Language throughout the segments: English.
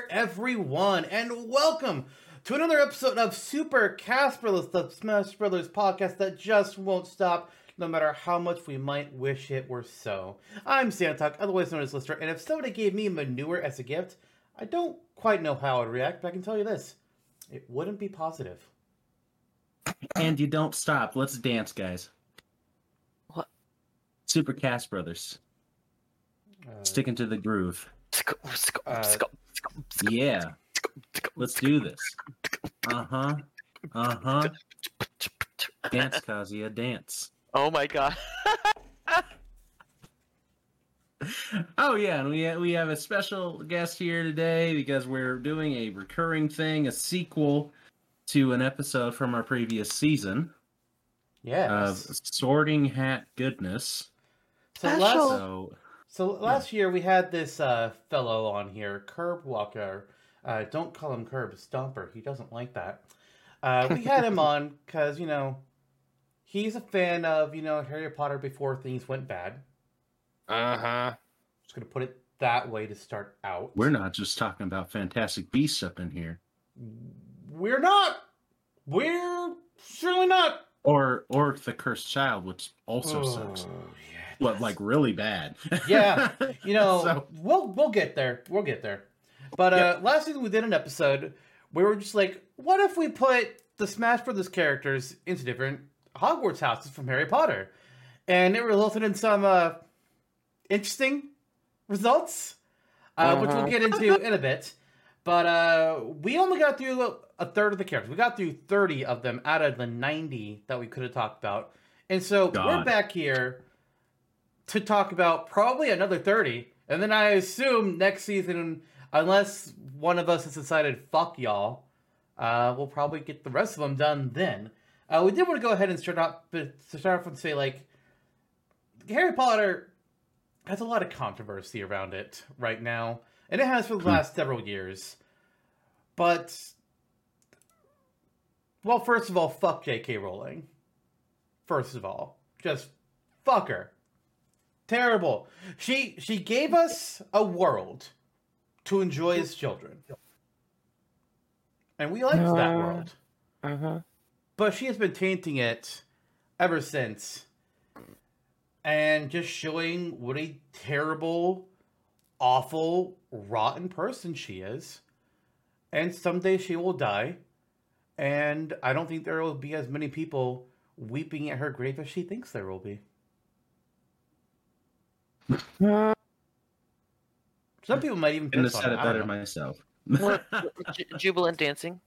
Hello there, everyone, and welcome to another episode of Super Cast Brothers, the Smash Brothers podcast that just won't stop, no matter how much we might wish it were so. I'm Santok, otherwise known as Lister, and if somebody gave me manure as a gift, I don't quite know how I'd react, but I can tell you this: it wouldn't be positive. And you don't stop. Let's dance, guys. What? Super Cast Brothers. Uh, Sticking to the groove. Uh, Yeah. Let's do this. Uh huh. Uh huh. Dance, Kazuya, dance. Oh my god. Oh yeah, and we we have a special guest here today because we're doing a recurring thing, a sequel to an episode from our previous season yes. of Sorting Hat Goodness. so Special. So So last year we had this uh, fellow on here, Curb Walker. Uh, don't call him Curb Stomper. He doesn't like that. Uh, we had him on because you know he's a fan of you know Harry Potter before things went bad. Uh huh. Just gonna put it that way to start out. we're not just talking about Fantastic Beasts up in here. We're not. We're surely not. or or the cursed child which also sucks Oh, yeah, it what like really bad Yeah, You know, So- we'll we'll get there. We'll get there. But uh, last season we did an episode where we were just like, what if we put the Smash Brothers characters into different Hogwarts houses from Harry Potter, and it resulted in some uh, interesting results, uh, which we'll Uh-huh. get into in a bit. But uh, we only got through a third of the characters. We got through thirty of them out of the ninety that we could have talked about, and so we're back here to talk about probably another 30. And then I assume next season, unless one of us has decided, fuck y'all, uh, we'll probably get the rest of them done then. Uh, we did want to go ahead and start off, but to start off and say, like, Harry Potter has a lot of controversy around it right now, and it has for the last several years. But, well, first of all, fuck J.K. Rowling. First of all, just fuck her terrible. She she gave us a world to enjoy as children. And we liked that Uh. world. Uh huh. But she has been tainting it ever since. And just showing what a terrible, awful, rotten person she is. And someday she will die. And I don't think there will be as many people weeping at her grave as she thinks there will be. Uh, some people might even couldn't have said it. it better myself What? Ju- jubilant dancing.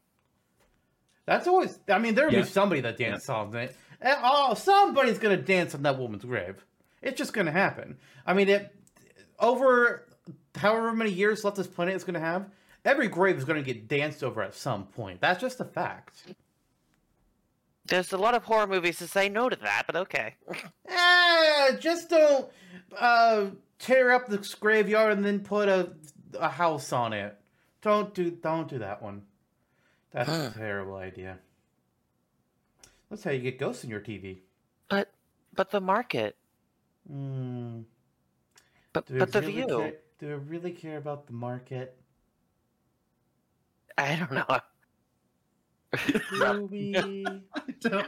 That's always. I mean, there'll Yeah. be somebody that dances on it. Eh, oh, somebody's gonna dance on that woman's grave. It's just gonna happen. I mean, it over however many years left this planet is gonna have. Every grave is gonna get danced over at some point. That's just a fact. There's a lot of horror movies to say no to that, but okay. Eh, just don't uh, tear up this graveyard and then put a a house on it. Don't do don't do that one. That's a terrible idea. That's how you get ghosts in your TV. But but the market. Hmm. But Do we but the really view. Care, do we really care about the market? I don't know. Do we?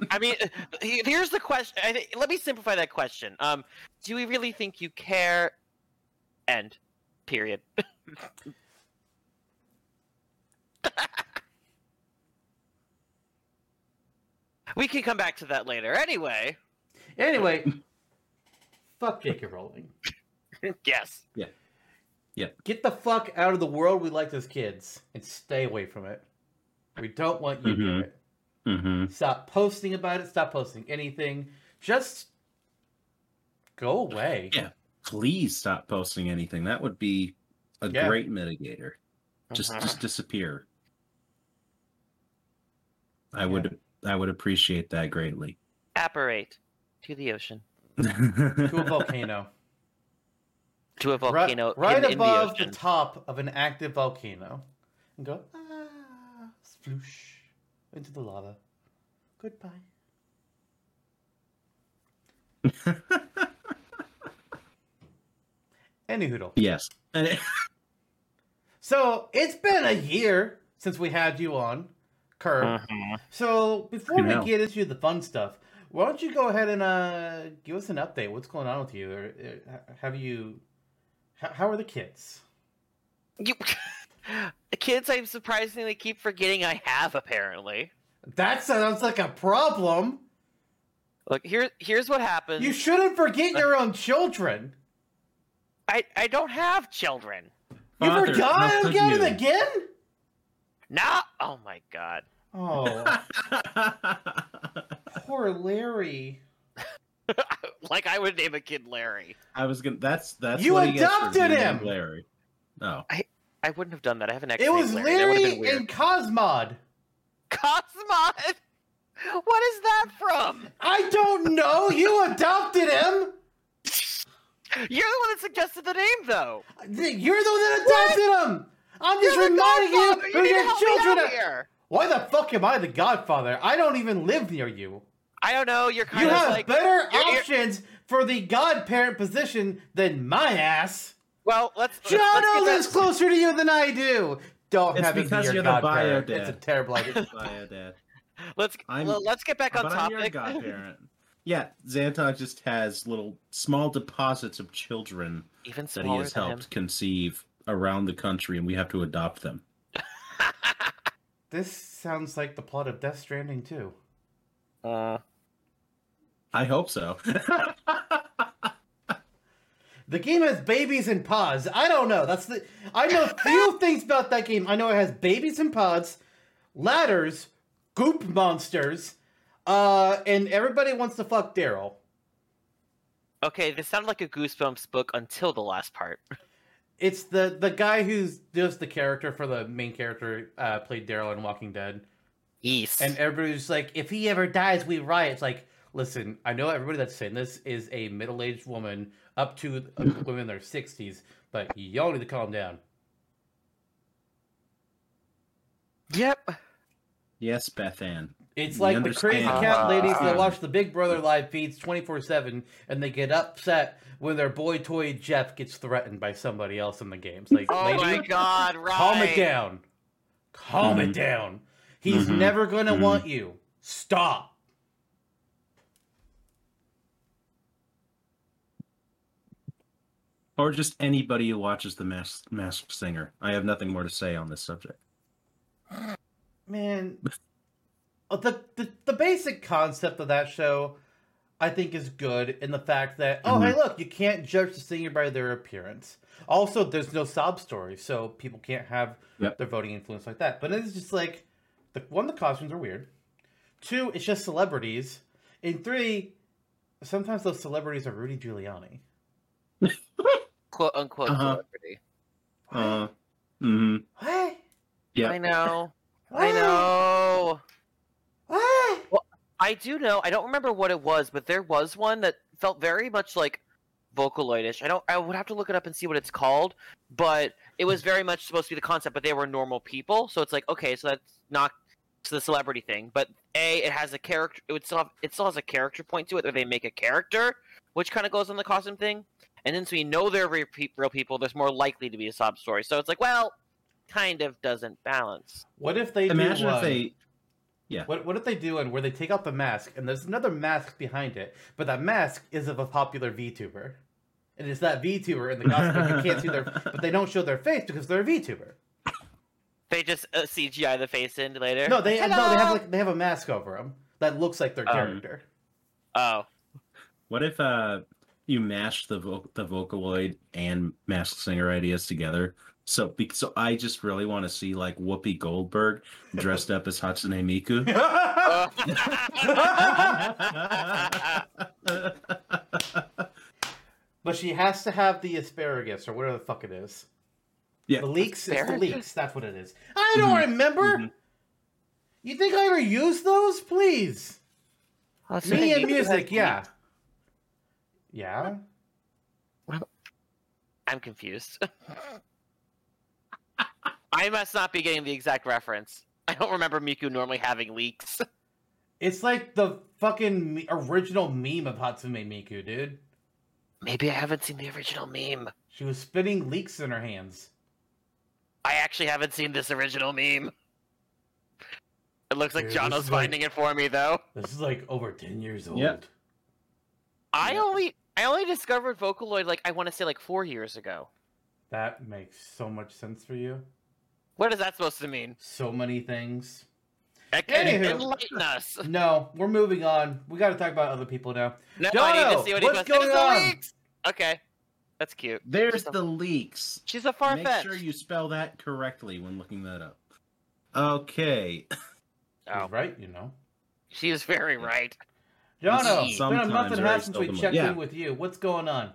I mean, here's the question. I thi- let me simplify that question. Um, do we really think you care? End. Period. we can come back to that later. Anyway, anyway, fuck J.K. Rowling. yes. Yeah. Yeah. Get the fuck out of the world we liked as kids and stay away from it. We don't want you near Mhm. it. hmm Stop posting about it. Stop posting anything. Just go away. Yeah. please stop posting anything that would be a Yeah. great mitigator just Mhm. just disappear i would i would appreciate that greatly apparate to the ocean, To a volcano. to a Right- volcano right, in, in the above ocean. the top of an active volcano. And go, ah, sploosh, into the lava. Goodbye. Any hoodle. yes So it's been a year since we had you on, Kurt. Mhm. So before Fucking we hell. get into the fun stuff, why don't you go ahead and uh, give us an update? What's going on with you? Or, uh, have you? How, how are the kids? You, the kids, I surprisingly keep forgetting I have. Apparently, That sounds like a problem. look here. Here's what happens. You shouldn't forget your own children. I I don't have children. You forgot how could again and again. Now, oh my god. Oh, poor Larry. like I would name a kid Larry. I was gonna. That's that's You what he gets for adopted him! Larry. Oh, I wouldn't have done that. I have an ex. It was Larry. That would've Larry been weird. and Cosmod. Cosmod. What is that from? I don't know. You adopted him. You're the one that suggested the name, though. You're the one that adopted him. I'm just You're reminding you who your children are. here. Why the fuck am I the godfather? I don't even live near you. I don't know. You're kind You of have like better you're- you're- options for the godparent position than my ass. Well, let's. John let's get lives that- closer to you than I do. Don't It's have him be because you're the bio godparent. dad. It's a terrible idea. Bio dad. Let's I'm- well, let's get back on but I'm your topic. godparent. Yeah, Xantok just has little small deposits of children Even that he has than him. helped conceive around the country, and we have to adopt them. this sounds like the plot of Death Stranding too. Uh, I hope so. The game has babies and pods. I don't know. That's the I know few things about that game. I know it has babies and pods, ladders, goop monsters, uh, and everybody wants to fuck Daryl. okay, this sounded like a Goosebumps book until the last part. It's the the guy who's does the character for the main character uh, played Daryl in Walking Dead, Yes. and everybody's like, if he ever dies, we riot. It's like, listen, I know everybody that's saying this is a middle aged woman up to uh, women in their sixties, but y'all need to calm down. yep. yes, Beth Ann. It's like the crazy cat ladies that Ah. watch the Big Brother live feeds 24 7 and they get upset when their boy toy Jeff gets threatened by somebody else in the games. Like, Oh lady, my god, right. calm it down. Calm it Mhm. down. He's Mhm. never going to Mhm. want you. Stop. Or just anybody who watches the Masked Masked Singer. I have nothing more to say on this subject. Man, uh, the, the the basic concept of that show, I think, is good in the fact that oh hey look, you can't judge the singer by their appearance. Also, there's no sob story, so people can't have Yep. their voting influence like that. But it's just like the one, the costumes are weird. Two, it's just celebrities. And three, sometimes those celebrities are Rudy Giuliani. quote unquote Uh-huh. celebrity. Uh, mm-hmm. What? Yeah. I know. I know. What? Well, I do know. I don't remember what it was, but there was one that felt very much like Vocaloidish. I don't. I would have to look it up and see what it's called, but it was very much supposed to be the concept. But they were normal people, so it's like okay, so that's not it's the celebrity thing. But a, it has a character. It would still have. It still has a character point to it, where they make a character, which kind of goes on the costume thing. And then so we know they're real people. There's more likely to be a sob story. So it's like, well, kind of doesn't balance. What if they Imagine do if one- they. What what if they do and where they take out the mask and there's another mask behind it, but that mask is of a popular VTuber, and it's that VTuber in the costume. you can't see their, but they don't show their face because they're a VTuber. They just uh, CGI the face in later. No, they no, they have like they have a mask over them that looks like their Um, character. Oh, What if uh you mash the vo- the Vocaloid and Masked Singer ideas together? So, be- so I just really want to see like Whoopi Goldberg dressed up as Hatsune Miku. but she has to have the asparagus or whatever the fuck it is. Yeah. The leeks, it's the leeks. That's what it is. I don't Mhm, remember. mhm. You think I ever used those? Please. That's Me and music, yeah. Yeah. I'm confused. I must not be getting the exact reference. I don't remember Miku normally having leeks. It's like the fucking original meme of Hatsune Miku, dude. Maybe I haven't seen the original meme. She was spinning leeks in her hands. I actually haven't seen this original meme. It looks like Dude, this Jono's is like- finding it for me though. This is like over ten years old. Yep. I Yeah. only I only discovered Vocaloid like I want to say like four years ago. That makes so much sense for you. What is that supposed to mean? So many things. I can Anywho. enlighten us. No, we're moving on. We got to talk about other people now. No, I need to see what what's he going on? leeks! Okay, that's cute. There's She's a- the leeks. She's a far fetch. Make fetched. sure you spell that correctly when looking that up. Okay. Oh, He's right, you know. she is very right. Jono, it's been a month and a half since we seldom. checked Yeah. in with you. What's going on?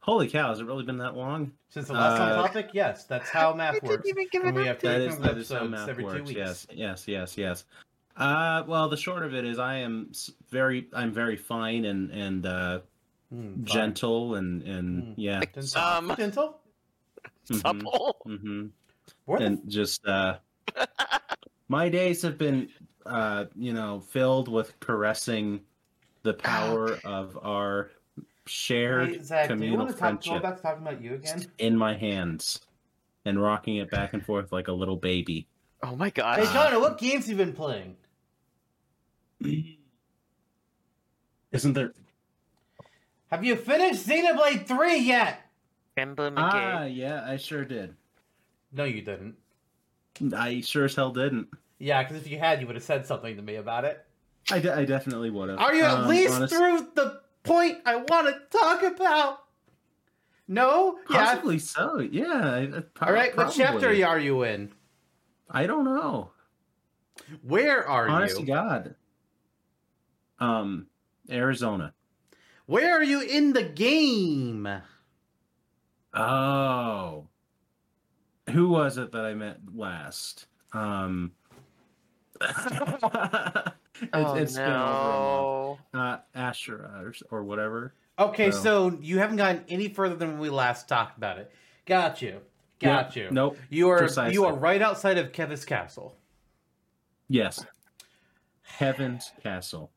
Holy cow, has it really been that long? Since the last Uh, on topic, yes, that's how math works. even give And we have to That take is some that is how math every two works. weeks. Yes, yes, yes, yes. Uh, well, the short of it is, I am very, I'm very fine and and uh, fine. gentle and and Mm. yeah, Gentle. Um, Gentle? mhm, Supple. mhm. Where the and just uh, my days have been, uh, you know, filled with caressing the power of our shared Hey, Zach, do you communal want to talk, go friendship back to talking about you again? in my hands and rocking it back and forth like a little baby. Oh my god! Hey, god. What games have you been playing? Isn't there? Have you finished Xenoblade 3 yet? Emblem Ah, yeah, I sure did. No, you didn't. I sure as hell didn't. Yeah, because if you had, you would have said something to me about it. I, de- I definitely would have. Are you at Um, least honest- through the point I want to talk about? No? Yeah. Possibly so. Yeah. I- I- pro- All right, what chapter are you in? I don't know. Where are Honest to you? God. Um, Arizona. Where are you in the game? Oh. Who was it that I met last? Um. it's, Oh it's been over no. month. Uh, Ashera or, or whatever. Okay, So- so you haven't gotten any further than when we last talked about it. Got you. Got Yeah, you. Nope. You are precisely. you are right outside of Keves Castle. Yes. Kevin's Castle.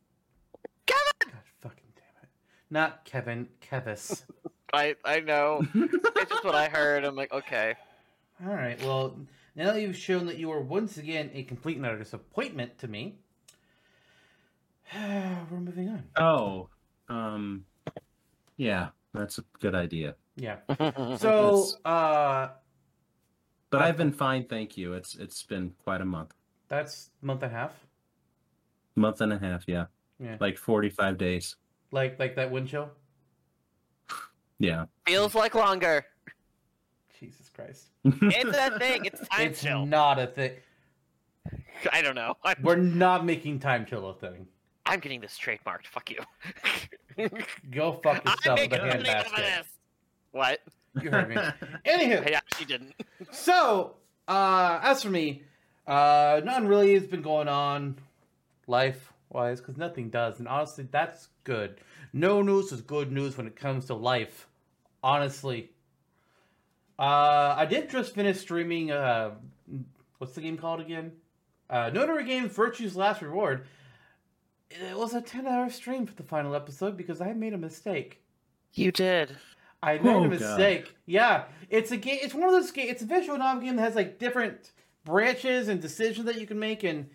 God fucking damn it. Not Kevin, Keves. I I know. it's just what I heard. I'm like, okay. All right. Well, now that you've shown that you are once again a complete and utter disappointment to me, we're moving on. Oh. Um. Yeah, that's a good idea. Yeah. So, uh, But I've been fine, thank you. It's it's been quite a month. that's month and a half. Month and a half, yeah. Yeah. Like 45 days. Like like that wind chill. Yeah. Feels like longer. Jesus Christ. It's a thing. It's time it's chill. not a thing. I don't know. I'm, We're not making time chill a thing. I'm getting this trademarked. Fuck you. Go fuck I'm yourself with a hand money off of basket. this. What? You heard me. Anywho, I actually didn't. So, uh, as for me, uh, nothing really has been going on life wise because nothing does. And honestly, that's good. No news is good news when it comes to life. Honestly. Uh, I did just finish streaming, uh, what's the game called again? Uh, Nonary Game Virtue's Last Reward. It was a 10 hour stream for the final episode because I made a mistake. You did. I made Oh, a God. mistake. Yeah, it's a game. It's one of those games. It's a visual novel game that has like different branches and decisions that you can make, and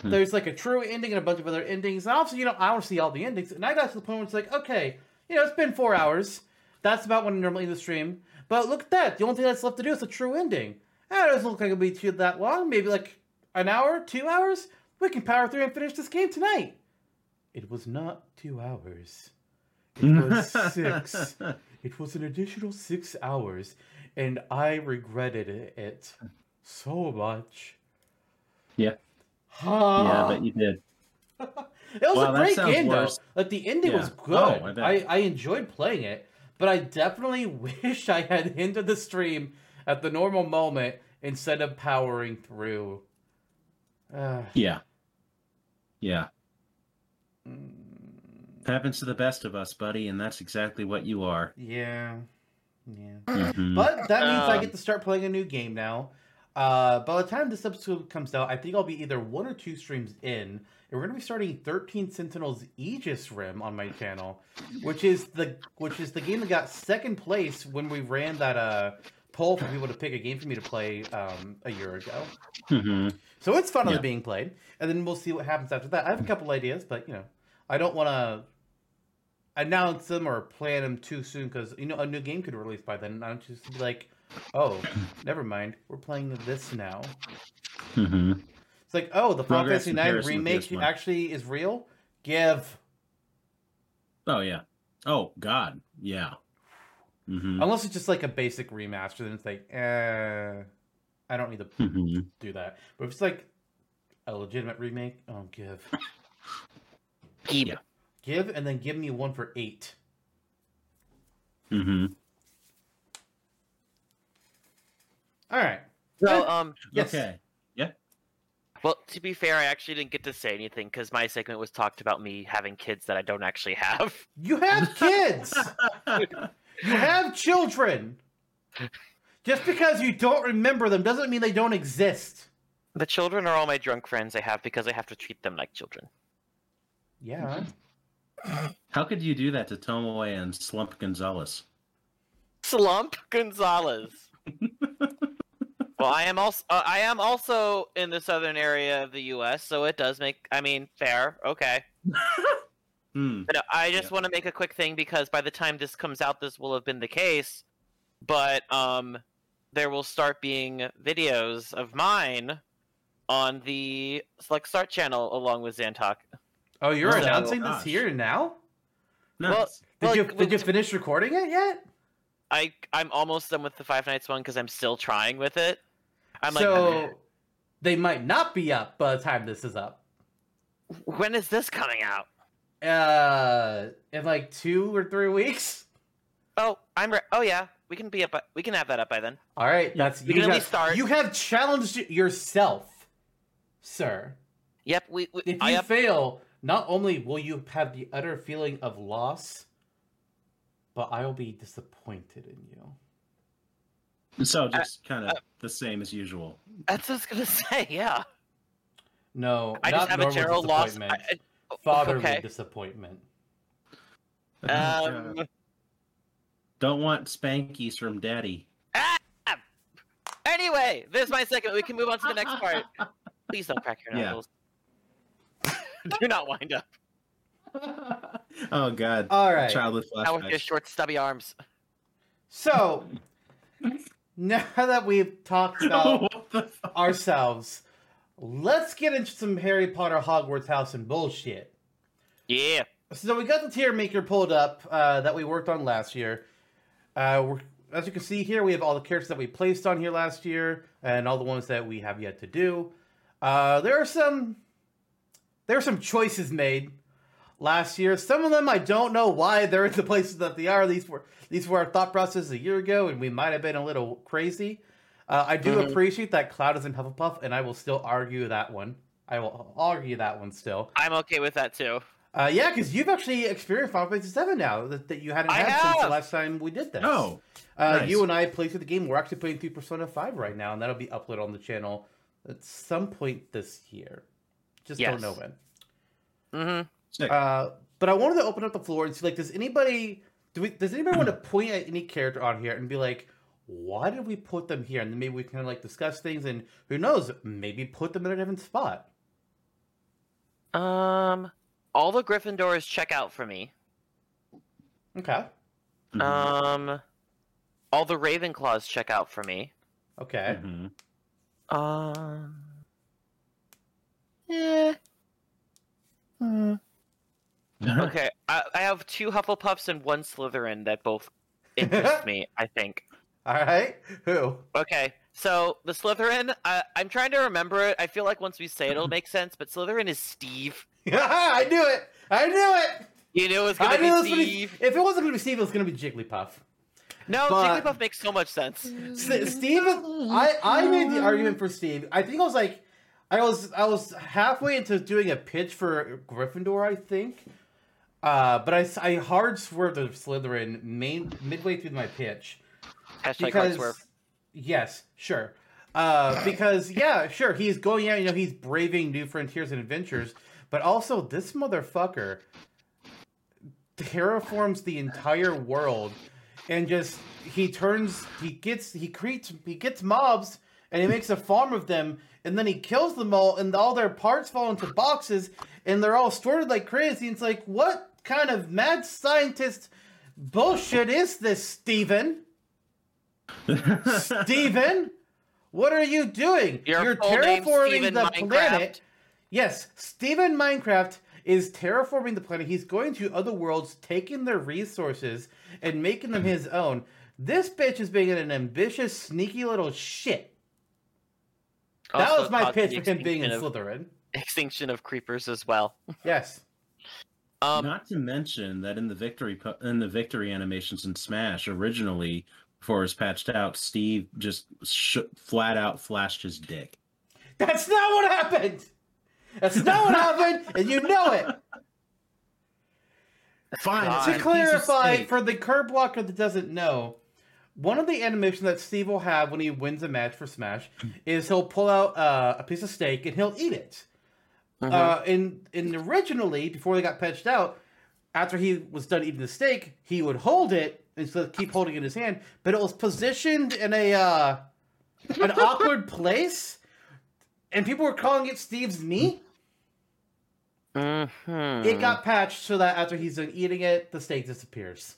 Hmm. there's like a true ending and a bunch of other endings. And also, you know, I want to see all the endings. And I got to the point where it's like, okay, you know, it's been four hours. That's about when I normally end the stream. But look at that. The only thing that's left to do is the true ending. Eh, it doesn't look like it'll be too that long. Maybe like an hour, two hours. We can power through and finish this game tonight. It was not two hours. It was six. It was an additional six hours, and I regretted it so much. Yeah. Ah. yeah, but you did. it was Wow, a great game, worse. though. Like the ending Yeah. was Oh, good. I. I, I enjoyed playing it, but I definitely wish I had ended the stream at the normal moment instead of powering through. Uh, Yeah. Yeah. mm, Happens to the best of us, buddy, and that's exactly what you are. yeah, yeah. Mhm. But that means I Um, get to start playing a new game now. Uh, by the time this episode comes out, I think I'll be either one or two streams in. And we're gonna be starting 13 Sentinels Aegis Rim on my channel, which is the which is the game that got second place when we ran that uh poll for people to pick a game for me to play um, a year ago. hmm So it's finally Yeah. being played, and then we'll see what happens after that. I have a couple ideas, but you know, I don't want to announce them or plan them too soon because you know a new game could release by then. and I don't just be like, oh, never mind, we're playing this now. hmm It's like, oh, the Final Fantasy IX remake actually is real. Give, Oh yeah. Oh God. Yeah. Hmm unless it's just like a basic remaster, then it's like, eh, I don't need to hmm do that. But if it's like a legitimate remake, oh, give, Keep. Yeah. give, and then give me one for eight. Mm-hmm. All right. So, um, Yes. Okay. Yeah. Well, to be fair, I actually didn't get to say anything because my segment was talked about me having kids that I don't actually have. You have kids. you have children. Just because you don't remember them doesn't mean they don't exist. The children are all my drunk friends I have because I have to treat them like children. Yeah. How could you do that to Tomoe and Slump Gonzalez? Slump Gonzalez. well, I am also uh, I am also in the southern area of the U.S., so it does make. I mean, fair. Okay. Hmm. But I just Yeah. want to make a quick thing because by the time this comes out, this will have been the case. But um, there will start being videos of mine on the Select Start channel along with Zantok. Oh, you're Oh, announcing this gosh. here now? Nice. Did Well, you well, did you finish recording it yet? I I'm almost done with the Five Nights one because I'm still trying with it. I'm like, so they might not be up by the time this is up. when is this coming out? Uh, in like two or three weeks. Oh, I'm re- oh yeah, we can be up. by- We can have that up by then. All right, that's We you. can got- start. You have challenged yourself, sir. Yep, we. we If I you up, fail, not only will you have the utter feeling of loss, but I will be disappointed in you. So just kind of uh, the same as usual. that's what I was gonna say. Yeah, No, I not just have a general loss. disappointment. I, I, Fatherly okay. disappointment. Um. Don't want spankies from daddy. ah! Anyway, this is my second. We can move on to the next part. Please don't crack your Yeah. knuckles. Do not wind up. oh God. All right. Child with Not with your short, stubby arms. So now that we've talked about what the fuck? ourselves, let's get into some Harry Potter Hogwarts house and bullshit. Yeah. So we got the tier maker pulled up uh, that we worked on last year. Uh, we're, as you can see here, we have all the characters that we placed on here last year, and all the ones that we have yet to do. Uh, there are some there are some choices made last year. Some of them I don't know why they're in the places that they are. These were these were our thought process a year ago, and we might have been a little crazy. Uh, I do Mhm. appreciate that Cloud is in Hufflepuff, and I will still argue that one. I will argue that one still. I'm okay with that too. Uh, yeah, because you've actually experienced Final Fantasy VII now that, that you hadn't I had since the last time we did this. No, uh, nice. you and I played through the game. We're actually playing through Persona 5 right now, and that'll be uploaded on the channel at some point this year. Just don't know when. Mm-hmm. Uh, but I wanted to open up the floor and see, like, does anybody do we does anybody want to point at any character on here and be like, why did we put them here? And then maybe we can like discuss things, and who knows, maybe put them in a different spot. Um, all the Gryffindors check out for me. Okay. Mhm. Um, all the Ravenclaws check out for me. Okay. Mhm. Um, yeah. Hmm. Okay, I, I have two Hufflepuffs and one Slytherin that both interest me. I think. All right. Who? Okay, so the Slytherin, I, I'm trying to remember it. I feel like once we say it, it'll make sense. But Slytherin is Steve. I knew it. I knew it. You knew it was gonna knew it be gonna be, Steve. if it wasn't going to be Steve, it was going to be Jigglypuff. No, but- Jigglypuff makes so much sense. S- Steve, I, I made the argument for Steve. I think I was like, I was I was halfway into doing a pitch for Gryffindor, I think. Uh, but I, I hard swerved to Slytherin main midway through my pitch Hashtag because yes, sure. Uh, because yeah, sure, he's going out. You know, he's braving new frontiers and adventures. But also, this motherfucker terraforms the entire world and just he turns he gets he creates he gets mobs and he makes a farm of them and then he kills them all and all their parts fall into boxes and they're all sorted like crazy and it's like what kind of mad scientist bullshit is this steven steven what are you doing Your you're full name, terraforming the Minecraft? planet Yes, Steven Minecraft is terraforming the planet. He's going to other worlds, taking their resources and making them his own. This bitch is being an ambitious, sneaky little shit. That was my pitch the for him being in extinction of- Slytherin. Extinction of creepers as well. Yes. Um, Not to mention that in the victory in the victory animations in Smash originally, before it was patched out, Steve just sh- flat out flashed his dick. That's not what happened! That's not what happened, and you know it! Fine. God. To a piece of clarify, for the curb blocker that doesn't know, one of the animations that Steve will have when he wins a match for Smash is he'll pull out uh, a piece of steak and he'll eat it. mhm. Uh, in in originally before they got patched out, after he was done eating the steak, he would hold it instead so keep holding in his hand, but it was positioned in a uh, an awkward place, and people were calling it Steve's knee. Mhm. It got patched so that after he's done eating it, the steak disappears.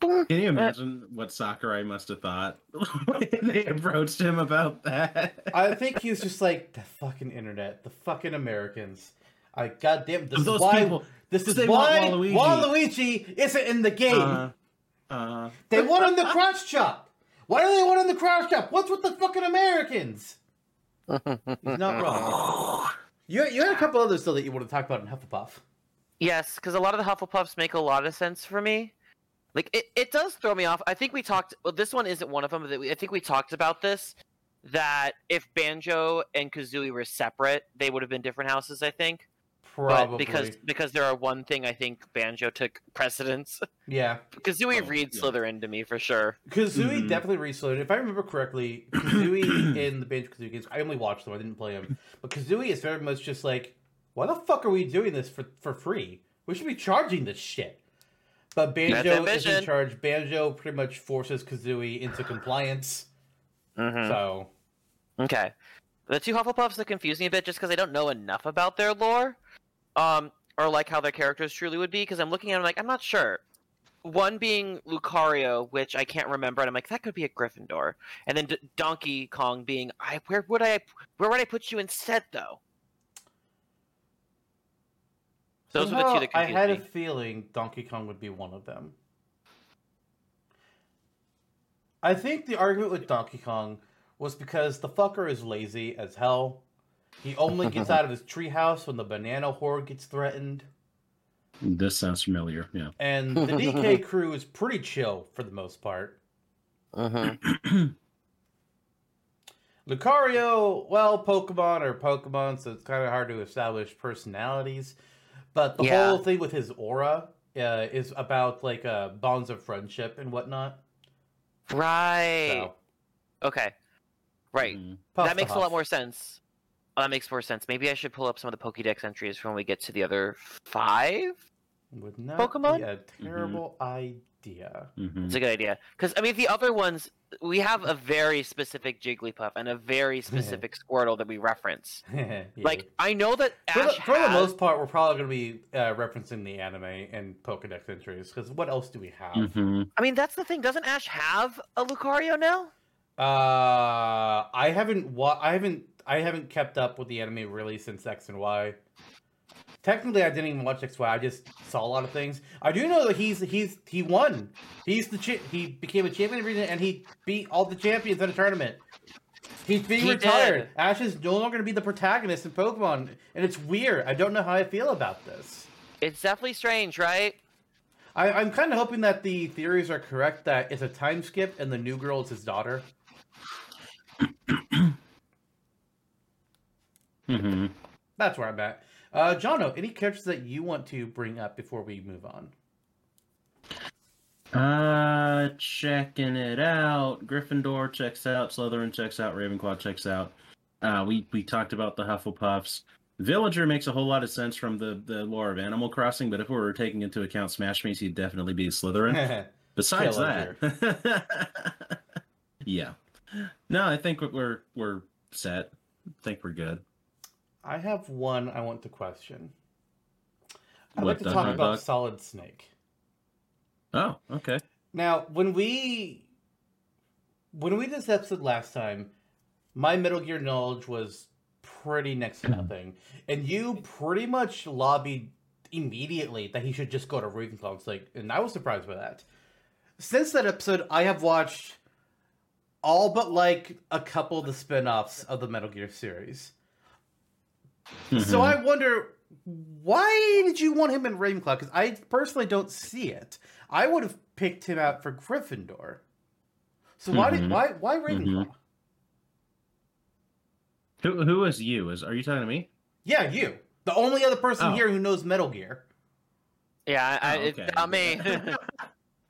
Can you imagine what Sakurai must have thought when they approached him about that? I think he was just like the fucking internet, the fucking Americans. I goddamn this Those is why people- this is they want why Waluigi. Waluigi isn't in the game. Uh, uh, They want him the crotch chop. Why do they want him the crotch chop? What's with the fucking Americans? He's not wrong. You, you had a couple others though that you want to talk about in Hufflepuff. Yes, because a lot of the Hufflepuffs make a lot of sense for me. Like it, it does throw me off. I think we talked. Well, this one isn't one of them. But I think we talked about this. That if Banjo and Kazooie were separate, they would have been different houses. I think, Probably but because because there are one thing, I think Banjo took precedence. yeah, Kazooie Oh, reads yeah. Slytherin to me for sure. Kazooie Mhm. definitely reloaded. If I remember correctly, Kazooie in the Banjo Kazooie games, I only watched them. I didn't play them. But Kazooie is very much just like, why the fuck are we doing this for for free? We should be charging this shit. But Banjo is in charge. Banjo pretty much forces Kazooie into compliance. Mhm. So Okay. The two Hufflepuffs that confuse me a bit just because I don't know enough about their lore, um, or like how their characters truly would be. Because I'm looking at them like I'm not sure. One being Lucario, which I can't remember, and I'm like that could be a Gryffindor, and then D- Donkey Kong being I where would I where would I put you instead though? Those are the two that I had me. a feeling Donkey Kong would be one of them. I think the argument with Donkey Kong was because the fucker is lazy as hell. He only gets out of his treehouse when the banana horde gets threatened. this sounds familiar. Yeah. And the DK crew is pretty chill for the most part. Uh huh. Lucario, well, Pokemon are Pokemon, so it's kind of hard to establish personalities. But the Yeah. whole thing with his aura uh, is about like uh, bonds of friendship and whatnot. Right. So, Okay. Right. Mhm. that makes a lot more sense. Oh, that makes more sense. Maybe I should pull up some of the Pokédex entries when we get to the other five. Would not Pokemon? be a terrible idea. Mhm. It's a good idea because I mean the other ones we have a very specific Jigglypuff and a very specific Squirtle that we reference. Yeah. Like I know that for, the, Ash for the most part, we're probably going to be uh, referencing the anime and Pokedex entries because what else do we have? Mhm. I mean that's the thing. Doesn't Ash have a Lucario now? Uh, I haven't wa- I haven't I haven't kept up with the anime really since X and Y. Technically, I didn't even watch X Y. I just saw a lot of things. I do know that he's he's he won. He's the cha- he became a champion of region and he beat all the champions in a tournament. He's being He retired. did. Ash is no longer going to be the protagonist in Pokemon, and it's weird. I don't know how I feel about this. It's definitely strange, right? I, I'm kind of hoping that the theories are correct that it's a time skip and the new girl is his daughter. Mhm. That's where I'm at. Uh, Jono, any characters that you want to bring up before we move on? Uh, checking it out. Gryffindor checks out. Slytherin checks out. Ravenclaw checks out. Uh, we we talked about the Hufflepuffs. Villager makes a whole lot of sense from the the lore of Animal Crossing, but if we were taking into account Smash Me's, he'd definitely be Slytherin. Besides that, yeah. No, I think we're we're set. I think we're good. I have one I want to question. I'd What, like to talk about dog? Solid Snake. Oh, okay. Now, when we when we did this episode last time, my Metal Gear knowledge was pretty next to mm-hmm. nothing, and you pretty much lobbied immediately that he should just go to Ravenclaw. It's like, and I was surprised by that. Since that episode, I have watched all but like a couple of the spin-offs of the Metal Gear series. So Mhm. I wonder why did you want him in Ravenclaw? Because I personally don't see it. I would have picked him out for Gryffindor. So why did Mhm. why why Ravenclaw? who who is you? Is are you talking to me? Yeah, you. The only other person Oh. here who knows Metal Gear. Yeah, I, I, Oh, it's okay. not me.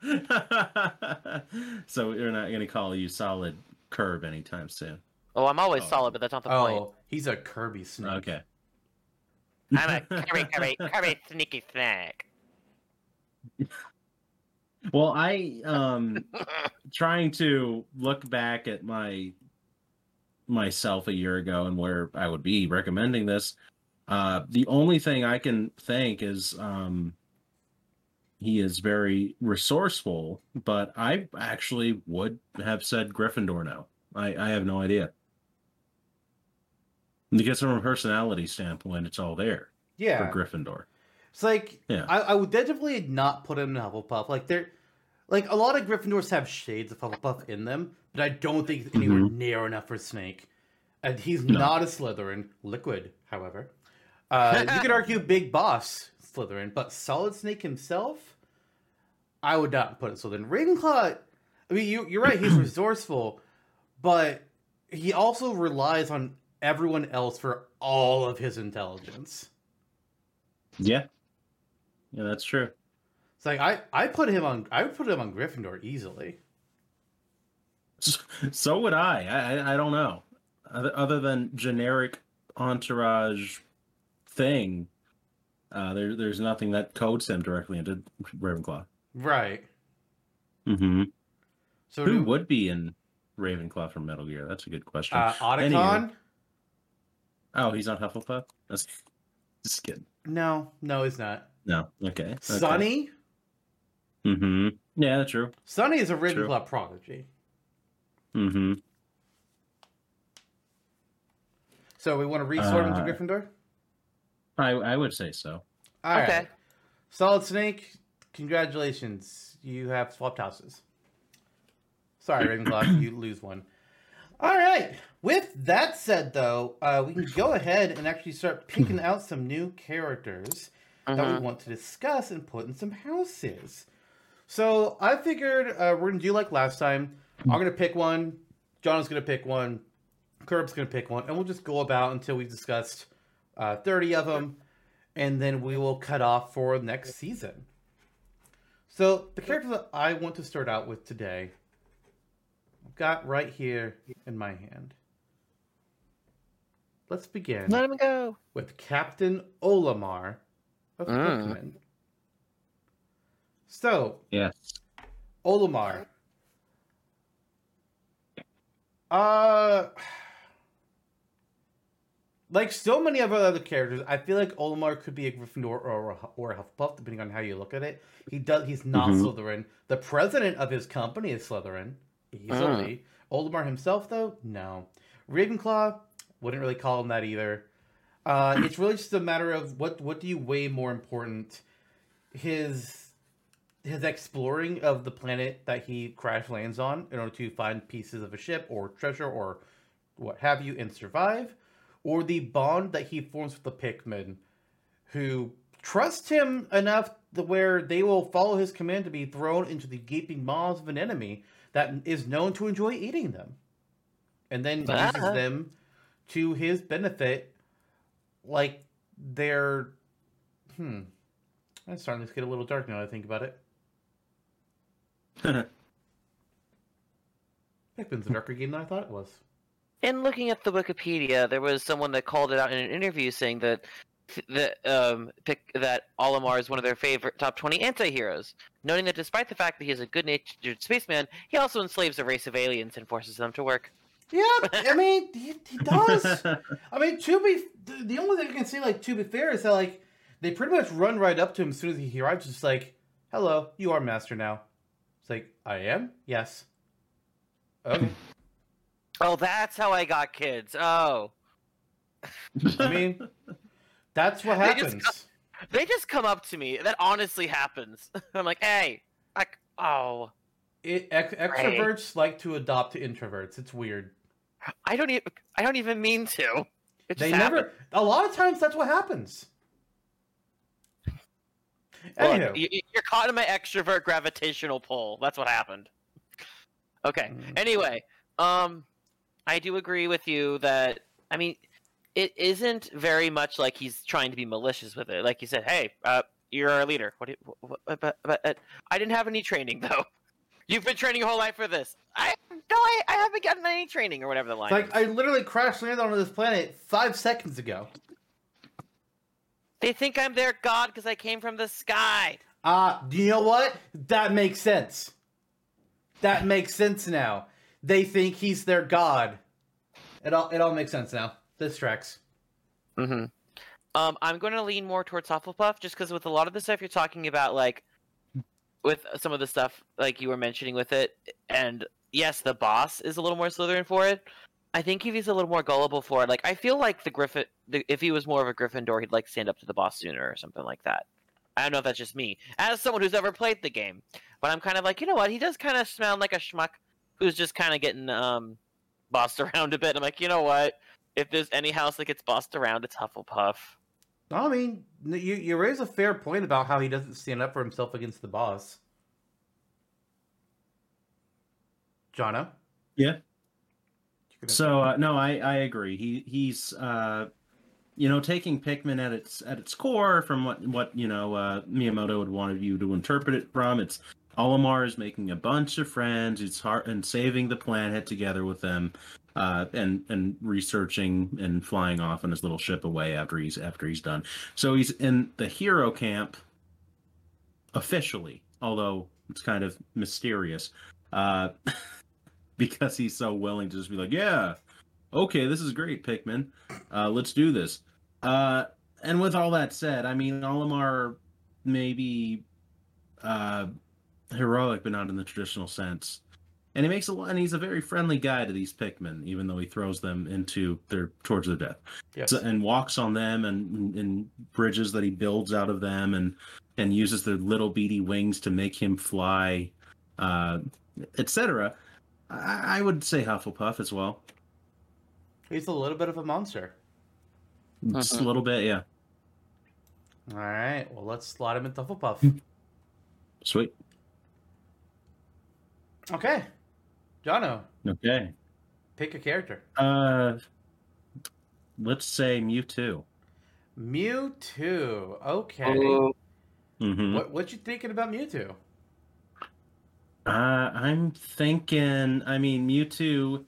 so we're not going to call you solid curb anytime soon. Oh, I'm always Oh. solid, but that's not the point. Oh, he's a Kirby snake. Okay. I'm a curry, curry, curry sneaky snack. Well, I um trying to look back at my myself a year ago and where I would be recommending this. Uh the only thing I can think is um he is very resourceful, but I actually would have said Gryffindor now. I, I have no idea. Because from a personality standpoint, it's all there Yeah. for Gryffindor. It's like Yeah. I, I would definitely not put him in Hufflepuff. Like they're like a lot of Gryffindors have shades of Hufflepuff in them, but I don't think it's anywhere near enough for Snake. And he's Mm-hmm. No. not a Slytherin. Liquid, however. Uh, you could argue Big Boss Slytherin, but Solid Snake himself, I would not put it in Slytherin. Ravenclaw, I mean, you, you're right. He's resourceful, but he also relies on everyone else for all of his intelligence. Yeah. Yeah, that's true. It's like I, I put him on I would put him on Gryffindor easily. So would I. I, I- don't know. Other, other than generic entourage thing, uh, there, there's nothing that codes him directly into Ravenclaw. Right. Mm-hmm. So Who do, would be in Ravenclaw from Metal Gear? That's a good question. uh Otacon? Anywho. Oh, he's not Hufflepuff? That's just kidding. No, no, he's not. No. Okay. okay. Sunny? Mm-hmm. Yeah, that's true. Sunny is a Ravenclaw prodigy. Mm-hmm. So we want to resort him Uh, to Gryffindor? I, I would say so. All right. okay. Solid Snake, congratulations. You have swapped houses. Sorry, Ravenclaw, you lose one. All right. With that said, though, uh, we can go ahead and actually start picking out some new characters that we Mhm. want to discuss and put in some houses. So I figured uh, we're gonna do like last time. I'm gonna pick one. John is gonna pick one. Curb's gonna pick one, and we'll just go about until we've discussed uh, 30 of them, and then we will cut off for next season. So the character that I want to start out with today, got right here in my hand. Let's begin Let him go. with Captain Olimar of Mm. Pikmin. So, Yes. Olimar. Uh like so many of our other characters, I feel like Olimar could be a Gryffindor or a, or a Hufflepuff, depending on how you look at it. He does. He's not Mhm. Slytherin. The president of his company is Slytherin, easily. Olimar himself, though, no. Ravenclaw wouldn't really call him that either. Uh, it's really just a matter of what what do you weigh more important, his his exploring of the planet that he crash lands on in order to find pieces of a ship or treasure or what have you and survive, or the bond that he forms with the Pikmin, who trust him enough to where they will follow his command to be thrown into the gaping maws of an enemy that is known to enjoy eating them, and then uses Ah. them to his benefit, like they're hmm. It's starting to get a little dark now that I think about it. Pikmin's a darker game than I thought it was. In looking at the Wikipedia, there was someone that called it out in an interview saying that that um, pick that Olimar is one of their favorite top 20 anti-heroes, noting that despite the fact that he is a good-natured spaceman, he also enslaves a race of aliens and forces them to work. Yeah, I mean, he, he does. I mean, to be the- the only thing I can say, like to be fair, is that like they pretty much run right up to him as soon as he arrives, just like, "Hello, you are master now." It's like, "I am, yes." Okay. Oh, that's how I got kids. Oh, I mean, that's what They just happens. they just come up to me. That honestly happens. I'm like, hey, I, oh, It, ex- extroverts like to adopt introverts. It's weird. I don't even, I don't even mean to. It They never. A lot of times, that's what happens. Look, Anywho, you, you're caught in my extrovert gravitational pull. That's what happened. Okay. Mm. Anyway, um, I do agree with you that I mean, it isn't very much like he's trying to be malicious with it. Like you said, hey, uh, you're our leader. What? Do you, what, what but, but uh, I didn't have any training though. You've been training your whole life for this. I no, I, I haven't gotten any training or whatever the line. like is. I literally crash landed onto this planet five seconds ago. They think I'm their god because I came from the sky. Uh, do you know what? That makes sense. That makes sense now. They think he's their god. It all it all makes sense now. This tracks. Mm-hmm. Um, I'm going to lean more towards Hufflepuff just because with a lot of the stuff you're talking about, like with some of the stuff like you were mentioning with it, and yes, the boss is a little more Slytherin for it. I think if he's a little more gullible for it, like I feel like the Griffin, the, if he was more of a Gryffindor, he'd like stand up to the boss sooner or something like that. I don't know if that's just me, as someone who's ever played the game, but I'm kind of like, you know what? He does kind of sound like a schmuck who's just kind of getting um bossed around a bit. I'm like, you know what? If there's any house that gets bossed around, it's Hufflepuff. I mean, you you raise a fair point about how he doesn't stand up for himself against the boss. Jono? Yeah. So uh, no, I I agree. He he's uh, you know taking Pikmin at its at its core from what what you know uh, Miyamoto would want you to interpret it from. It's Olimar is making a bunch of friends. It's hard and saving the planet together with them, uh, and and researching and flying off on his little ship away after he's after he's done. So he's in the hero camp officially, although it's kind of mysterious. Uh, because he's so willing to just be like, yeah, okay, this is great, Pikmin. Uh, let's do this. Uh, and with all that said, I mean, Olimar may be uh, heroic, but not in the traditional sense. And he makes a lot, and he's a very friendly guy to these Pikmin, even though he throws them into their towards their death, Yes. so, and walks on them and and bridges that he builds out of them, and and uses their little beady wings to make him fly, uh, etc. I, I would say Hufflepuff as well. He's a little bit of a monster. Just a Mhm. little bit, yeah. All right. Well, let's slot him into Hufflepuff. Sweet. okay. Jono, Okay. pick a character. Uh, let's say Mewtwo. Mewtwo. Okay. Oh, Mm-hmm. What what you thinking about Mewtwo? Uh, I'm thinking. I mean, Mewtwo.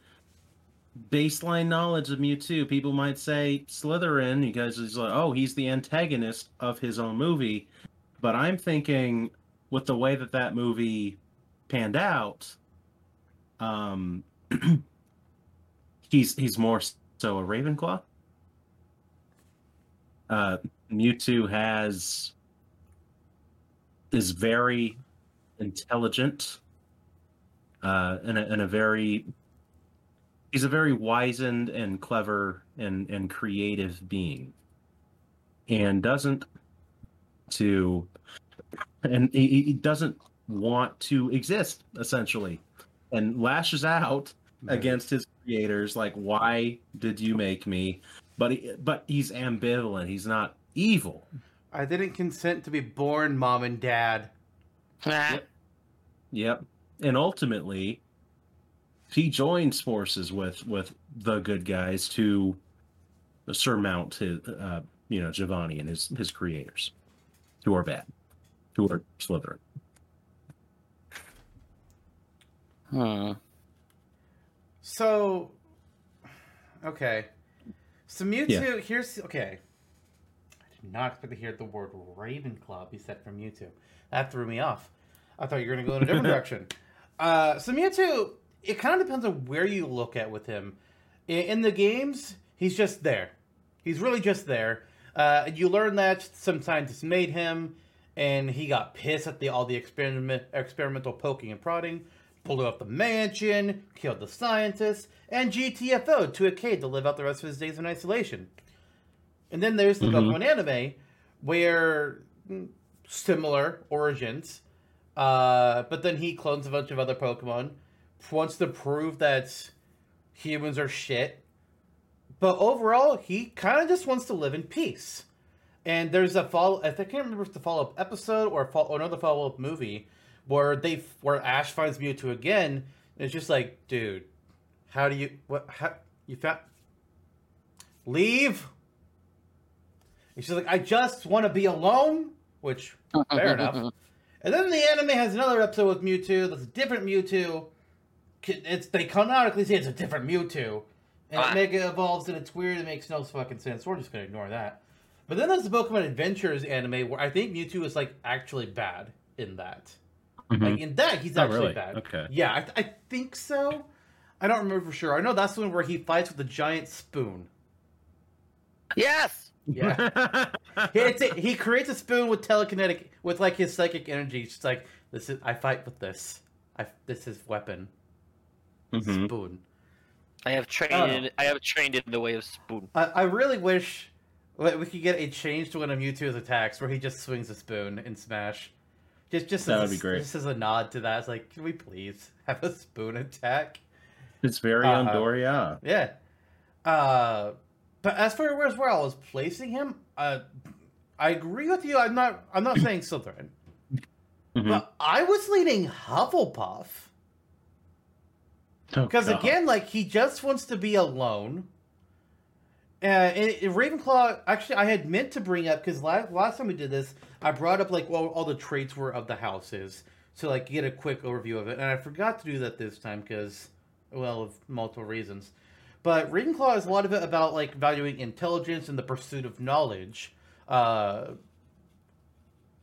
Baseline knowledge of Mewtwo, people might say Slytherin because he's like, oh, he's the antagonist of his own movie. But I'm thinking, with the way that that movie panned out, um, he's he's more so a Ravenclaw. Uh, Mewtwo has is very intelligent uh, and, a, and a very he's a very wizened and clever and, and creative being and doesn't to and he, he doesn't want to exist essentially and lashes out against his creators like why did you make me but he, but he's ambivalent he's not evil I didn't consent to be born, mom and dad. ah, Yep. And ultimately, he joins forces with with the good guys to surmount his, uh, you know, Giovanni and his his creators, who are bad, who are Slytherin. Hmm. So, okay. So Mewtwo, here's okay. I did not expect to hear the word Ravenclaw be said from Mewtwo. That threw me off. I thought you were going to go in a different direction. Uh, so Mewtwo, it kind of depends on where you look at with him. In, in the games, he's just there. He's really just there. Uh, you learn that some scientists made him, and he got pissed at the all the experiment, experimental poking and prodding, blew up the mansion, killed the scientists, and GTFO'd to a cave to live out the rest of his days in isolation. And then there's the Mhm. Pokemon anime, where mm, similar origins, uh, but then he clones a bunch of other Pokemon, wants to prove that humans are shit. But overall, he kind of just wants to live in peace. And there's a follow. I I can't remember if it's the follow up episode or, fo- or another follow up movie where they where Ash finds Mewtwo again. And it's just like, dude, how do you what? How you found? Leave. And she's like, I just want to be alone, which fair enough. And then the anime has another episode with Mewtwo. That's a different Mewtwo. It's they canonically say it's a different Mewtwo, and Ah. it mega evolves and it's weird. It makes no fucking sense. We're just gonna ignore that. But then there's the Pokemon Adventures anime where I think Mewtwo is like actually bad in that. Mhm. Like in that, he's Oh, actually really? bad. Okay. Yeah, I, I think so. I don't remember for sure. I know that's the one where he fights with a giant spoon. Yes. Yeah. It's a, he creates a spoon with telekinetic, with like his psychic energy. It's just like this is I fight with this. I this is weapon Mhm. spoon. I have trained. Oh. In, I have trained in the way of spoon. I, I really wish like, we could get a change to one of Mewtwo's attacks where he just swings a spoon in Smash. Just just That as would a- be great. Just as a nod to that, it's like, can we please have a spoon attack? It's very Uh, on Doria. Yeah. Uh, but as for where where I was placing him, uh, I agree with you. I'm not. I'm not saying Slytherin, Mhm. but I was leaning Hufflepuff Oh, because God. again, like he just wants to be alone. Uh, in Ravenclaw, actually, I had meant to bring up because last, last time we did this, I brought up like what all the traits were of the houses to like get a quick overview of it, and I forgot to do that this time because, well, of multiple reasons. But Ravenclaw is a lot of it about like valuing intelligence and the pursuit of knowledge. Uh,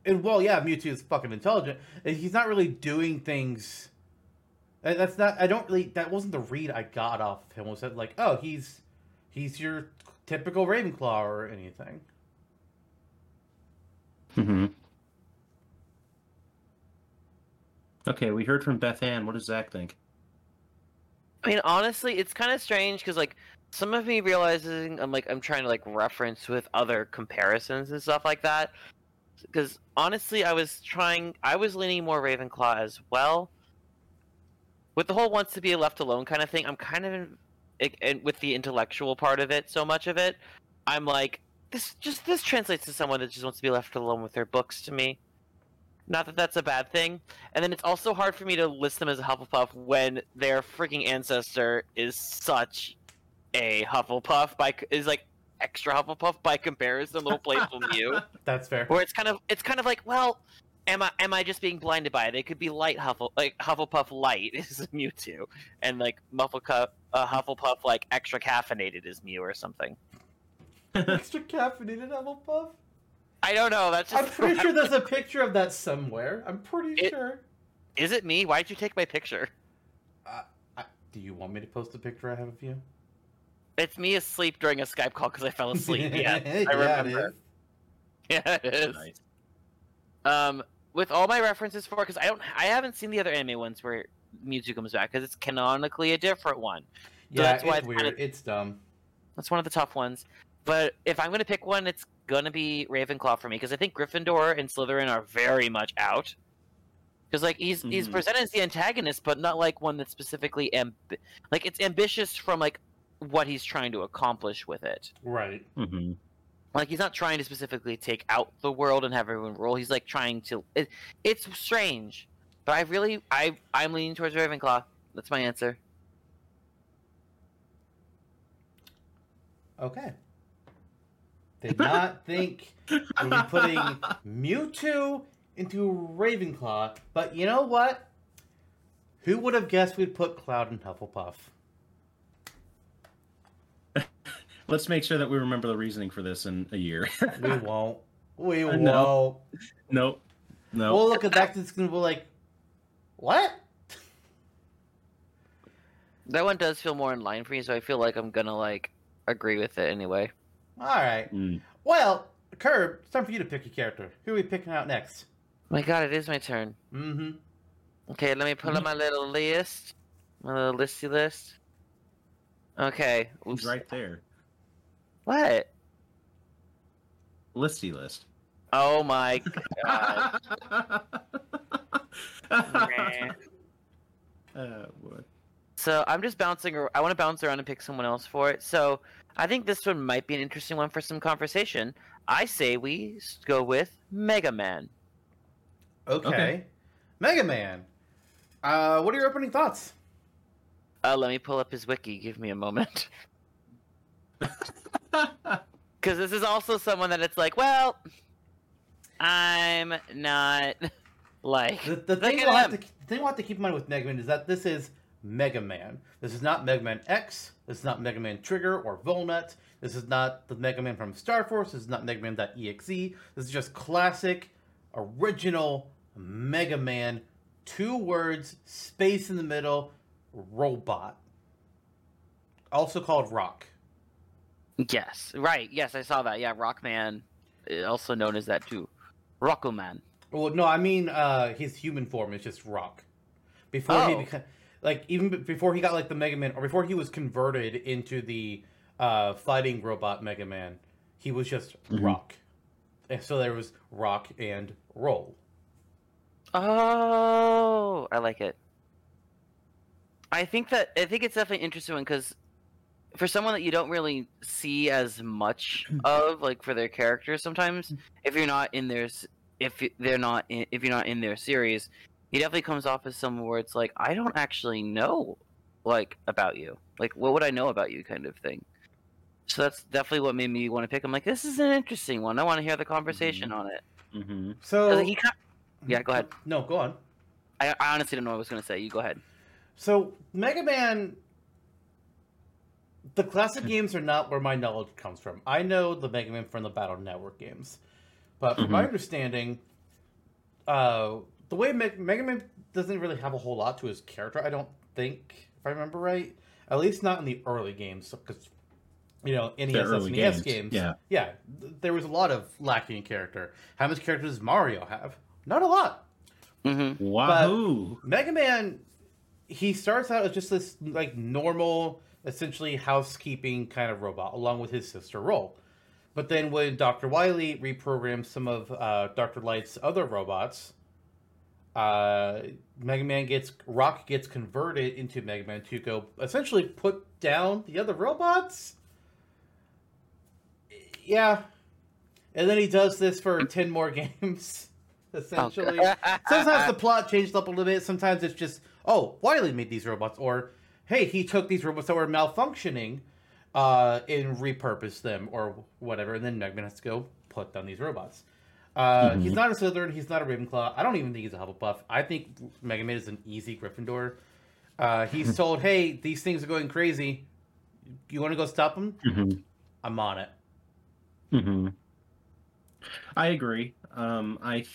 and well, yeah, Mewtwo is fucking intelligent. and He's not really doing things. That's not. I don't really. That wasn't the read I got off of him. Was that like, oh, he's he's your typical Ravenclaw or anything? Mhm. Okay, we heard from Beth Ann. What does Zach think? I mean, honestly, it's kind of strange because like some of me realizing I'm like I'm trying to like reference with other comparisons and stuff like that. Because honestly, I was trying. I was leaning more Ravenclaw as well. With the whole wants to be left alone kind of thing, I'm kind of in, it, and with the intellectual part of it, so much of it, I'm like this. Just this translates to someone that just wants to be left alone with their books to me. Not that that's a bad thing. And then it's also hard for me to list them as a Hufflepuff when their freaking ancestor is such a Hufflepuff by is like extra Hufflepuff by comparison, little playful Mew. That's fair. Where it's kind of it's kind of like, well, am I am I just being blinded by it? It could be light Huffle like Hufflepuff light is Mewtwo, and like Mufflepuff uh, Hufflepuff like extra caffeinated is Mew or something. Extra caffeinated Hufflepuff. I don't know. That's just I'm pretty sure there's a picture of that somewhere. I'm pretty It- sure. Is it me? Why'd you take my picture? I, do you want me to post a picture I have of you? It's me asleep during a Skype call because I fell asleep. yeah, I yeah, remember. it is. Yeah, it is. Nice. Um, with all my references for, because I don't, I haven't seen the other anime ones where Mewtwo comes back because it's canonically a different one. Yeah, that's why it's it's weird. kinda- It's dumb. That's one of the tough ones. But if I'm gonna pick one, it's gonna be Ravenclaw for me because I think Gryffindor and Slytherin are very much out. Because like he's he's Mhm. presented as the antagonist, but not like one that's specifically amb- like it's ambitious from like what he's trying to accomplish with it. Right. hmm Like he's not trying to specifically take out the world and have everyone rule. He's like trying to. It, it's strange, but I really I I'm leaning towards Ravenclaw. That's my answer. Okay. Did not think we'd be putting Mewtwo into Ravenclaw, but you know what? Who would have guessed we'd put Cloud in Hufflepuff? let's make sure that we remember the reasoning for this in a year. We won't. We I won't. know. nope. No. We'll look at back It's gonna be like, what? That one does feel more in line for me, so I feel like I'm gonna like agree with it anyway. All right. Mm. Well, Curb, it's time for you to pick your character. Who are we picking out next? My God, it is my turn. Mm-hmm. Okay, let me pull up my little list, my little listy list. Okay. He's right there. What? Listy list. Oh my God. uh. So I'm just bouncing. ar- I want to bounce around and pick someone else for it. So I think this one might be an interesting one for some conversation. I say we go with Mega Man. Okay. Okay. Mega Man. Uh, what are your opening thoughts? Uh, let me pull up his wiki. Give me a moment. Because this is also someone that it's like, well, I'm not like. The, the thing we'll have to the thing we'll have to keep in mind with Mega Man is that this is Mega Man. This is not Mega Man X. This is not Mega Man Trigger or Volnutt. This is not the Mega Man from Star Force. This is not Mega Man.exe. This is just classic, original Mega Man. Two words, space in the middle, robot. Also called Rock. Yes, right. Yes, I saw that. Yeah, Rockman, uh, also known as that too. Rockoman. Well, no, I mean uh, his human form is just Rock. Before he Oh. became, like, even before he got like the Mega Man, or before he was converted into the uh, fighting robot Mega Man, he was just Mhm. Rock. And so there was Rock and Roll. Oh, I like it. I think that I think it's definitely interesting one because for someone that you don't really see as much mm. of, like for their characters, sometimes mm. if you're not in their if they're not in, if you're not in their series, he definitely comes off as someone where it's like I don't actually know like about you, like what would I know about you, kind of thing. So that's definitely what made me want to pick. I'm like, this is an interesting one. I want to hear the conversation mm-hmm. on it. Mm-hmm. So 'Cause he kind yeah, go ahead. No, go on. I, I honestly don't know what I was gonna say. You go ahead. So Mega Man, the classic games are not where my knowledge comes from. I know the Mega Man from the Battle Network games, but from my Mhm. understanding, uh, the way Meg- Mega Man doesn't really have a whole lot to his character. I don't think, if I remember right, at least not in the early games, because you know NES, early SNES games, games, yeah. yeah, th- there was a lot of lacking in character. How much character does Mario have? Not a lot. Mm-hmm. Wahoo! Mega Man, he starts out as just this like normal, essentially housekeeping kind of robot, along with his sister Roll. But then when Doctor Wily reprograms some of uh, Doctor Light's other robots, uh, Mega Man gets Rock gets converted into Mega Man to go essentially put down the other robots. Yeah, and then he does this for ten more games, essentially sometimes the plot changed up a little bit. Sometimes it's just, oh, Wily made these robots, or hey, he took these robots that were malfunctioning, uh, and repurposed them, or whatever. And then Mega Man has to go put down these robots. Uh, Mhm. He's not a Slytherin. He's not a Ravenclaw. I don't even think he's a Hufflepuff. I think Mega Man is an easy Gryffindor. Uh, he's told, hey, these things are going crazy. You want to go stop them? hmm I'm on it. hmm I agree. Um, I,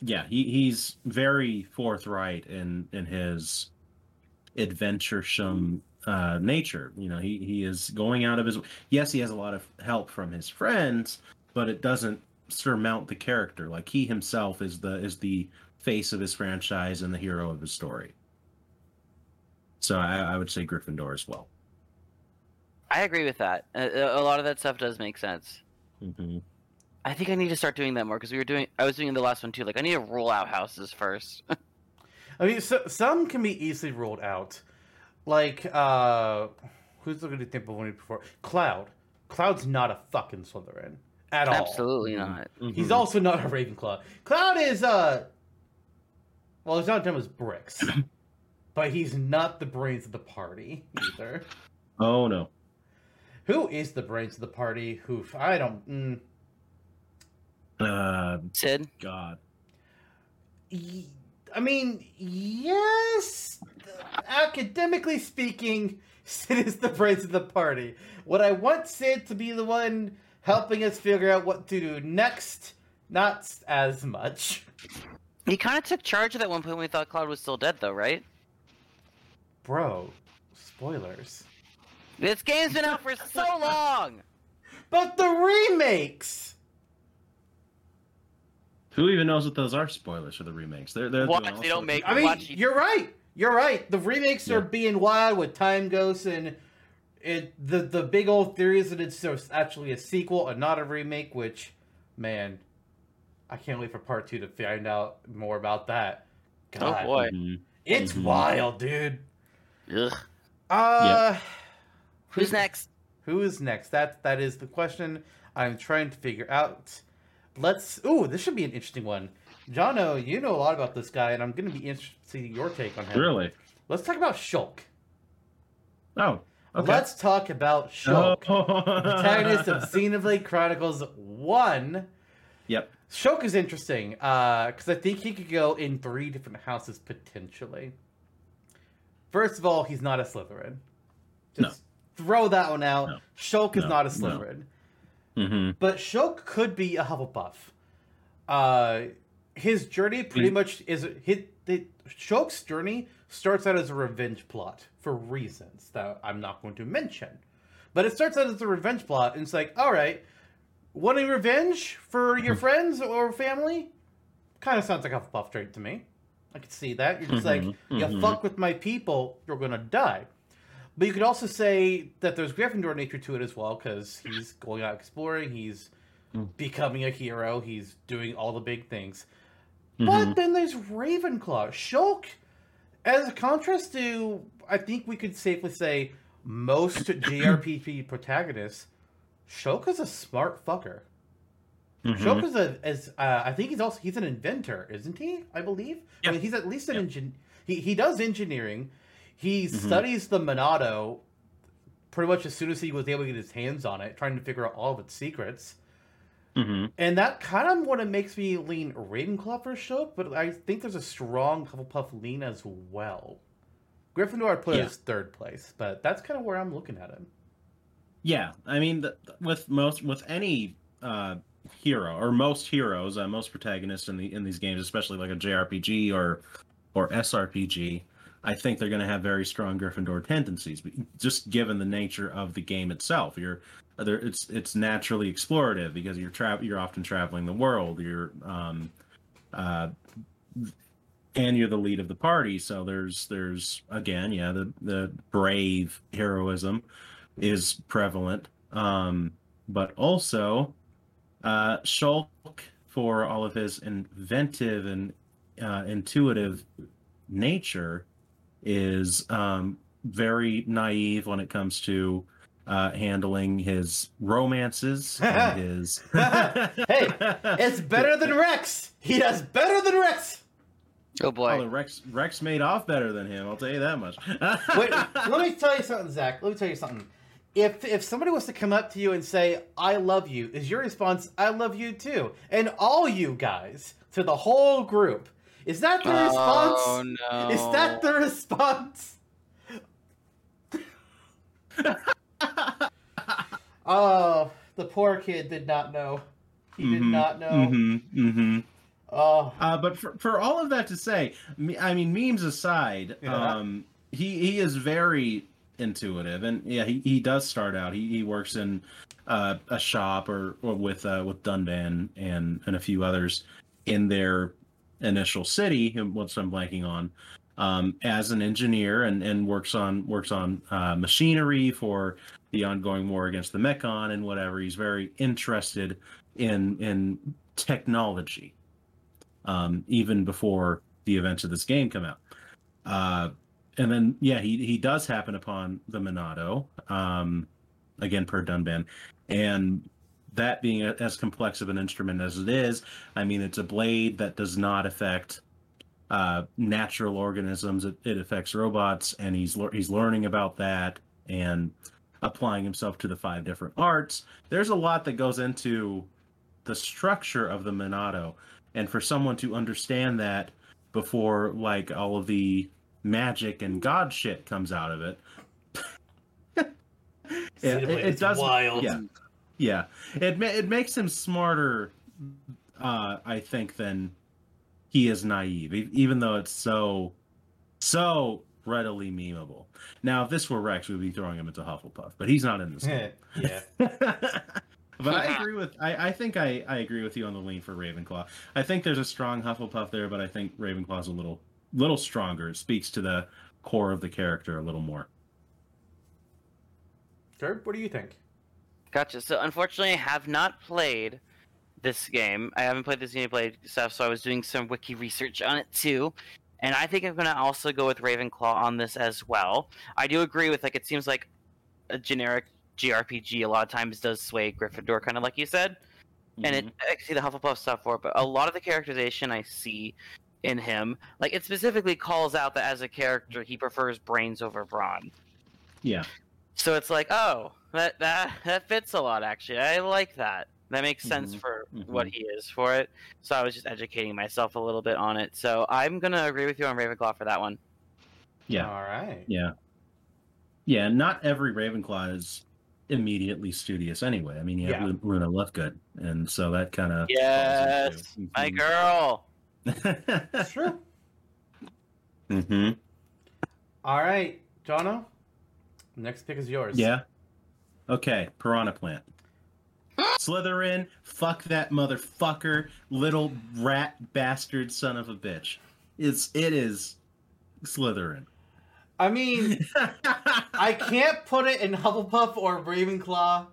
yeah, he, he's very forthright in in his adventuresome uh, nature. You know, he he is going out of his. Yes, he has a lot of help from his friends, but it doesn't surmount the character. Like he himself is the is the face of his franchise and the hero of his story. So I, I would say Gryffindor as well. I agree with that. A, a lot of that stuff does make sense. hmm I think I need to start doing that more because we were doing. I was doing the last one too. Like I need to roll out houses first. I mean, so, some can be easily ruled out. Like, uh, who's looking to think of one before? Cloud. Cloud's not a fucking Slytherin at all. Absolutely Mhm. not. He's Mhm. also not a Ravenclaw. Cloud is, uh, well, he's not dumb as bricks, but he's not the brains of the party either. Oh no. Who is the brains of the party? Who I don't. Mm, Uh, Cid. God. Y- I mean, yes. Academically speaking, Cid is the brains of the party. Would I want Cid to be the one helping us figure out what to do next? Not as much. He kind of took charge at that one point when we thought Cloud was still dead, though, right? Bro, spoilers. This game's been out for so long. But the remakes! Who even knows what those are? Spoilers for the remakes. They're they're Watch, they're they don't make- I mean, Watch- you're right. You're right. The remakes are being wild with Time Ghosts and it. The the big old theory is that it's just actually a sequel and not a remake. Which, man, I can't wait for part two to find out more about that. God, Oh boy. Mhm. it's Mhm. wild, dude. Ugh. Uh, Who's next? Who is next? That that is the question I'm trying to figure out. Let's. Ooh, this should be an interesting one. Jono, you know a lot about this guy, and I'm going to be interested to see your take on him. Really? Let's talk about Shulk. Oh. Okay. Let's talk about Shulk, Oh. protagonist of Xenoblade Chronicles One. Yep. Shulk is interesting uh, because I think he could go in three different houses potentially. First of all, he's not a Slytherin. Just throw that one out. No. Shulk is No, not a no. Slytherin. Hmm But Shulk could be a Hufflepuff. Uh, his journey pretty much is his, the, Shulk's journey starts out as a revenge plot for reasons that I'm not going to mention. But it starts out as a revenge plot, and it's like, all right, wanting revenge for your friends or family, kind of sounds like a Hufflepuff trait to me. I could see that. You're just like, Mhm, you mhm. fuck with my people, you're gonna die. But you could also say that there's Gryffindor nature to it as well, because he's going out exploring, he's Mm. becoming a hero, he's doing all the big things. Mhm. But then there's Ravenclaw. Shulk, as a contrast to, I think we could safely say, most JRPG protagonists, Shulk is a smart fucker. Mhm. Shulk is a, as uh, I think he's also he's an inventor, isn't he? I believe. I mean, he's at least an Yeah. engine. He he does engineering. He Mhm. studies the Monado pretty much as soon as he was able to get his hands on it, trying to figure out all of its secrets. Mhm. And that kind of what it makes me lean Ravenclaw for Shulk, but I think there's a strong Hufflepuff lean as well. Gryffindor I'd put Yeah. as third place, but that's kind of where I'm looking at him. Yeah, I mean, the, with most with any uh, hero or most heroes, uh, most protagonists in the in these games, especially like a JRPG or or SRPG, I think they're going to have very strong Gryffindor tendencies, just given the nature of the game itself. You're there, it's it's naturally explorative because you're tra- you're often traveling the world. You're um, uh, and you're the lead of the party, so there's there's again, yeah, the the brave heroism is prevalent. Um, but also, uh, Shulk, for all of his inventive and uh, intuitive nature, is um, very naive when it comes to uh, handling his romances and his. Hey, It's better than Rex. He does better than Rex. Oh Oh, boy. Rex Rex made off better than him. I'll tell you that much. Wait, let me tell you something, Zach. Let me tell you something. If if somebody was to come up to you and say, "I love you," is your response, "I love you too," and all you guys to the whole group, is that the response? Oh no. Is that the response? oh, the poor kid did not know. He did Mhm, not know. Mm-hmm, mm-hmm. Oh, Uh, but for, for all of that to say, me- I mean, memes aside, Yeah. um, he he is very intuitive, and yeah, he, he does start out. He, he works in uh, a shop or, or with uh, with Dunban and and a few others in their initial city, which I'm blanking on, um, as an engineer, and, and works on works on uh, machinery for the ongoing war against the Mechon and whatever. He's very interested in in technology um, even before the events of this game come out. Uh, and then, yeah, he, he does happen upon the Monado, um, again, per Dunban. And that being a, as complex of an instrument as it is, I mean, it's a blade that does not affect uh, natural organisms. It, it affects robots, and he's lear- he's learning about that and applying himself to the five different arts. There's a lot that goes into the structure of the Monado and for someone to understand that before like all of the magic and god shit comes out of it it, it is does. wild. Yeah, yeah. It it makes him smarter, uh, I think, than he is naive. Even though it's so, so readily memeable. Now, if this were Rex, we'd be throwing him into Hufflepuff, but he's not in this. game. yeah. but I agree with. I, I think I, I agree with you on the lean for Ravenclaw. I think there's a strong Hufflepuff there, but I think Ravenclaw's a little little stronger. It speaks to the core of the character a little more. Herb, what do you think? Gotcha. So unfortunately, I have not played this game. I haven't played this Xenoblade stuff, so I was doing some wiki research on it too. And I think I'm going to also go with Ravenclaw on this as well. I do agree with like it seems like a generic JRPG a lot of times does sway Gryffindor, kind of like you said. And it mm-hmm. I can see the Hufflepuff stuff for it, but a lot of the characterization I see in him, like it specifically calls out that as a character he prefers brains over brawn. yeah. So it's like, oh, that that that fits a lot actually. I like that. That makes sense Mhm, for mhm. what he is for it. So I was just educating myself a little bit on it. So I'm gonna agree with you on Ravenclaw for that one. Yeah. All right. Yeah. Yeah, not every Ravenclaw is immediately studious anyway. I mean, you have Yeah. Lu- Luna Lovegood, and so that kind of Yes, my girl. That's true. hmm All right, Jono. Next pick is yours. Yeah. Okay, Piranha Plant. Slytherin, fuck that motherfucker, little rat bastard son of a bitch. It's it is Slytherin. I mean, I can't put it in Hufflepuff or Ravenclaw.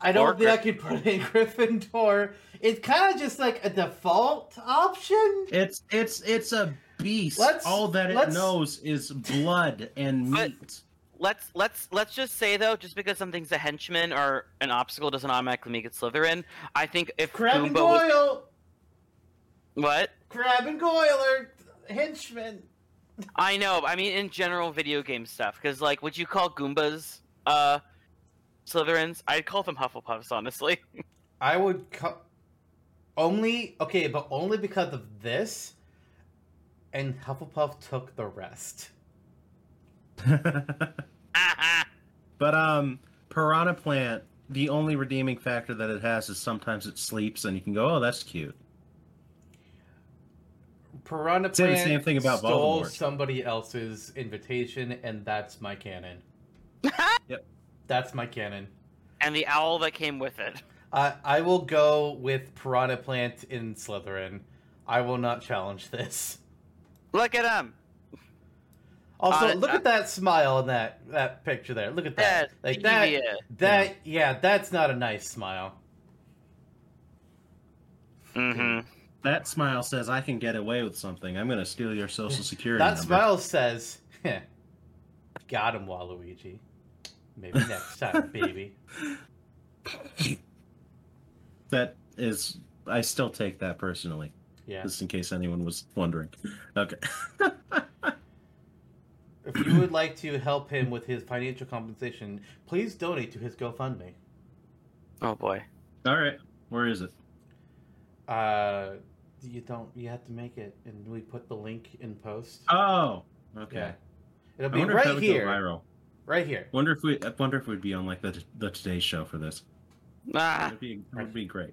I don't Or think I can put it in Gryffindor. It's kind of just like a default option. It's it's it's a beast. Let's- All that it let's- knows is blood and But- meat. Let's let's let's just say though, just because something's a henchman or an obstacle doesn't automatically make it Slytherin. I think if Crabbe and Goomba was what Crabbe and Goyle are henchmen. I know. I mean, in general, video game stuff. Because, like, would you call Goombas uh, Slytherins? I'd call them Hufflepuffs, honestly. I would co- only okay, but only because of this. And Hufflepuff took the rest. but um Piranha Plant, the only redeeming factor that it has is sometimes it sleeps and you can go, Oh, that's cute. Piranha Say the Plant same thing about stole Voldemort. somebody else's invitation, and that's my canon. Yep. That's my canon. and the owl that came with it. I I will go with Piranha Plant in Slytherin. I will not challenge this. Look at him. Also, Uh, look uh, at that smile in that that picture there. Look at that. That's like that. devious. That yeah, that's not a nice smile. Mm-hmm. That smile says I can get away with something. I'm gonna steal your social security. That number." smile says, "Heh, "Got him, Waluigi. Maybe next time, baby." That is I still take that personally. Yeah. Just in case anyone was wondering. Okay. If you would like to help him with his financial compensation, please donate to his GoFundMe. Oh boy. All right. Where is it? Uh, you don't. You have to make it, and we put the link in post. Oh. Okay. Yeah, it'll be wonder if right here. viral. Right here. Wonder if we I wonder if we'd be on like the the Today Show for this. Ah. It'd be, it would be great.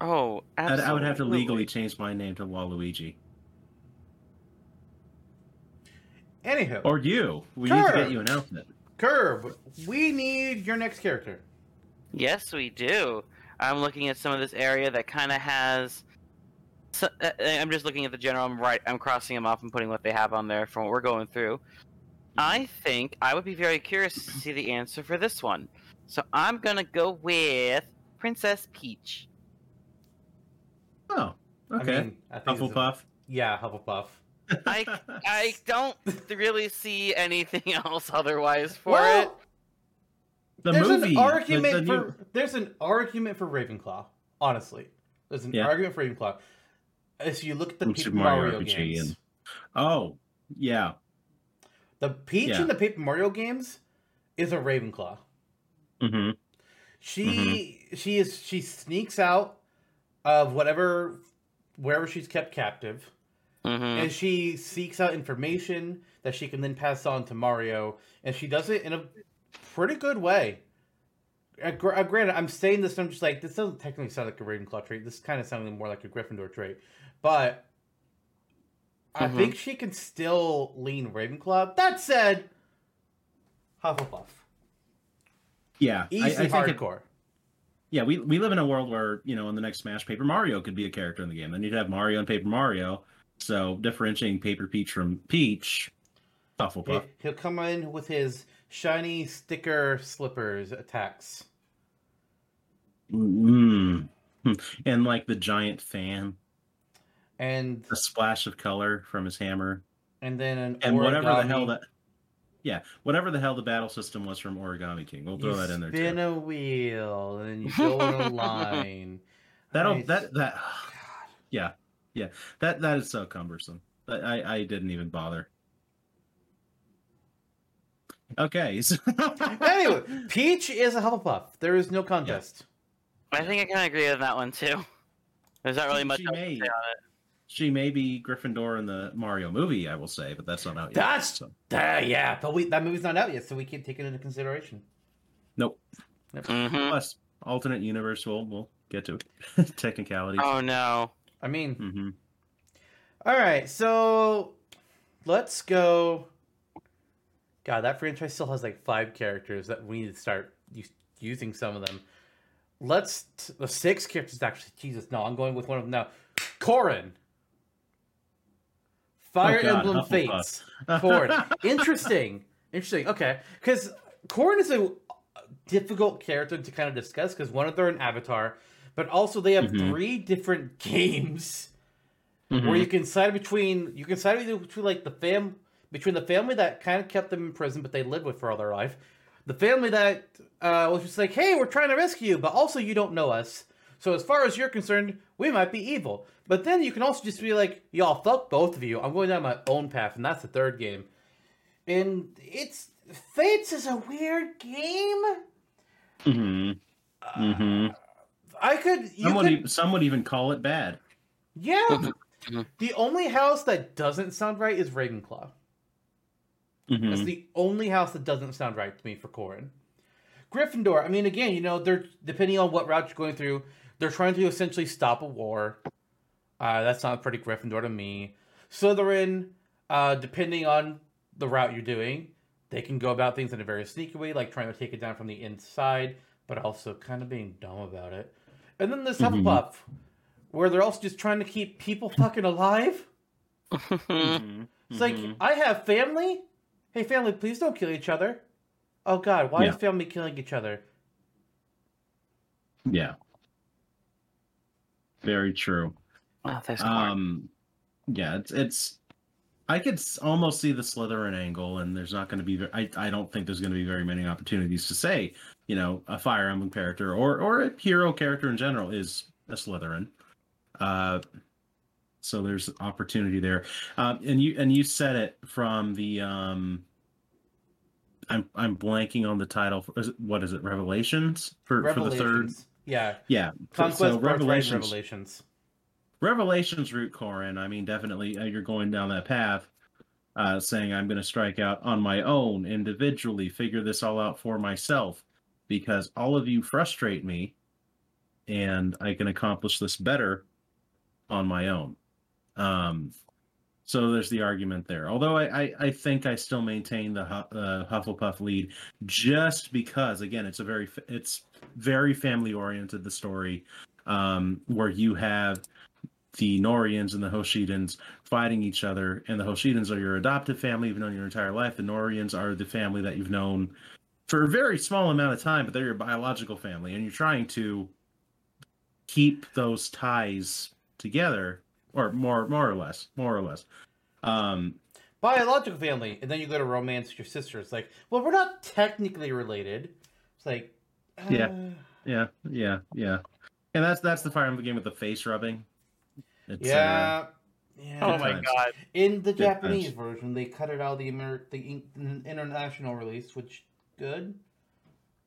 Oh, I'd, absolutely. I would have to legally change my name to Waluigi. Anywho, Or you. We need to get you an outfit. Curb, we need your next character. Yes, we do. I'm looking at some of this area that kind of has. So, uh, I'm just looking at the general. I'm right. I'm crossing them off and putting what they have on there from what we're going through. I think I would be very curious to see the answer for this one. So I'm gonna go with Princess Peach. Oh. Okay. I mean, I think it's a- Hufflepuff. yeah, Hufflepuff. I I don't really see anything else otherwise for well, it. The there's movie. an argument the new- for there's an argument for Ravenclaw. Honestly, there's an Yeah. argument for Ravenclaw. If you look at the From Paper Mario Mario, RPG games, and- Oh. Yeah. the Peach Yeah. in the Paper Mario games is a Ravenclaw. Mm-hmm. She she is she sneaks out of whatever wherever she's kept captive. Hmm and she seeks out information that she can then pass on to Mario, and she does it in a pretty good way. Uh, gr- uh, granted, I'm saying this, I'm just like, this doesn't technically sound like a Ravenclaw trait. This kind of sounding more like a Gryffindor trait. But I Mhm. think she can still lean Ravenclaw. That said, Hufflepuff. Yeah, I, Easy I think it, hardcore. yeah, we we live in a world where you know in the next Smash, Paper Mario could be a character in the game. Then you'd have Mario and Paper Mario. So differentiating Paper Peach from Peach, Hufflepuff. He'll come in with his shiny sticker slippers attacks. Mm. And like the giant fan, And a splash of color from his hammer, and then an and whatever the hell that. Yeah, whatever the hell the battle system was from Origami King, we'll throw you that in there spin too. a wheel and then you go in a line. That'll I- that that God. yeah yeah that that is so cumbersome. I I, I didn't even bother. Okay, so anyway, Peach is a Hufflepuff. There is no contest. I think I kind of agree with that one too. There's not really She- much she else to may. say on it. she may be Gryffindor in the Mario movie, I will say, but that's not out yet. That's- so. Ah, yeah, but we, that movie's not out yet, so we can't take it into consideration. Nope. Mhm. Plus, alternate universe. We'll we'll get to it. Technicalities. Oh no. I mean, hmm all right, so let's go. God, that franchise still has like five characters that we need to start us- using some of them. Let's t- the six characters actually. Jesus, no, I'm going with one of them now. Corrin. Fire Oh, God, Emblem Hufflepuff. Fates. Corrin. Interesting. Interesting. Okay, because Corrin is a difficult character to kind of discuss because one of they're an avatar, but also they have Mhm. three different games Mhm. where you can side between you can side between, like the fam between the family that kind of kept them in prison but they lived with for all their life, the family that uh, was just like, hey, we're trying to rescue you, but also you don't know us. So as far as you're concerned, we might be evil. But then you can also just be like, y'all, fuck both of you. I'm going down my own path, and that's the third game. And it's Fates is a weird game. Mhm. Mhm. I could you Some would, could e- some would even call it bad. yeah. Mhm. the only house that doesn't sound right is Ravenclaw. Mhm. That's the only house that doesn't sound right to me for Corrin. Gryffindor, I mean, again, you know, they're depending on what route you're going through, they're trying to essentially stop a war. Uh, that sounds pretty Gryffindor to me. Slytherin, uh, depending on the route you're doing, they can go about things in a very sneaky way, like trying to take it down from the inside, but also kind of being dumb about it. And then there's Mhm. Hufflepuff, where they're also just trying to keep people fucking alive. Mhm. It's like Mhm. I have family. Hey, family, please don't kill each other. Oh God, why Yeah. is family killing each other? yeah, very true. oh, there's Corrin. Um, yeah, it's it's. I could almost see the Slytherin angle, and there's not going to be. I I don't think there's going to be very many opportunities to say, you know, a Fire Emblem character or or a hero character in general is a Slytherin. Uh, so there's opportunity there, um, and you and you said it from the. Um, I'm I'm blanking on the title. For, is it, what is it? Revelations for for the third. Revelations. Yeah. Yeah, Conquest so so Revelations. Revelations. Revelations. Revelations route, Corrin. I mean, definitely uh, you're going down that path, uh, saying I'm going to strike out on my own, individually, figure this all out for myself, because all of you frustrate me, and I can accomplish this better on my own. Um, so there's the argument there. Although I, I, I think I still maintain the uh, Hufflepuff lead, just because again it's a very it's very family oriented. The story, um, where you have the Nohrians and the Hoshidans fighting each other, and the Hoshidans are your adoptive family you've known your entire life. The Nohrians are the family that you've known for a very small amount of time, but they're your biological family, and you're trying to keep those ties together, or more, more or less, more or less. Um, Biological family, and then you go to romance with your sister. It's like, well, we're not technically related. It's like, Yeah. uh, yeah, yeah, yeah, and that's that's the Fire Emblem game with the face rubbing. It's, uh, yeah. Yeah. oh my times. god. In the Good Japanese times. version, they cut it out of the Amer- the international release, which good.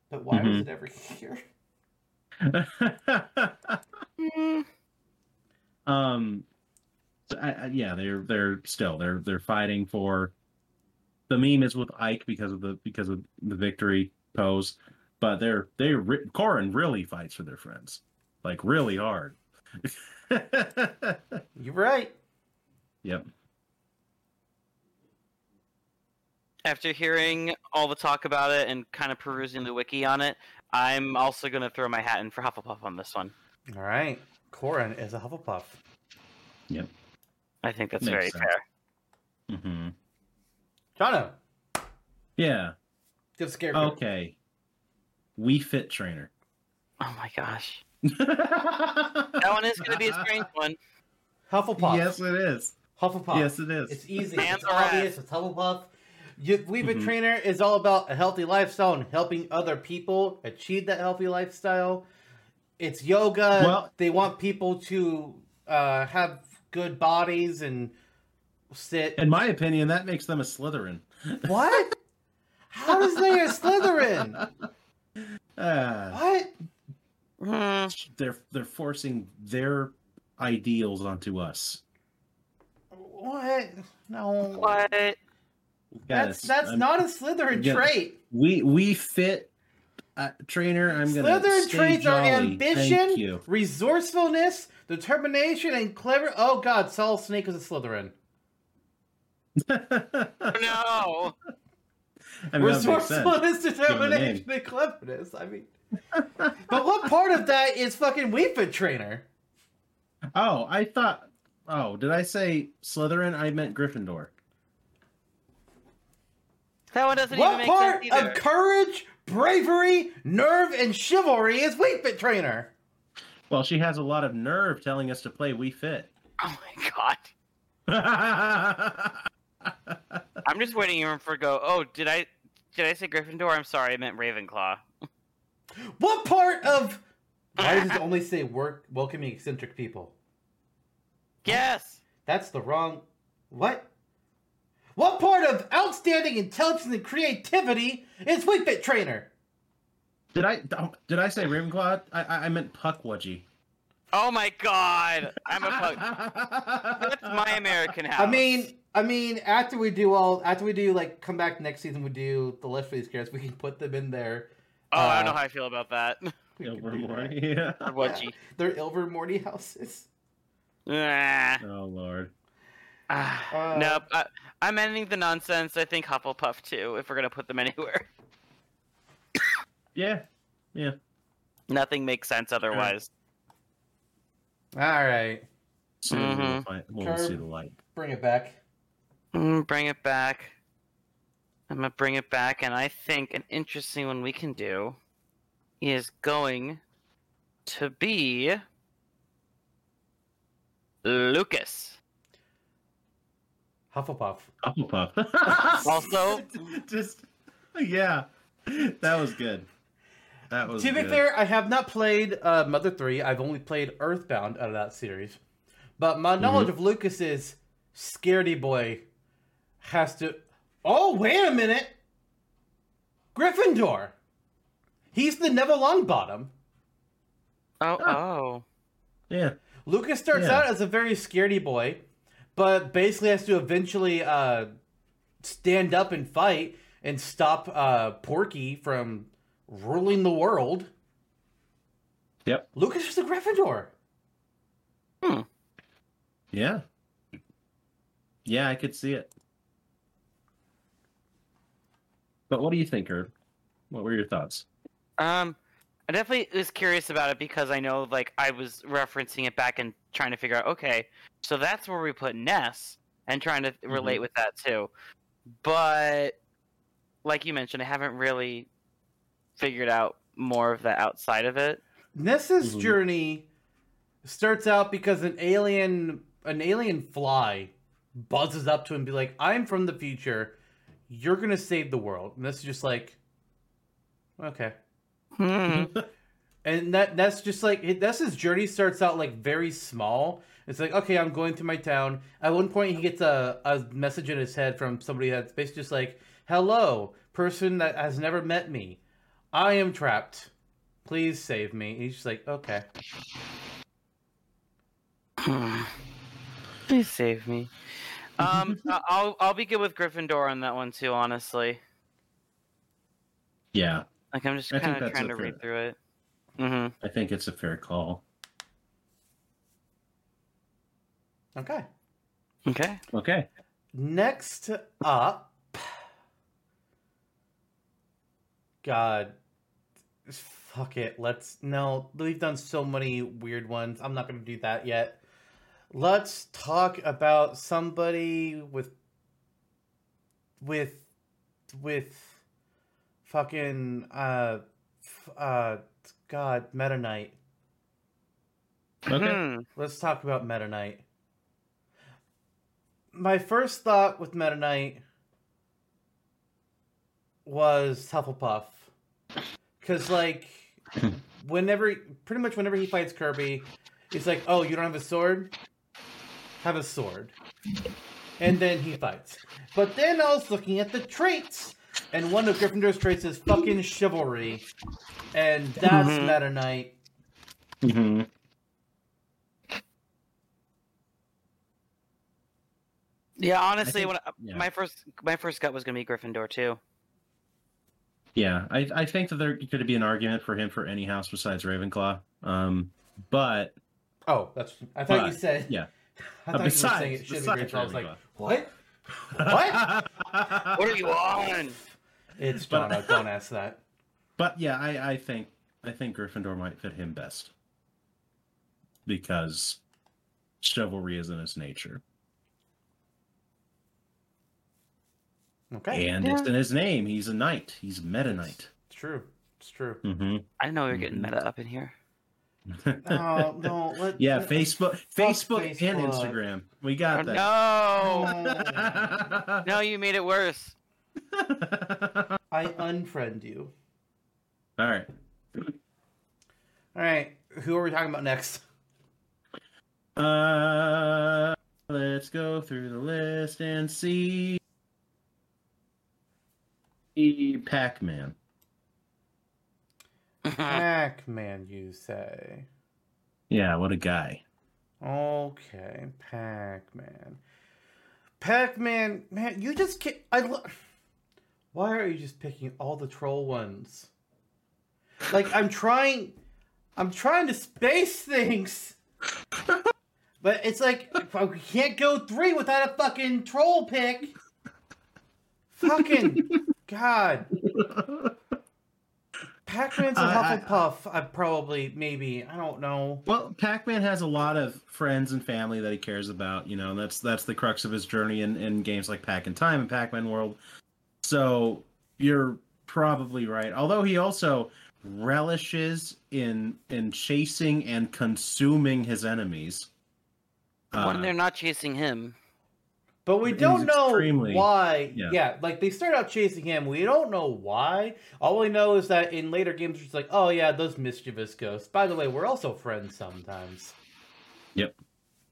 But why was Mhm. it ever here? Mm, um so I, I, yeah they're they're still they're they're fighting for the meme is with ike because of the because of the victory pose, but they're they Corrin really fights for their friends, like really hard. You're right. yep. After hearing all the talk about it and kind of perusing the wiki on it, I'm also going to throw my hat in for Hufflepuff on this one. All right. Corrin is a Hufflepuff. Yep. I think that's Makes very sense. fair. hmm Jono, Yeah. give Scarecrow. Okay. Wii Fit Trainer. Oh my gosh. That one is going to be a strange one. Hufflepuff. Yes, it is. Hufflepuff. Yes, it is. It's easy. And it's obvious. It's Hufflepuff. You, Weave Mhm. Trainer is all about a healthy lifestyle and helping other people achieve that healthy lifestyle. It's yoga. Well- they want people to uh, have good bodies and sit. In my opinion, that makes them a Slytherin. what? How does they a Slytherin? Ah, What? Hmm. they're they're forcing their ideals onto us. What? No. What? That's Yes, that's I'm- not a Slytherin Yeah. trait. we Wii Fit uh, trainer. I'm gonna Slytherin stay traits are ambition, Thank you. resourcefulness, determination, and clever. Oh God, Solid Snake is a Slytherin. No. I mean, that makes sense. Resourcefulness, determination, and cleverness. I mean, but what part of that is fucking Wii Fit Trainer? Oh, I thought. Oh, did I say Slytherin? I meant Gryffindor. That one doesn't What even make part sense either. of courage, bravery, nerve, and chivalry is Wii Fit Trainer? Well, she has a lot of nerve telling us to play Wii Fit. Oh my god. I'm just waiting for her go. Oh, did I did I say Gryffindor? I'm sorry, I meant Ravenclaw. What part of why does it only say work welcoming eccentric people? Yes. That's the wrong. What? What part of outstanding intelligence and creativity is Wii Fit Trainer? did I oh, did I say Ravenclaw? I I, I meant Pukwudgie. Oh my god. I'm a pug. That's my American house. I mean, I mean, after we do all, after we do like come back next season, we do the list for these characters. We can put them in there. Oh, I don't know uh, how I feel about that. We can do Ilvermorny, that. Yeah. They're Ilvermorny houses. Ah. Oh lord. Ah, Uh, nope. I, I'm ending the nonsense. I think Hufflepuff too. If we're gonna put them anywhere, Yeah. Yeah. nothing makes sense otherwise. All right, Soon we'll, Mhm. find, we'll Curb. see the light. bring it back. Mm, bring it back. I'm gonna bring it back, and I think an interesting one we can do is going to be Lucas. Hufflepuff. Hufflepuff. Also- just yeah, that was good. That was to be good. fair, I have not played uh, Mother Three. I've only played Earthbound out of that series. But my knowledge of Lucas is Scaredy Boy has to. Oh wait a minute, Gryffindor. He's the Neville Longbottom. Oh, Huh. oh. Yeah. Lucas starts Yeah. out as a very scaredy boy, but basically has to eventually uh, stand up and fight and stop uh, Porky from ruling the world. Yep. Lucas is a Gryffindor. Hmm. Yeah. Yeah, I could see it. But what do you think, Herb? What were your thoughts? Um, I definitely was curious about it because I know, like, I was referencing it back and trying to figure out, okay, so that's where we put Ness and trying to relate with that too. But, like you mentioned, I haven't really figured out more of the outside of it. Ness's Mhm. journey starts out because an alien, an alien fly, buzzes up to him and be like, "I'm from the future. You're gonna save the world." And this is just like, "Okay." Hmm. and that that's just like it, that's his journey starts out like very small it's like okay i'm going to my town at one point he gets a, a message in his head from somebody that's basically just like hello person that has never met me i am trapped please save me he's just like okay Please save me. Um, I- I'll I'll be good with Gryffindor on that one too. Honestly, Yeah. Like I'm just kind of trying to fair- read through it. Mm-hmm. I think it's a fair call. Okay. Okay. Okay. Next up, God, fuck it. Let's no. We've done so many weird ones. I'm not gonna do that yet. Let's talk about somebody with with with fucking uh uh God Meta Knight. Okay. Hmm. Let's talk about Meta Knight. My first thought with Meta Knight was Hufflepuff. Because, like, whenever, pretty much whenever he fights Kirby, he's like, oh, you don't have a sword? Have a sword. And then he fights. But then I was looking at the traits, and one of Gryffindor's traits is fucking chivalry. And that's Mhm. Meta Knight. hmm Yeah, honestly, think- when I, yeah. my first my first gut was gonna be Gryffindor too. Yeah, I, I think that there could be an argument for him for any house besides Ravenclaw. Um, but Oh, that's. I thought you said. yeah. I Uh, thought you were saying besides- it should be besides Rachel. I was like, what? What? What are you on? It's But- Don't ask that. but yeah, I, I think I think Gryffindor might fit him best because chivalry is in his nature, Okay. and it's in his name. He's a knight. He's a meta knight. It's true. It's true. hmm I didn't know we were getting Mhm. meta up in here. Oh no. Let, yeah, let- Facebook, fuck Facebook, and Instagram. We Oh, got that. no, no, you made it worse. I unfriend you. All right. All right. Who are we talking about next? Uh, let's go through the list and see. Pac-Man. Pac-Man, you say? Yeah, what a guy. Okay, Pac-Man. Pac-Man, man, you just can't. I. Lo- Why are you just picking all the troll ones? Like I'm trying, I'm trying to space things, but it's like we can't go three without a fucking troll pick. Fucking god. Pac-Man's a I- I- Hufflepuff. I probably, maybe, I don't know. Well, Pac-Man has a lot of friends and family that he cares about. You know, and that's that's the crux of his journey in, in games like Pac in Time and Pac-Man World. So you're probably right. Although he also relishes in in chasing and consuming his enemies. Uh, when they're not chasing him. But we don't know extremely- why. yeah. Yeah. like they start out chasing him. We don't know why. All we know is that in later games, it's like, oh yeah, those mischievous ghosts. By the way, we're also friends sometimes. Yep,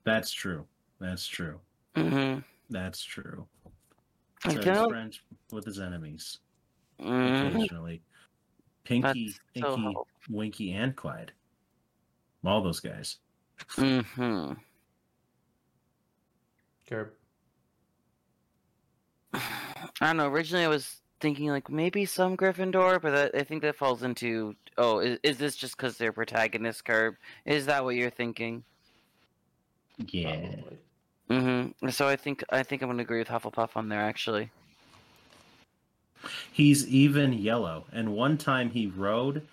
that's true. That's true. hmm That's true. I So he's friends with his enemies Mhm. occasionally. Pinky, That's Pinky, helpful. Winky, and Clyde. All those guys. Mm-hmm. Curb. I don't know. Originally, I was thinking like maybe some Gryffindor, but that, I think that falls into oh, is, is this just because they're protagonist curb? Is that what you're thinking? Yeah. Probably. Mm-hmm. So I think I think I'm gonna agree with Hufflepuff on there actually. He's even yellow. And one time he rode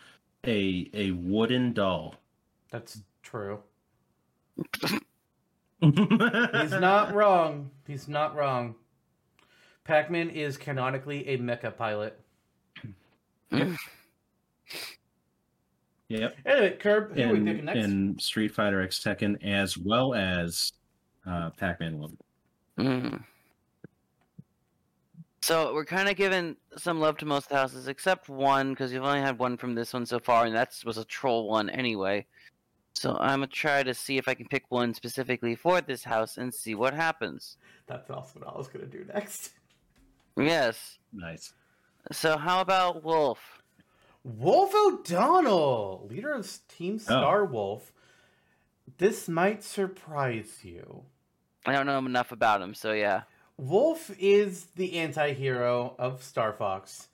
a a wooden doll. That's true. He's He's not wrong. He's not wrong. Pac-Man is canonically a mecha pilot. Yep. Anyway, Curb, who are we picking next? in Street Fighter X Tekken as well as uh, Pac-Man one. Mm. So we're kind of giving some love to most houses except one because you've only had one from this one so far, and that was a troll one anyway. So I'm gonna try to see if I can pick one specifically for this house and see what happens. That's also what I was gonna do next. Yes. Nice. So how about Wolf? Wolf O'Donnell, leader of Oh. Team Star Wolf. This might surprise you. I don't know enough about him, so yeah. Wolf is the anti-hero of Star Fox.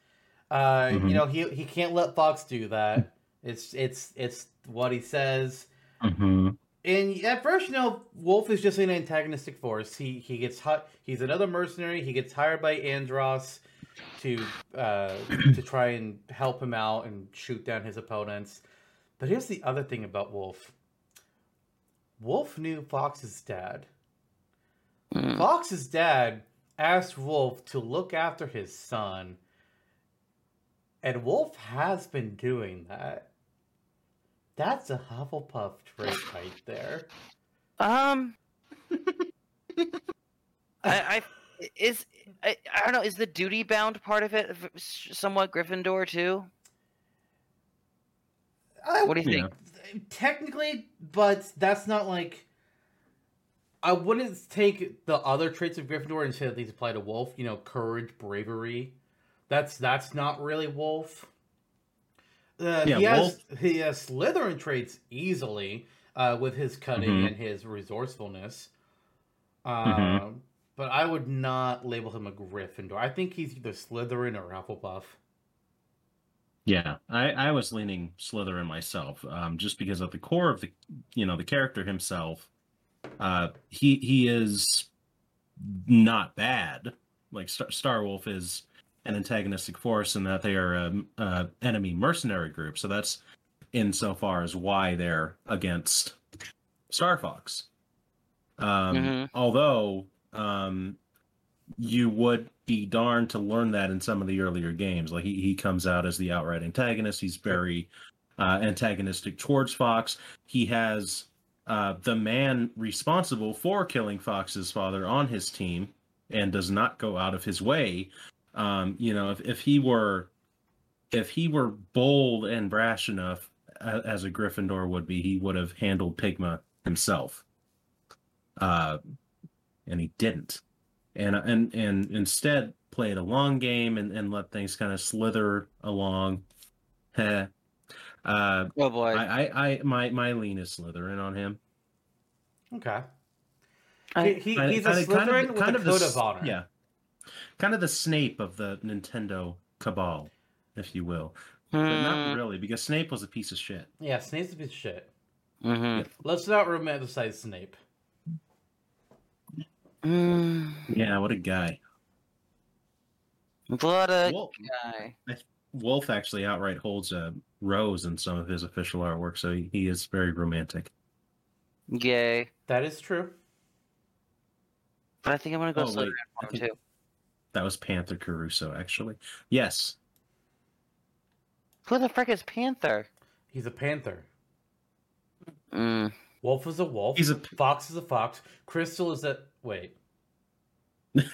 Uh, Mhm. You know, he he can't let Fox do that. It's it's it's what he says. hmm And at first, you know, Wolf is just an antagonistic force. He he gets hot. He's another mercenary. He gets hired by Andross to uh, to try and help him out and shoot down his opponents. But here's the other thing about Wolf. Wolf knew Fox's dad. Mm. Fox's dad asked Wolf to look after his son, and Wolf has been doing that. That's a Hufflepuff trait right there. Um, I, I is I, I don't know. Is the duty bound part of it somewhat Gryffindor too? I, What do you Yeah. think? technically, but that's not like. I wouldn't take the other traits of Gryffindor and say that these apply to Wolf. You know, courage, bravery. That's that's not really Wolf. Uh, Yeah, he has Wolf- he has Slytherin traits easily uh, with his cunning Mhm. and his resourcefulness. Mhm. Um, But I would not label him a Gryffindor. I think he's either Slytherin or Hufflepuff. Yeah, I, I was leaning Slytherin myself, um, just because at the core of the, you know, the character himself, uh, he he is not bad. Like Star, Star Wolf is an antagonistic force, in that they are a, a enemy mercenary group. So that's insofar as why they're against Star Fox. Um, Mhm. Although um, you would be darned to learn that in some of the earlier games. Like he, he comes out as the outright antagonist. He's very uh, antagonistic towards Fox. He has uh, the man responsible for killing Fox's father on his team and does not go out of his way. Um, you know, if, if he were if he were bold and brash enough as a Gryffindor would be, he would have handled Pigma himself. Uh, and he didn't and and and instead played a long game and, and let things kind of slither along. Heh. uh, Oh boy. I, I, I, my my lean is Slytherin on him. Okay. I- he, he- he's a kinda- Slytherin kind of, with kind a of the code s- of honor. Yeah, kind of the Snape of the Nintendo cabal, if you will, but not Hmm, really because Snape was a piece of shit. Yeah, Snape's a piece of shit. mhm. Let's not romanticize Snape. Mm, Yeah, what a guy. what a Wolf, guy. Wolf actually outright holds a rose in some of his official artwork, so he, he is very romantic. Yay. That is true. But I think I'm gonna go Oh, wait, Slytherin I for him think- too. That was Panther Caruso, actually. Yes, Who the frick is Panther? He's a panther. Mm. Wolf is a wolf. he's a. fox is a fox. Krystal is a wait.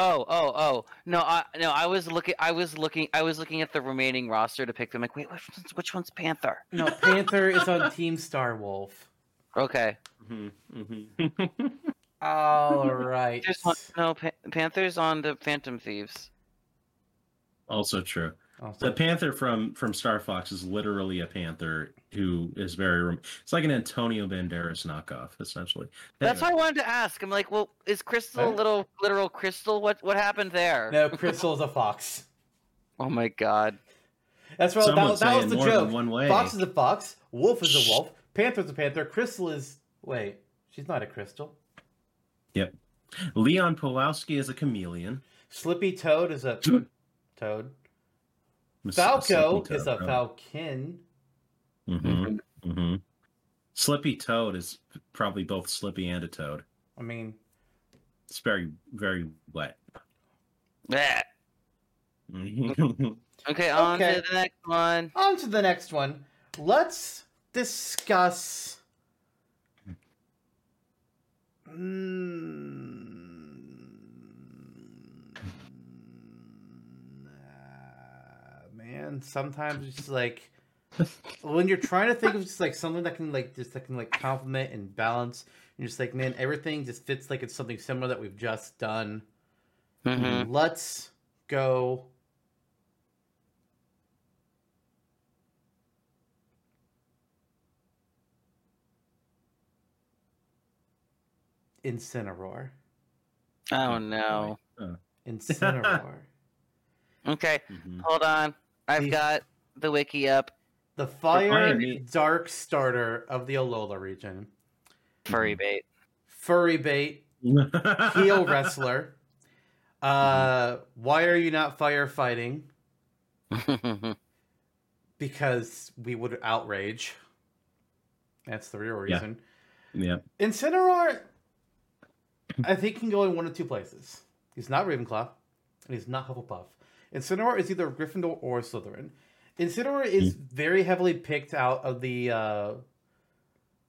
Oh, oh, oh. No, I no, I was looking I was looking I was looking at the remaining roster to pick them like, wait, which one's, which one's Panther? No, Panther is on Team Star Wolf. Okay. Mhm, mhm. All right. There's one, no, pa- Panther's on the Phantom Thieves. also true. Oh, The panther from from Star Fox is literally a panther who is very. rom- It's like an Antonio Banderas knockoff, essentially. That's Anyway, what I wanted to ask. I'm like, well, is Krystal a little literal Crystal? What what happened there? no, Krystal is a fox. Oh my god. That's right. That, was- that was the more than joke. one way. Fox is a fox. Wolf is a wolf. Panther's a panther. Krystal is wait. She's not a crystal. Yep. Leon Powalski is a chameleon. Slippy Toad is a toad. Miss- Falco is a Toad, falcon. Mhm, Mm-hmm. Slippy Toad is probably both Slippy and a Toad. I mean, It's very very wet. Bleh. Mhm. Okay, on Okay. to the next one. on to the next one. Let's discuss. Mm, man, sometimes it's just like when you're trying to think of just like something that can like just that can like complement and balance. You're just like, man, everything just fits like it's something similar that we've just done. Mhm. Let's go. Incineroar. Oh no. Incineroar. Okay, Mhm. hold on. I've The- got the wiki up. The fire Fire. dark starter of the Alola region. Furry bait. Furry bait, heel wrestler. Uh, why are you not firefighting? Because we would outrage. That's the real Yeah. reason. yeah. Incineroar, I think can go in one of two places. He's not Ravenclaw, and he's not Hufflepuff. Incineroar is either Gryffindor or Slytherin. Incineroar is very heavily picked out of the uh,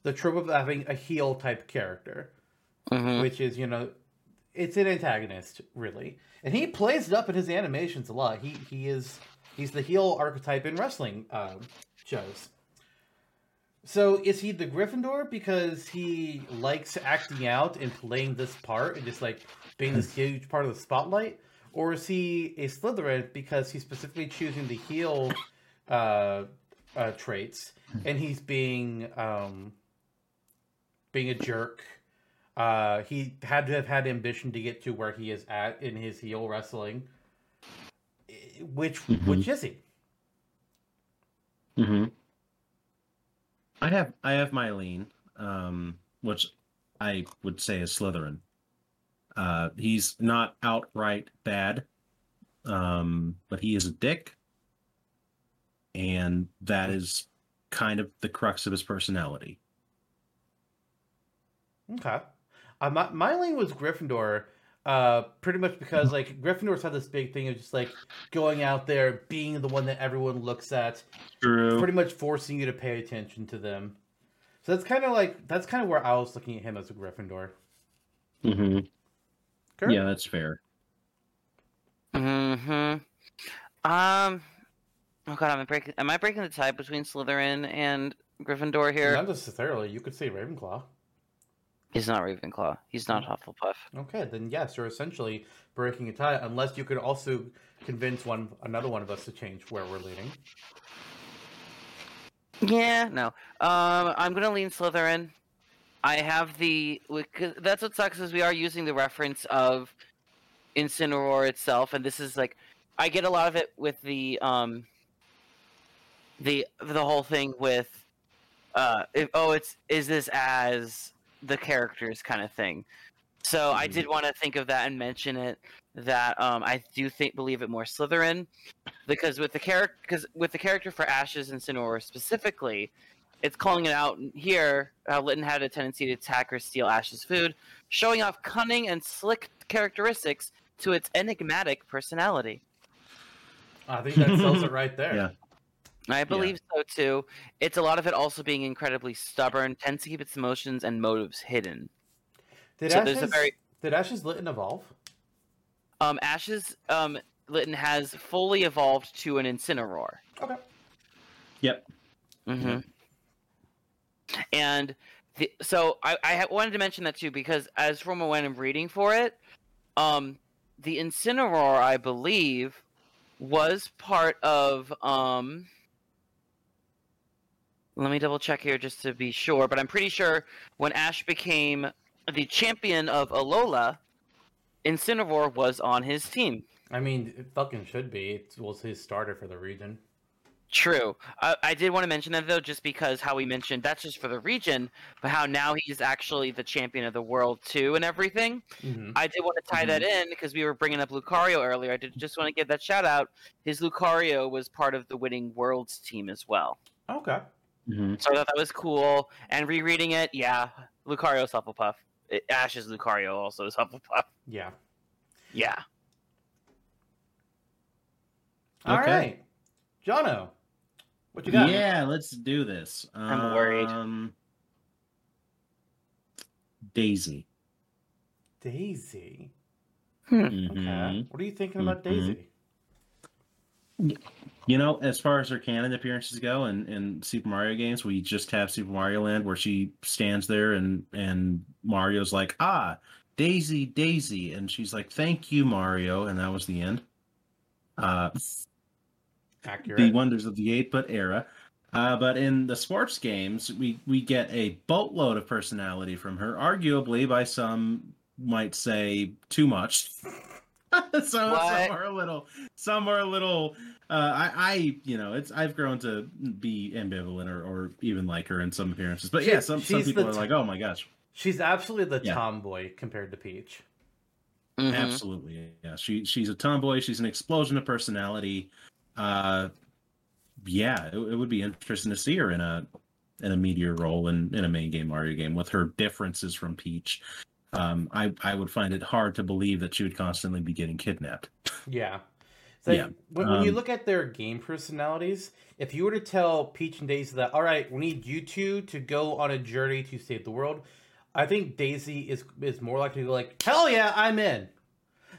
the trope of having a heel type character, Mhm. which is you know, it's an antagonist really, and he plays it up in his animations a lot. He he is he's the heel archetype in wrestling um, shows. So is he the Gryffindor because he likes acting out and playing this part and just like being this huge part of the spotlight, or is he a Slytherin because he's specifically choosing the heel uh, uh, traits and he's being um, being a jerk? Uh, he had to have had ambition to get to where he is at in his heel wrestling. Which Mhm. which is he? hmm I have I have my lean, um, which I would say is Slytherin. Uh, he's not outright bad, um, but he is a dick, and that is kind of the crux of his personality. Okay. Uh, my, my lane was Gryffindor, uh, pretty much because like Gryffindors have this big thing of just like going out there, being the one that everyone looks at, True. pretty much forcing you to pay attention to them. So that's kind of like that's kind of where I was looking at him as a Gryffindor. hmm Kurt? Yeah, that's fair. hmm Um. Oh god, am I breaking? Am I breaking the tie between Slytherin and Gryffindor here? Not necessarily. You could say Ravenclaw. He's not Ravenclaw. He's not Hufflepuff. Okay, then yes, you're essentially breaking a tie, unless you could also convince one another one of us to change where we're leaning. Yeah, no. Um, I'm gonna lean Slytherin. I have the. That's what sucks is we are using the reference of Incineroar itself, and this is like, I get a lot of it with the um. The the whole thing with, uh, if, oh, it's is this as the characters kind of thing. So I Mhm. did want to think of that and mention it. That um, I do think believe it more Slytherin, because with the character, because with the character for Ashes and Incineroar specifically, it's calling it out here. How Litten had a tendency to attack or steal Ash's food, showing off cunning and slick characteristics to its enigmatic personality. I think that sells it right there. Yeah. I believe so too. It's a lot of it also being incredibly stubborn, tends to keep its emotions and motives hidden. Did So Ashes, very- did Ashes Litten evolve? Um, Ash's um, Litten has fully evolved to an Incineroar. Okay. Yep. hmm And the, so I, I wanted to mention that too because as from when I'm reading for it, um, the Incineroar, I believe, was part of. Um, let me double check here just to be sure, but I'm pretty sure when Ash became the champion of Alola, Incineroar was on his team. I mean, it fucking should be. It was his starter for the region. True. I, I did want to mention that though, just because how we mentioned that's just for the region, but how now he's actually the champion of the world too, and everything. hmm I did want to tie that in because we were bringing up Lucario earlier. I did just want to give that shout out. His Lucario was part of the winning worlds team as well, Okay. hmm so I thought that was cool. And rereading it, yeah, Lucario's Hufflepuff. It, Ash's Lucario also is Hufflepuff. Yeah. Yeah. All Okay. right, Jono, what you got? Yeah, let's do this. I'm worried. Um, Daisy. Daisy. Hmm. Okay. Mhm. What are you thinking about Mhm. Daisy? You know, as far as her canon appearances go, in, in Super Mario games, we just have Super Mario Land where she stands there and and Mario's like, ah, Daisy, Daisy, and she's like, thank you, Mario, and that was the end. Uh, Accurate. the wonders of the eight-bit era. Uh, but in the sports games, we we get a boatload of personality from her, arguably by some might say too much. so some are a little, some are a little. Uh, I, I, you know, it's I've grown to be ambivalent or, or even like her in some appearances. But She- yeah, some some people the are t- like, oh my gosh, She's absolutely the Yeah. tomboy compared to Peach. Mhm. absolutely, yeah. She she's a tomboy. She's an explosion of personality. Uh, yeah, it, it would be interesting to see her in a in a meteor role in, in a main game Mario game with her differences from Peach. Um, I I would find it hard to believe that she would constantly be getting kidnapped. Yeah. Like, Yeah, When, when you um, look at their game personalities, if you were to tell Peach and Daisy that, all right, we need you two to go on a journey to save the world, I think Daisy is is more likely to go like, hell yeah, I'm in.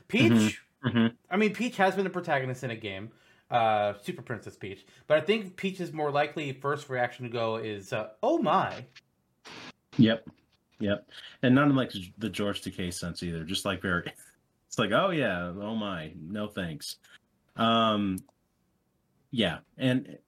Peach, Mhm, mhm. I mean, Peach has been a protagonist in a game, uh, Super Princess Peach, but I think Peach's more likely first reaction to go is, uh, oh my. Yep. Yep. And not in like the George Takei sense either. Just like very it's like, oh yeah, oh my, no thanks. Um yeah, and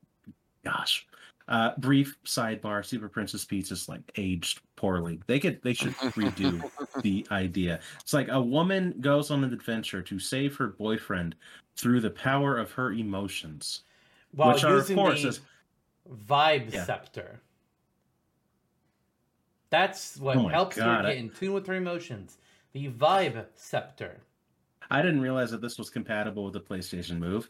gosh. Uh brief sidebar, Super Princess Peach is like aged poorly. They could they should redo the idea. It's like a woman goes on an adventure to save her boyfriend through the power of her emotions. While which are of course the is- vibe Yeah. scepter. That's what Oh my helps her get I- in tune with her emotions. The vibe scepter. I didn't realize that this was compatible with the PlayStation Move.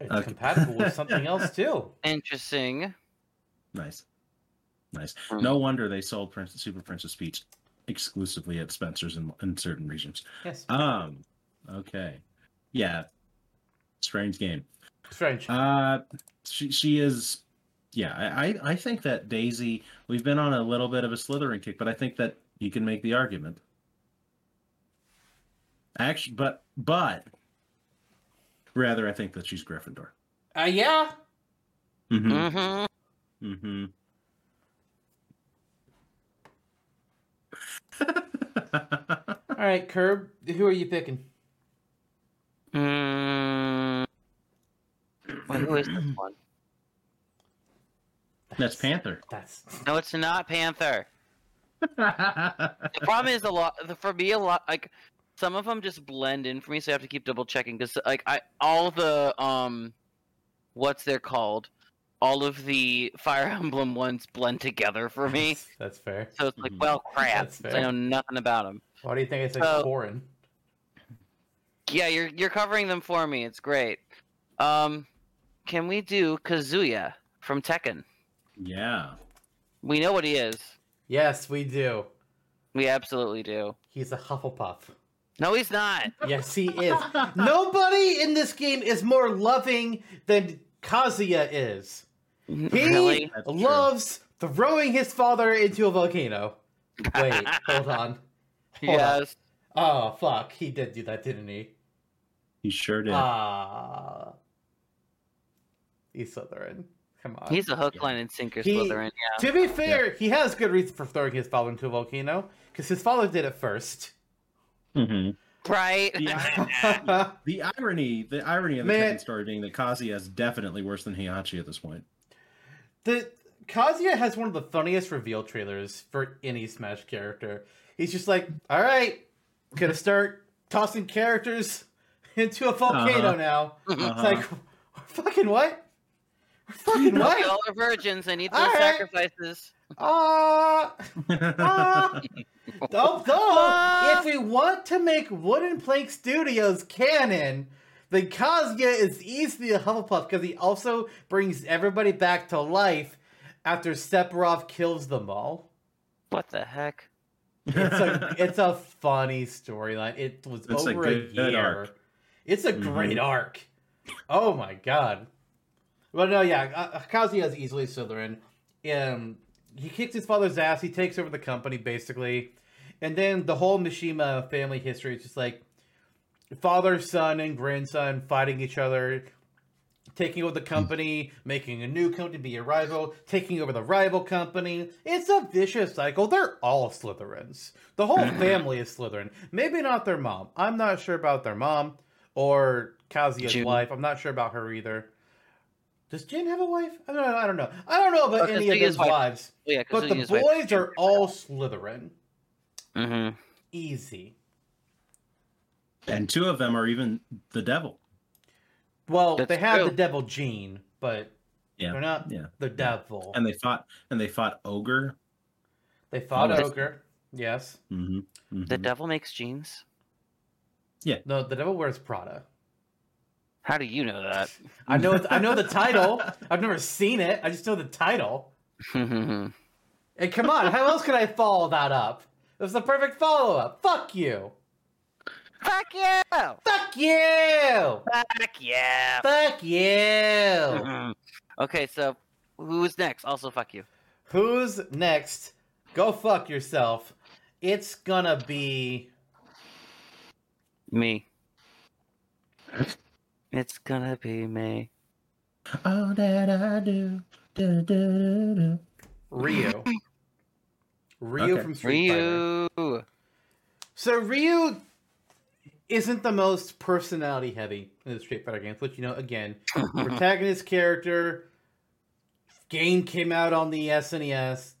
It's Okay. compatible with something else too. Interesting. Nice. Nice. Hmm. No wonder they sold Princess, Super Princess Peach exclusively at Spencer's in, in certain regions. Yes. Um, okay. Yeah. Strange game. Strange. Uh, she, she is, yeah, I, I I think that Daisy, we've been on a little bit of a Slytherin kick, but I think that you can make the argument. Actually, but, but, rather, I think that she's Gryffindor. Uh, yeah. Mm-hmm. Mm-hmm. Mm-hmm. All right, Curb. Who are you picking? Mm. Wait, who is this one? That's Panther. That's No, it's not Panther. The problem is a lot the- for me a lot like some of them just blend in for me, so I have to keep double checking because like I all the um what's they're called all of the Fire Emblem ones blend together for me. That's, that's fair. So it's like, Mhm. well, crap. That's 'cause fair. I know nothing about them. Why do you think I said So- Corrin? Yeah, you're you're covering them for me. It's great. Um, can we do Kazuya from Tekken? yeah. We know what he is. Yes, we do. We absolutely do. He's a Hufflepuff. No, he's not. Yes, he is. Nobody in this game is more loving than Kazuya is. He Really? Loves throwing his father into a volcano. Wait, hold on. Hold on. yes. Oh fuck, he did do that, didn't he? He sure did. Ah, he's Slytherin. Come on. He's a hook, Yeah. line, and sinker He- Slytherin. Yeah. To be fair, he has good reason for throwing his father into a volcano because his father did it first. Mhm. Right. Yeah. The irony, the irony of the Man. second story being that Kazuya is definitely worse than Heihachi at this point. The Kazuya has one of the funniest reveal trailers for any Smash character. He's just like, "All right, gonna start tossing characters into a volcano Uh-huh. now." Mm-hmm. It's Uh-huh. like, fucking what? Fucking We what? all are virgins. I need those All right. sacrifices. Ah, ah. Don't, don't. If we want to make Wooden Plank Studios canon, then Kazuya is easily a Hufflepuff because he also brings everybody back to life after Sephiroth kills them all. What the heck? It's a it's a funny storyline. It was It's a over a, good- good year. It's a Mhm. great arc. Oh my god. Well, no, yeah, uh, Kazuya is easily Slytherin. Um, he kicks his father's ass. He takes over the company basically, and then the whole Mishima family history is just like father, son, and grandson fighting each other, taking over the company, making a new company be a rival, taking over the rival company. It's a vicious cycle. They're all Slytherins. The whole family is Slytherin. Maybe not their mom. I'm not sure about their mom or Kazuya's Jun. wife. I'm not sure about her either. Does Jin have a wife? I don't know. I don't know. I don't know about Oh, any of his wife. wives. Oh, yeah, But the boys are all Slytherin. Mm-hmm. Easy. And two of them are even the devil. Well, That's they have true. the devil gene, but Yeah. they're not Yeah. the devil. And they fought and they fought ogre. they fought Oh, ogre. Yes. Mm-hmm. The devil makes jeans. No, the devil wears Prada. How do you know that? I know. I know the title. I've never seen it. I just know the title. And come on, how else could I follow that up? It was the perfect follow up. Fuck you. Fuck you! Fuck you. Fuck yeah! Fuck you. Okay, so who's next? Also, fuck you. Who's next? Go fuck yourself. It's gonna be. Me. It's gonna be me. All that I do. do, do, do, do. Ryu. Ryu Okay. from Street Fighter. Ryu. So Ryu isn't the most personality heavy in the Street Fighter games, which you know, again, protagonist character. Game came out on the SNES,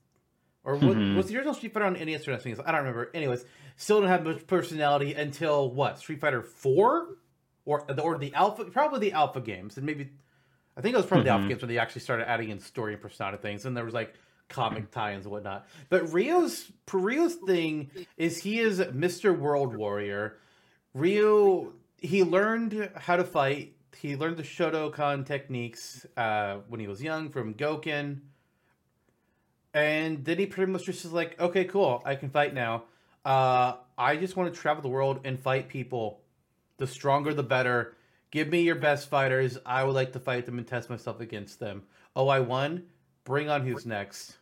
or what, Mhm. was the original Street Fighter on NES or SNES? I don't remember. Anyways, still didn't have much personality until what Street Fighter Four, or the or the Alpha, probably the Alpha games, and maybe I think it was probably the Alpha Mhm. games when they actually started adding in story and personality things, and there was like comic tie-ins and whatnot. But Ryo's Ryu's thing is he is Mr. World Warrior. Ryu he learned how to fight. He learned the Shotokan techniques uh, when he was young from Gouken. And then he pretty much just is like, okay, cool, I can fight now. Uh, I just want to travel the world and fight people. The stronger, the better. Give me your best fighters. I would like to fight them and test myself against them. Oh, I won. Bring on who's next.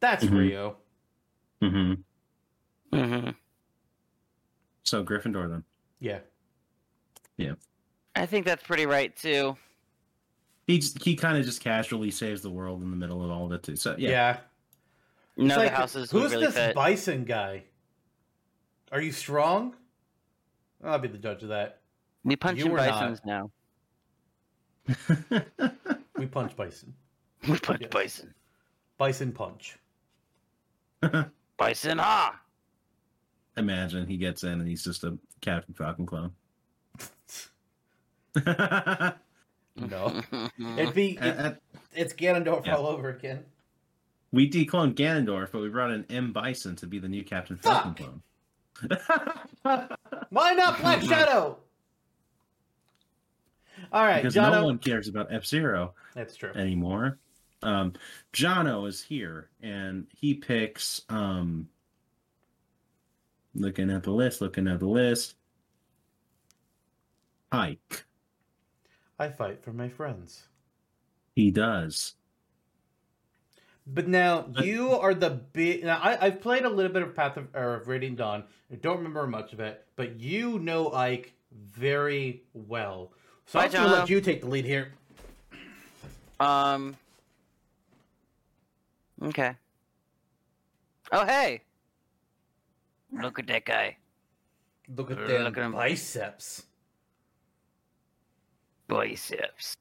That's Mhm. Rio. Mm-hmm. Mm-hmm. So Gryffindor then. Yeah. Yeah. I think that's pretty right too. He just, he kind of just casually saves the world in the middle of all of it too. So Yeah. yeah. It's No, like, the houses Who's really this fit. bison guy? Are you strong? I'll be the judge of that. we punch you in were not. now. We punch bison. We punch Yes. bison. Bison punch. Bison ha! Imagine he gets in and he's just a Captain Falcon clone. No. It'd be At- it, at- it's Ganondorf Yeah. all over again. we decloned Ganondorf, but we brought in M Bison to be the new Captain Falcon clone. Why not Black Shadow? All right, because Jono. no one cares about F Zero That's true. anymore. Um, Jono is here, and he picks. Um, looking at the list, looking at the list. Ike. I fight for my friends. He does. But now you are the big. Now I, I've played a little bit of Path of or of Radiant Dawn. I don't remember much of it, but you know Ike very well. So Bye, I'm going to let you take the lead here. Um. Okay. Oh hey! Look at that guy. Look at Uh, them look at him. biceps. Biceps.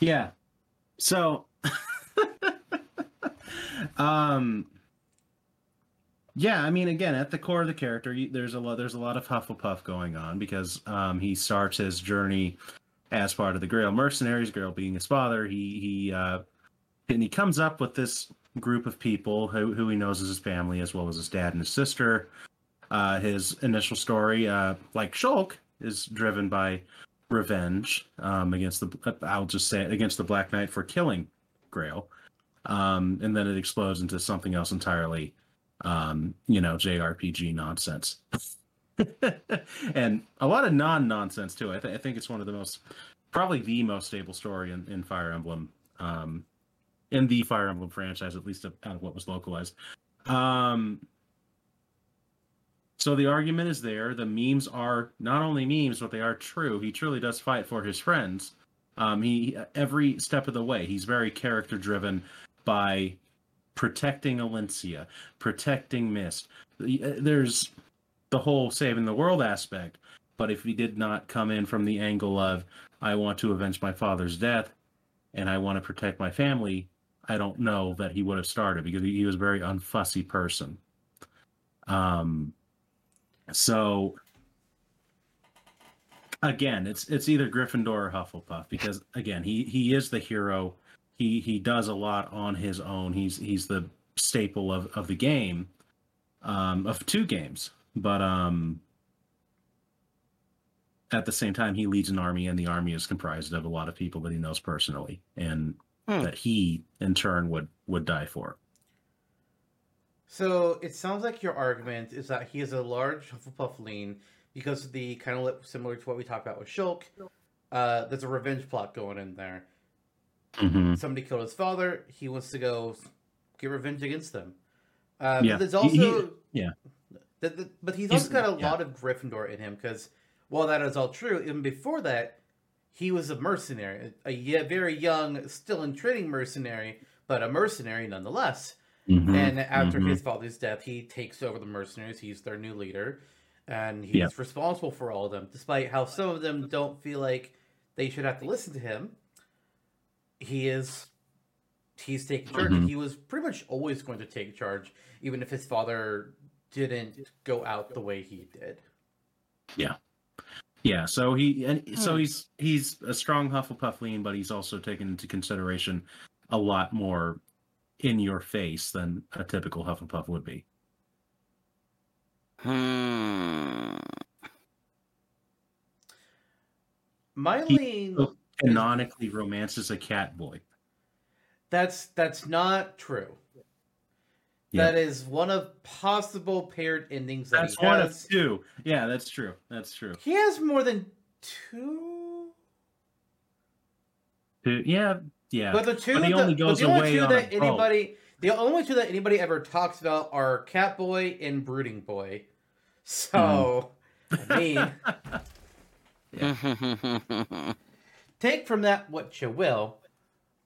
Yeah. So, um, yeah. I mean, again, at the core of the character, there's a lot. There's a lot of Hufflepuff going on because um, he starts his journey as part of the Greil mercenaries. Greil being his father. He he uh, and he comes up with this group of people who who he knows as his family as well as his dad and his sister. Uh, his initial story, uh, like Shulk, is driven by revenge um, against the I'll just say it against the Black Knight for killing Greil, um, and then it explodes into something else entirely, um, you know, JRPG nonsense, and a lot of non-nonsense too. I, th- I think it's one of the most, probably the most stable story in, in Fire Emblem, um, in the Fire Emblem franchise, at least out of what was localized. Um, so the argument is there. The memes are not only memes, but they are true. He truly does fight for his friends. Um, he every step of the way, he's very character driven by protecting Elincia, protecting Mist. Uh, There's the whole saving the world aspect. But if he did not come in from the angle of I want to avenge my father's death and I want to protect my family, I don't know that he would have started because he was a very unfussy person. Um, So again, it's it's either Gryffindor or Hufflepuff because again, he he is the hero. He he does a lot on his own. He's he's the staple of of the game, um, of two games. But um, at the same time, he leads an army, and the army is comprised of a lot of people that he knows personally, and Hmm. that he in turn would would die for. So it sounds like your argument is that he is a large Hufflepuff lean because of the kind of similar to what we talked about with Shulk. Uh, there's a revenge plot going in there. Mhm. Somebody killed his father. He wants to go get revenge against them. Uh, Yeah, But there's he- he- also yeah. Th- th- but he's, He's- also got a yeah. lot of Gryffindor in him because while that is all true, even before that, he was a mercenary, a ye- very young, still in training mercenary, but a mercenary nonetheless. Mhm. And after mhm. his father's death, he takes over the mercenaries. He's their new leader, and he's Yeah. responsible for all of them. Despite how some of them don't feel like they should have to listen to him, he is he's taking charge. and Mhm. He was pretty much always going to take charge, even if his father didn't go out the way he did. Yeah, Yeah, so he and so Hmm. he's he's a strong Hufflepuff lean, but he's also taken into consideration a lot more in your face than a typical Hufflepuff would be. Hmm. Mylene, oh. Canonically romances a cat boy. that's that's not true. Yeah. That is one of possible paired endings that That's one of two. Yeah, that's true. That's true. He has more than two. Two- Yeah, yeah. But the two, But he that- only goes the only away two that boat. anybody, the only two that anybody ever talks about are Catboy and Brooding Boy. So, I mean, take from that what you will,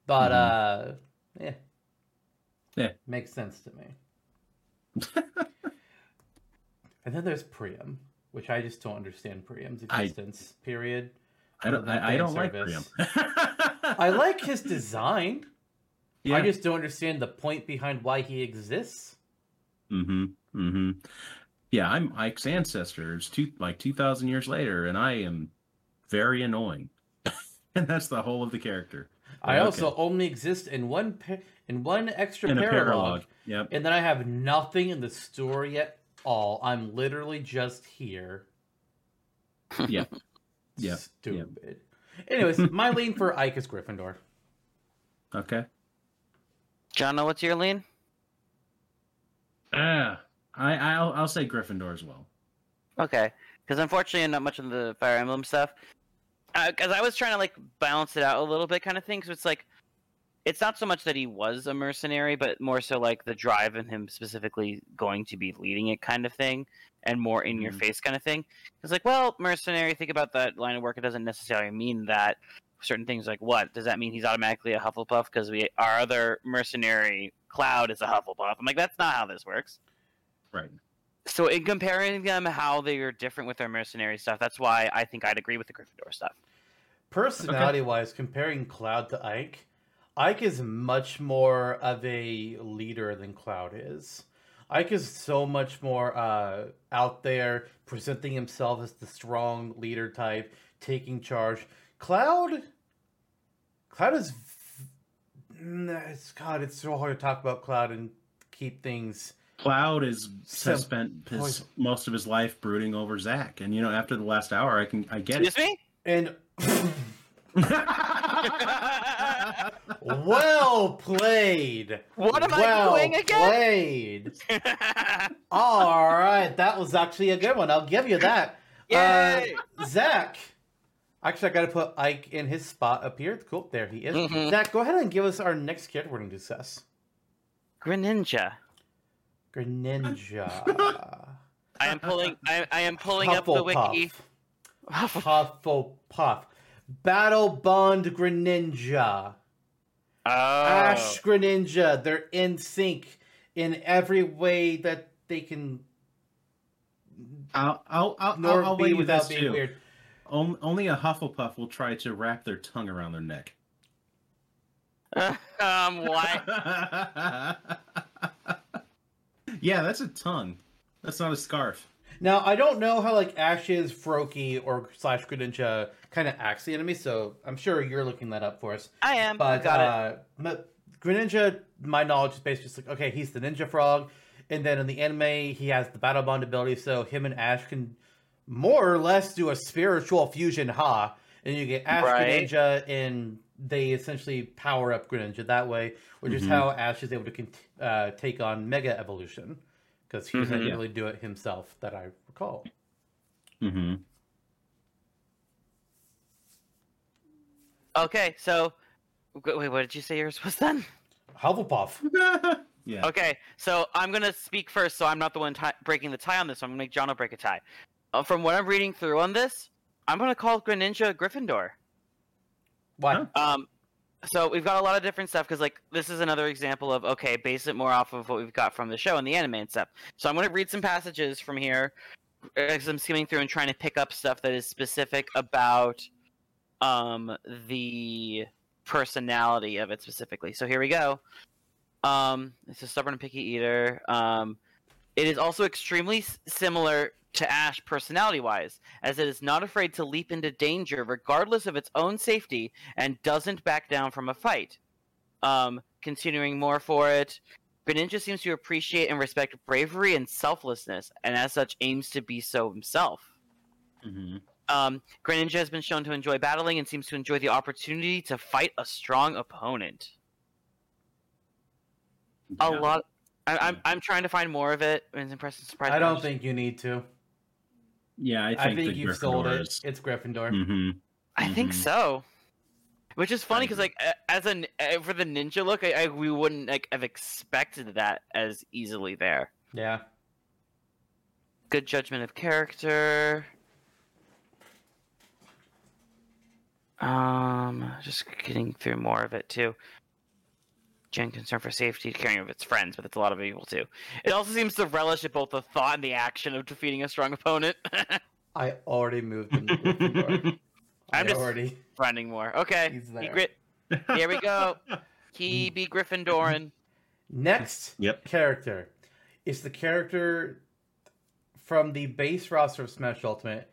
but uh, yeah, Yeah. makes sense to me. and then there's Priam, which I just don't understand Priam's I- existence. period. I don't. I, I don't like Priam. I like his design. Yeah. I just don't understand the point behind why he exists. Mm-hmm. Mm-hmm. Yeah, I'm Ike's ancestor. It's two like two thousand years later, and I am very annoying. and that's the whole of the character. I Okay. also only exist in one pa- in one extra In a paralog, paralog. Yep. and then I have nothing in the story at all. I'm literally just here. Yeah. Yeah. Stupid. Anyways, my lean for Ike is Gryffindor. Okay. John, what's your lean? Ah, I I'll I'll say Gryffindor as well. Okay, because unfortunately, not much of the Fire Emblem stuff. Because I was trying to like balance it out a little bit, kind of thing. So it's like, it's not so much that he was a mercenary, but more so like the drive in him specifically going to be leading it, kind of thing, and more in your Mhm. face kind of thing. It's like, well, mercenary. Think about that line of work. It doesn't necessarily mean that certain things like what does that mean he's automatically a Hufflepuff because we our other mercenary Cloud is a Hufflepuff. I'm like, that's not how this works. Right. So in comparing them, how they are different with their mercenary stuff, that's why I think I'd agree with the Gryffindor stuff. Personality wise, comparing Cloud to Ike, Ike is much more of a leader than Cloud is. Ike is so much more uh, out there, presenting himself as the strong leader type, taking charge. Cloud, Cloud is, v- it's God, it's so hard to talk about Cloud and keep things. Cloud is Sim- has spent his, most of his life brooding over Zack, and you know after the last hour, I can I get Excuse me? And it. well played. What am well I doing again? Played. All right, that was actually a good one. I'll give you that. Yay! Uh, Zach. Actually, I got to put Ike in his spot up here. Cool, there he is. Mhm. Zach, go ahead and give us our next character we're going to discuss. Greninja. Greninja. I am pulling. I, I am pulling up the wiki. Hufflepuff. Battle Bond Greninja. Oh. Ash Greninja. They're in sync in every way that they can I'll I'll I'll, I'll be weigh you without this too. weird. Only a Hufflepuff will try to wrap their tongue around their neck. um. Why? yeah, that's a tongue. That's not a scarf. Now I don't know how like Ash's, Froakie, or slash Greninja kind of acts the enemy, so I'm sure you're looking that up for us. I am. But got it. uh, m- Greninja, my knowledge is basically just like okay, he's the Ninja Frog, and then in the anime he has the Battle Bond ability, so him and Ash can more or less do a spiritual fusion, ha, and you get Ash Right. Greninja, and they essentially power up Greninja that way, which is Mhm. how Ash is able to cont- uh, take on Mega Evolution because he doesn't Mhm. really do it himself, that I recall. Mm-hmm. Okay, so wait, what did you say yours was then? Hufflepuff. yeah. Okay, so I'm gonna speak first, so I'm not the one ti breaking the tie on this. one. I'm gonna make Jono break a tie. Uh, from what I'm reading through on this, I'm gonna call Greninja Gryffindor. Why? Huh? Um, so we've got a lot of different stuff because like this is another example of okay, base it more off of what we've got from the show and the anime and stuff. So I'm gonna read some passages from here as I'm skimming through and trying to pick up stuff that is specific about um the personality of it specifically. So here we go. Um, it's a stubborn and picky eater. Um, it is also extremely s- similar to Ash personality wise, as it is not afraid to leap into danger regardless of its own safety and doesn't back down from a fight. Um, continuing more for it, Greninja seems to appreciate and respect bravery and selflessness, and as such aims to be so himself. Mm-hmm. Um, Greninja has been shown to enjoy battling and seems to enjoy the opportunity to fight a strong opponent. A lot. I, I'm I'm trying to find more of it. It's impressive. Surprise. I don't think you need to. Yeah, I I think, think, you've sold Gryffindor it. is- It's Gryffindor. Mhm. I think Mhm. so. Which is funny because like as an uh, for the ninja look, I, I we wouldn't like have expected that as easily there. Yeah. Good judgment of character. Um, just getting through more of it too. Gen concern for safety, caring of its friends, but it's a lot of people too. It also seems to relish in both the thought and the action of defeating a strong opponent. I already moved into Gryffindor. I I'm just- already. Finding more. Okay. He's He there. grit. Here we go. He be Gryffindoran. Next Yep. character is the character from the base roster of Smash Ultimate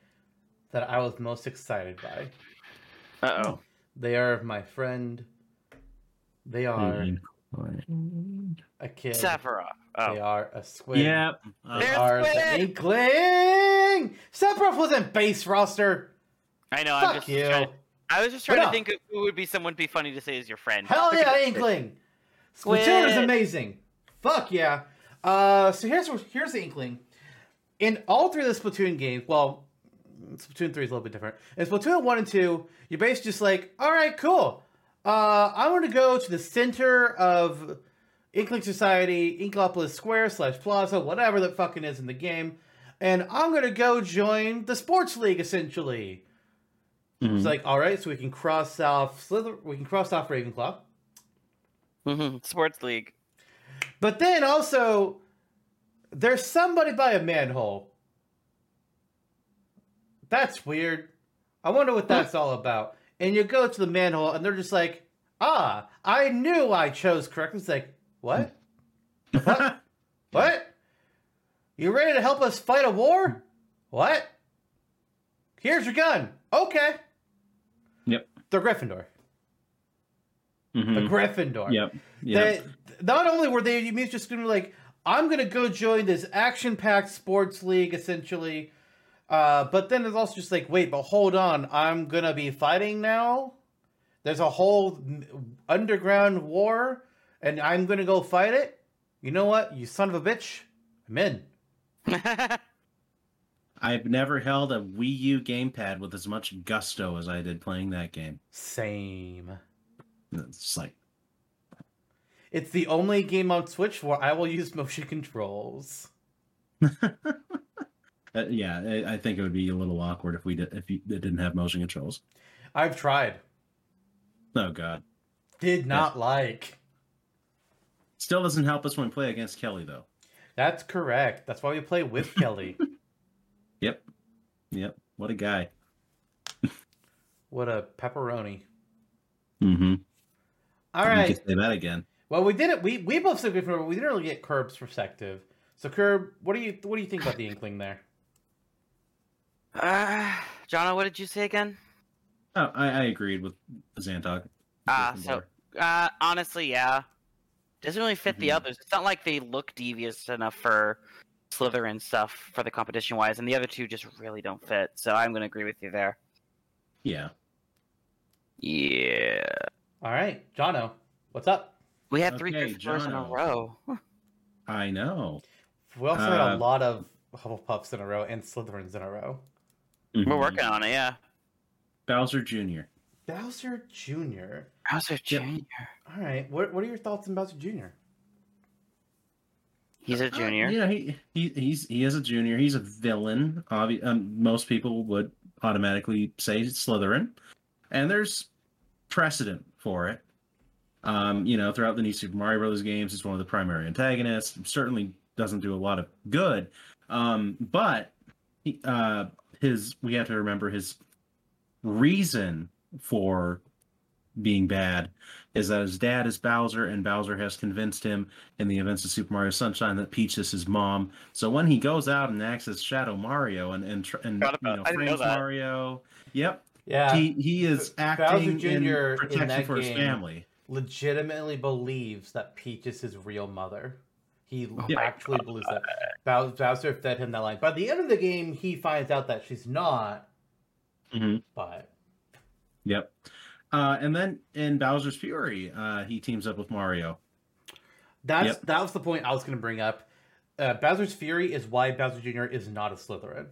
that I was most excited by. Uh oh. They are my friend. They are a kid. Sephiroth. They Oh. are a squid. Yep. uh, They They're are the! Inkling. Sephiroth wasn't base roster. I know. I'm Fuck just. you. Trying, I was just trying What to up? think of who would be someone be funny to say is your friend. Hell yeah, Inkling. Splatoon is amazing. Fuck yeah. Uh, so here's here's the Inkling. In all three of the Splatoon games, well, Splatoon three is a little bit different. In Splatoon one and two, you're basically just like, all right, cool. Uh, I want to go to the center of Inkling Society, Inklopolis Square slash Plaza, whatever the fucking is in the game, and I'm gonna go join the sports league essentially. mhm. It's like, all right, so we can cross off Slither, we can cross off Ravenclaw. Mhm, Sports League. But then also, there's somebody by a manhole. That's weird. I wonder what that's all about. And you go to the manhole, and they're just like, ah, I knew I chose correctly. It's like, what? What? what? You ready to help us fight a war? What? Here's your gun. Okay. Yep. The Gryffindor. The Mhm. Gryffindor. Yep. Yep. They, not only were they immediately just going to be like, I'm going to go join this action packed sports league, essentially. Uh, but then it's also just like, wait, but hold on. I'm going to be fighting now? There's a whole underground war, and I'm going to go fight it? You know what? You son of a bitch. I'm in. I've never held a Wii U gamepad with as much gusto as I did playing that game. Same. It's like, It's the only game on Switch where I will use motion controls. uh, yeah, I, I think it would be a little awkward if we did if you, it didn't have motion controls. I've tried. Oh God, Did not like. still doesn't help us when we play against Kelly though. That's correct. That's why we play with Kelly. Yep, yep. What a guy. What a pepperoni. Mm-hmm. All right. Say that again. Well, we did it. We we both said before we didn't really get Curb's perspective. So Curb, what do you what do you think about the Inkling there? Uh, Jonna, what did you say again? Oh, I, I agreed with Zantok. Ah, so uh, honestly, yeah, doesn't really fit the Mhm. others. It's not like they look devious enough for Slytherin stuff for the competition wise, and the other two just really don't fit. So I'm gonna agree with you there. yeah. Yeah, All right, Jono, what's up? we had three Okay, Gryffindors in a row. I know. We also had a Uh, lot of Hufflepuffs in a row and Slytherins in a row. We're Mhm. working on it. Yeah, Bowser Jr. Bowser Jr. Bowser Jr. All right, what what are your thoughts on Bowser Jr.? He's a Uh, junior. yeah, he, he he's he is a junior. He's a villain. Obvi- um, most people would automatically say Slytherin, and there's precedent for it. Um, you know, throughout the new Super Mario Brothers games, he's one of the primary antagonists. Certainly doesn't do a lot of good, um, but he, uh, his we have to remember his reason for being bad is that his dad is Bowser, and Bowser has convinced him in the events of Super Mario Sunshine that Peach is his mom. So when he goes out and acts as Shadow Mario and and, and you know I know frames. Mario, yep, Yeah, he he is Bowser acting Jr. in in protection that for his game- family. legitimately believes that Peach is his real mother. He Yeah. actually believes that. Bow- Bowser fed him that line. By the end of the game, he finds out that she's not. Mhm. But Yep. Uh, and then in Bowser's Fury, uh, he teams up with Mario. that's Yep. that was the point I was going to bring up. Uh, Bowser's Fury is why Bowser Jr. is not a Slytherin.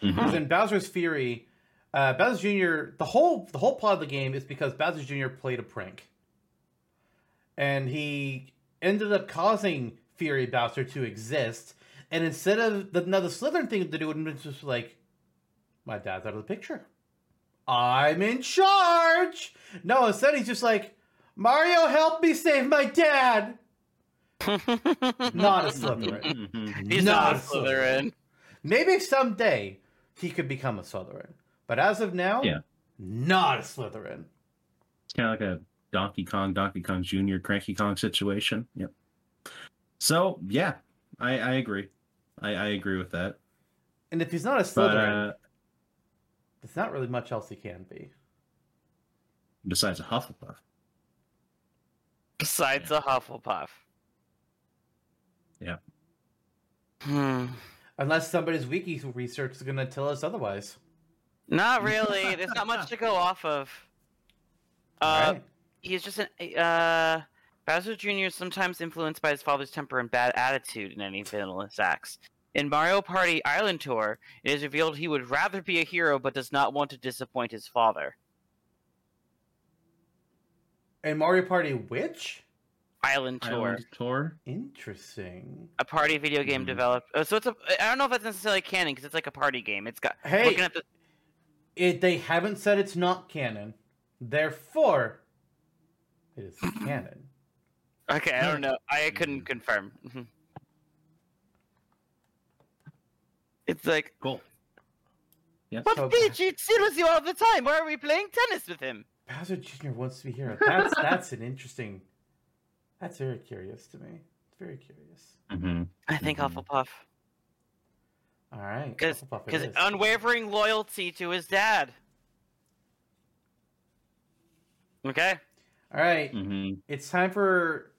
Mhm. Because in Bowser's Fury, uh, Bowser Jr. the whole the whole plot of the game is because Bowser Jr. played a prank, and he ended up causing Fury Bowser to exist. And instead of the now the Slytherin thing to do would have been just like, my dad's out of the picture. I'm in charge. No, instead he's just like, Mario, help me save my dad. Not a Slytherin. He's Not not, a a Slytherin. Maybe someday he could become a Slytherin. But as of now, Yeah. not a Slytherin. It's kind of like a Donkey Kong, Donkey Kong Jr., Cranky Kong situation. Yep. So yeah, I, I agree. I, I agree with that. And if he's not a But Slytherin, uh, there's not really much else he can be. besides a Hufflepuff, Besides a Hufflepuff. Yeah. Hmm. Unless somebody's wiki research is going to tell us otherwise. Not really. There's not much to go off of. Uh, Alright. he's just an uh Bowser Jr. is sometimes influenced by his father's temper and bad attitude in any villainous acts. In Mario Party Island Tour, it is revealed he would rather be a hero but does not want to disappoint his father. And Mario Party which? Island Tour, Island Tour. Interesting. a party video game Mhm. developed. uh, So it's a. I don't know if that's necessarily canon because it's like a party game. It's got. Hey, looking at the, it, they haven't said it's not canon. Therefore, it is canon. Okay, I don't know. I couldn't confirm. Mhm. It's like, Cool. Yeah. but So- Peach eats you all the time. Why are we playing tennis with him? Bowser Jr. wants to be hero. That's that's an interesting. That's very curious to me. It's very curious. hmm I think Mhm. Hufflepuff. All right, Because Hufflepuff it because unwavering loyalty to his dad. Okay. All right, hmm it's time for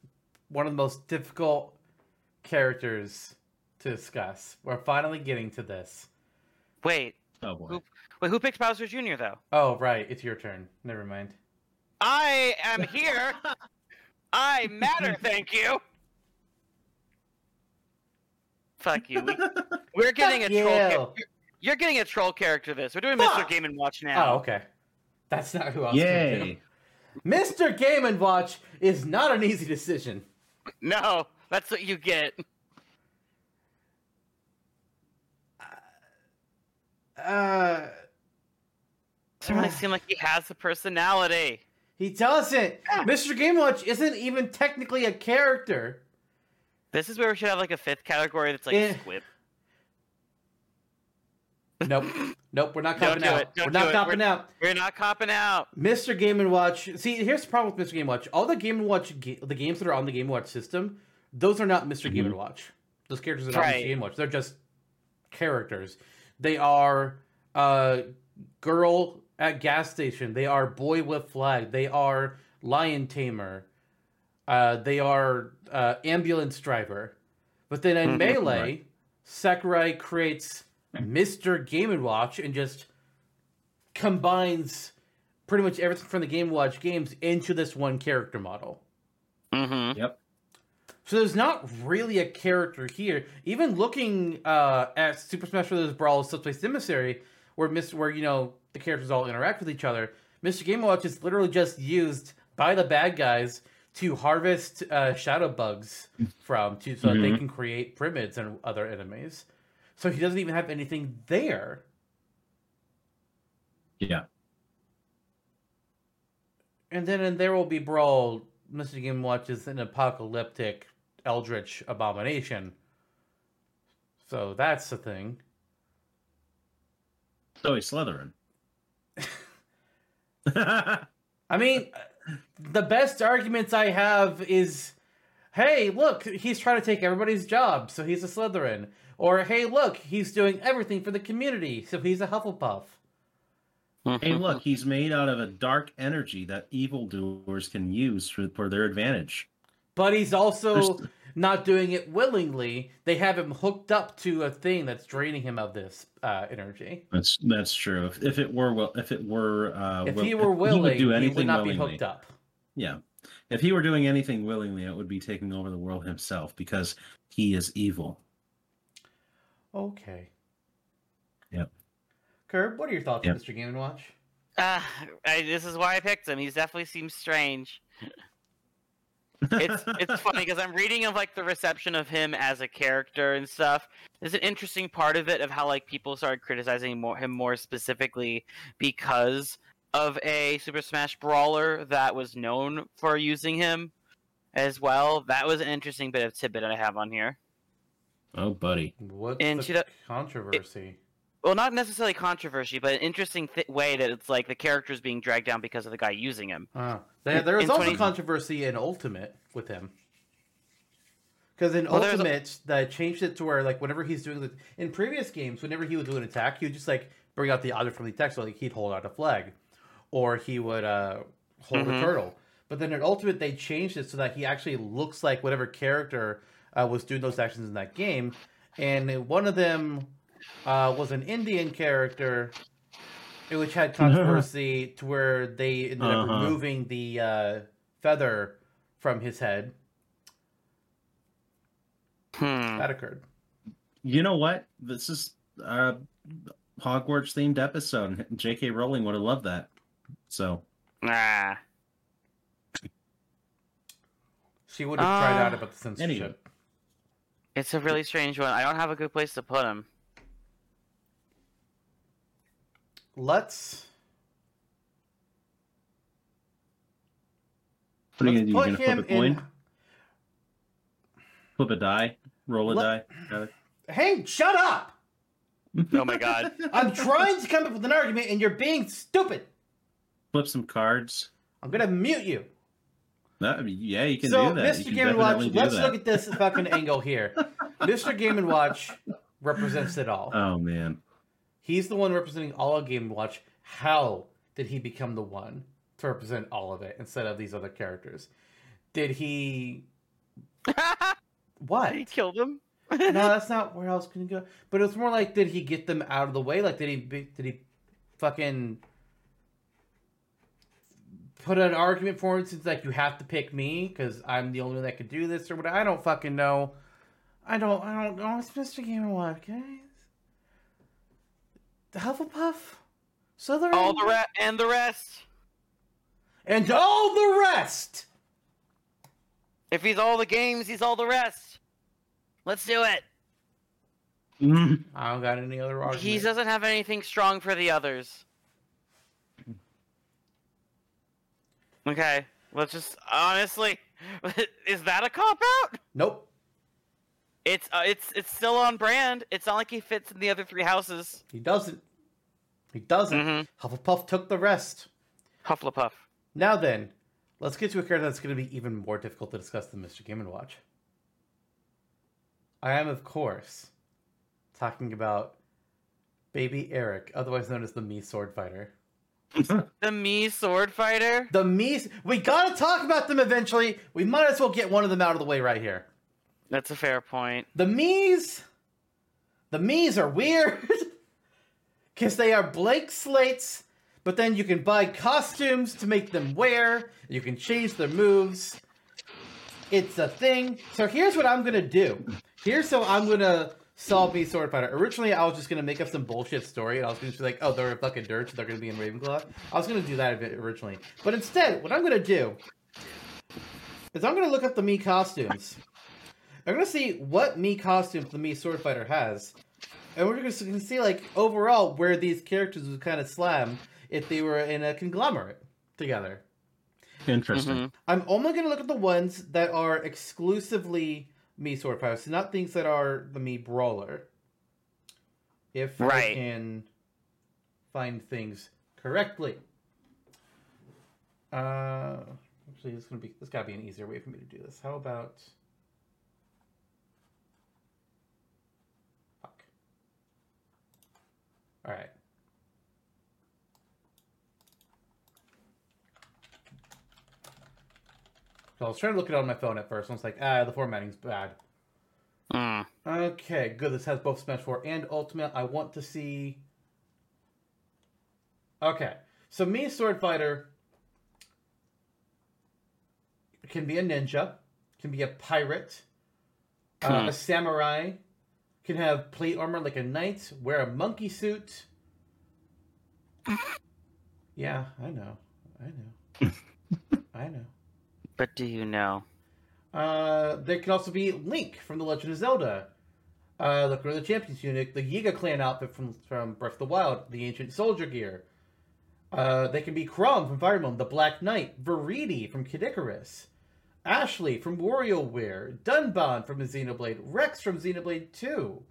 one of the most difficult characters to discuss. We're finally getting to this. Wait. Oh boy. Who- Wait. Who picked Bowser Jr. though? Oh, right, it's your turn. Never mind. I am here. I matter. Thank you. Fuck you. We, we're getting a Fuck troll. you. Char- you're getting a troll character. This. We're doing Fuck. Mr. Game and Watch now. Oh, okay. That's not who I was going to do. Yay. Mr. Game and Watch is not an easy decision. No, that's what you get. Uh, Doesn't really seem like he has a personality. he doesn't. Mr. Game Watch isn't even technically a character. This is where we should have like a fifth category that's like Eh. Squib. Nope. Nope, we're not copping out. it. Don't We're do not it. copping out. We're not copping out. Mr. Game and Watch. See, here's the problem with Mr. Game and Watch. All the Game and Watch, ga- the games that are on the Game and Watch system, those are not mister Game Mhm. and Watch. Those characters are not Right. Mr. Game and Watch. They're just characters. They are uh, girl at gas station. They are boy with flag. They are lion tamer. Uh, they are uh, ambulance driver. But then in Mhm. Melee, Right. Sakurai creates Mr. Game and Watch and just combines pretty much everything from the Game Watch games into this one character model. Mm-hmm. Yep. So there's not really a character here. Even looking uh, at Super Smash Bros. Brawl Subspace Emissary, where Mr. where you know the characters all interact with each other, Mr. Game Watch is literally just used by the bad guys to harvest uh, shadow bugs from, to so that they can create pyramids and other enemies. So he doesn't even have anything there. Yeah. And then in There Will Be Brawl, Mr. Game Watch is an apocalyptic eldritch abomination. So that's the thing. So he's Slytherin. I mean, the best arguments I have is hey, look, he's trying to take everybody's job, so he's a Slytherin. Or hey, look, he's doing everything for the community, so he's a Hufflepuff. hey, look, he's made out of a dark energy that evildoers can use for, for their advantage. But he's also There's- not doing it willingly. They have him hooked up to a thing that's draining him of this uh, energy. That's that's true. If, if it were well, if it were, uh, If will- he were willing, would do he anything would not be hooked up. Yeah, if he were doing anything willingly, it would be taking over the world himself because he is evil. Okay. Yep. Curb, what are your thoughts Yep. on Mr. Game and Watch? Uh, I, this is why I picked him. He's definitely seems strange. It's it's funny because I'm reading of like the reception of him as a character and stuff. There's an interesting part of it of how like people started criticizing more, him more specifically because of a Super Smash brawler that was known for using him as well. That was an interesting bit of tidbit I have on here. Oh, buddy. What's And the she do- controversy? Well, not necessarily controversy, but an interesting th- way that it's like the character is being dragged down because of the guy using him. Ah, there, there was also 20 controversy in Ultimate with him. Because in Well, there's a- Ultimate, they changed it to where, like, whenever he's doing the. In previous games, whenever he would do an attack, he would just, like, bring out the object from the attack. So, like, he'd hold out a flag. Or he would uh, hold Mhm. a turtle. But then in Ultimate, they changed it so that he actually looks like whatever character uh, was doing those actions in that game. And one of them uh, was an Indian character, which had controversy to where they ended up Uh-huh. removing the uh, feather from his head. Hmm. That occurred. You know what? This is a Hogwarts themed episode. J.K. Rowling would have loved that. So Ah. She would have tried out Uh, about the censorship. It's a really strange one. I don't have a good place to put him. Let's what are you gonna do? put You gonna flip a coin? in. Flip a die? Roll a Let- die? Got it. Hey, shut up! Oh my god. I'm trying to come up with an argument, and you're being stupid. Flip some cards. I'm gonna mute you. That, I mean, yeah, you can so, do that. Mr. Game and Watch, let's that. look at this fucking angle here. Mr. Game and Watch represents it all. Oh man. He's the one representing all of Game and Watch. How did he become the one to represent all of it instead of these other characters? Did he what? he killed him. no, that's not where I was gonna go. But it's more like, did he get them out of the way? Like, did he did he fucking put an argument for it. instance like you have to pick me because I'm the only one that could do this or what? I don't fucking know. I don't. I don't know. It's Mr. Game and Watch, guys. The Hufflepuff, Slytherin, All the rest and the rest. and all the rest. If he's all the games, he's all the rest. Let's do it. Mm. I don't got any other argument. He doesn't have anything strong for the others. Okay, let's just honestly, is that a cop out? Nope. It's uh, it's it's still on brand. It's not like he fits in the other three houses. He doesn't. He doesn't. Mm-hmm. Hufflepuff took the rest. Hufflepuff. Now then, let's get to a character that's going to be even more difficult to discuss than Mr. Game and Watch. I am, of course, talking about Baby Eric, otherwise known as the Mii Sword Fighter. The Mii sword fighter. The Mii. We gotta talk about them eventually. We might as well get one of them out of the way right here. That's a fair point. The Mii's. The Mii's are weird. Because they are blank slates, but then you can buy costumes to make them wear. You can change their moves. It's a thing. So here's what I'm gonna do. Here's how I'm gonna solve Mii sword fighter. Originally, I was just gonna make up some bullshit story, and I was gonna be like, "Oh, they're a fucking dirt, so they're gonna be in Ravenclaw." I was gonna do that a bit originally, but instead, what I'm gonna do is I'm gonna look up the Mii costumes. I'm gonna see what Mii costumes the Mii sword fighter has, and we're gonna s- see like overall where these characters would kind of slam if they were in a conglomerate together. Interesting. Mhm. I'm only gonna look at the ones that are exclusively Mii sword fighters, not things that are the Mii brawler. If I Right. can find things correctly. Uh, actually, this gonna be this gotta be an easier way for me to do this. How about? Fuck. All right. So I was trying to look it on my phone at first. and I was like, ah, the formatting's bad. Mm. Okay, good. This has both Smash 4 and Ultimate. I want to see. Okay, so Mii, Sword Fighter, can be a ninja, can be a pirate, uh, Hmm. a samurai, can have plate armor like a knight, wear a monkey suit. Yeah, I know. I know. I know. But do you know? Uh, there can also be Link from The Legend of Zelda. Uh, the the Champions Unit, the Yiga Clan outfit from, from Breath of the Wild, the Ancient Soldier Gear. Uh, they can be Chrom from Fire Emblem, the Black Knight, Viridi from Kid Icarus, Ashley from WarioWare, Dunban from Xenoblade, Rex from Xenoblade 2.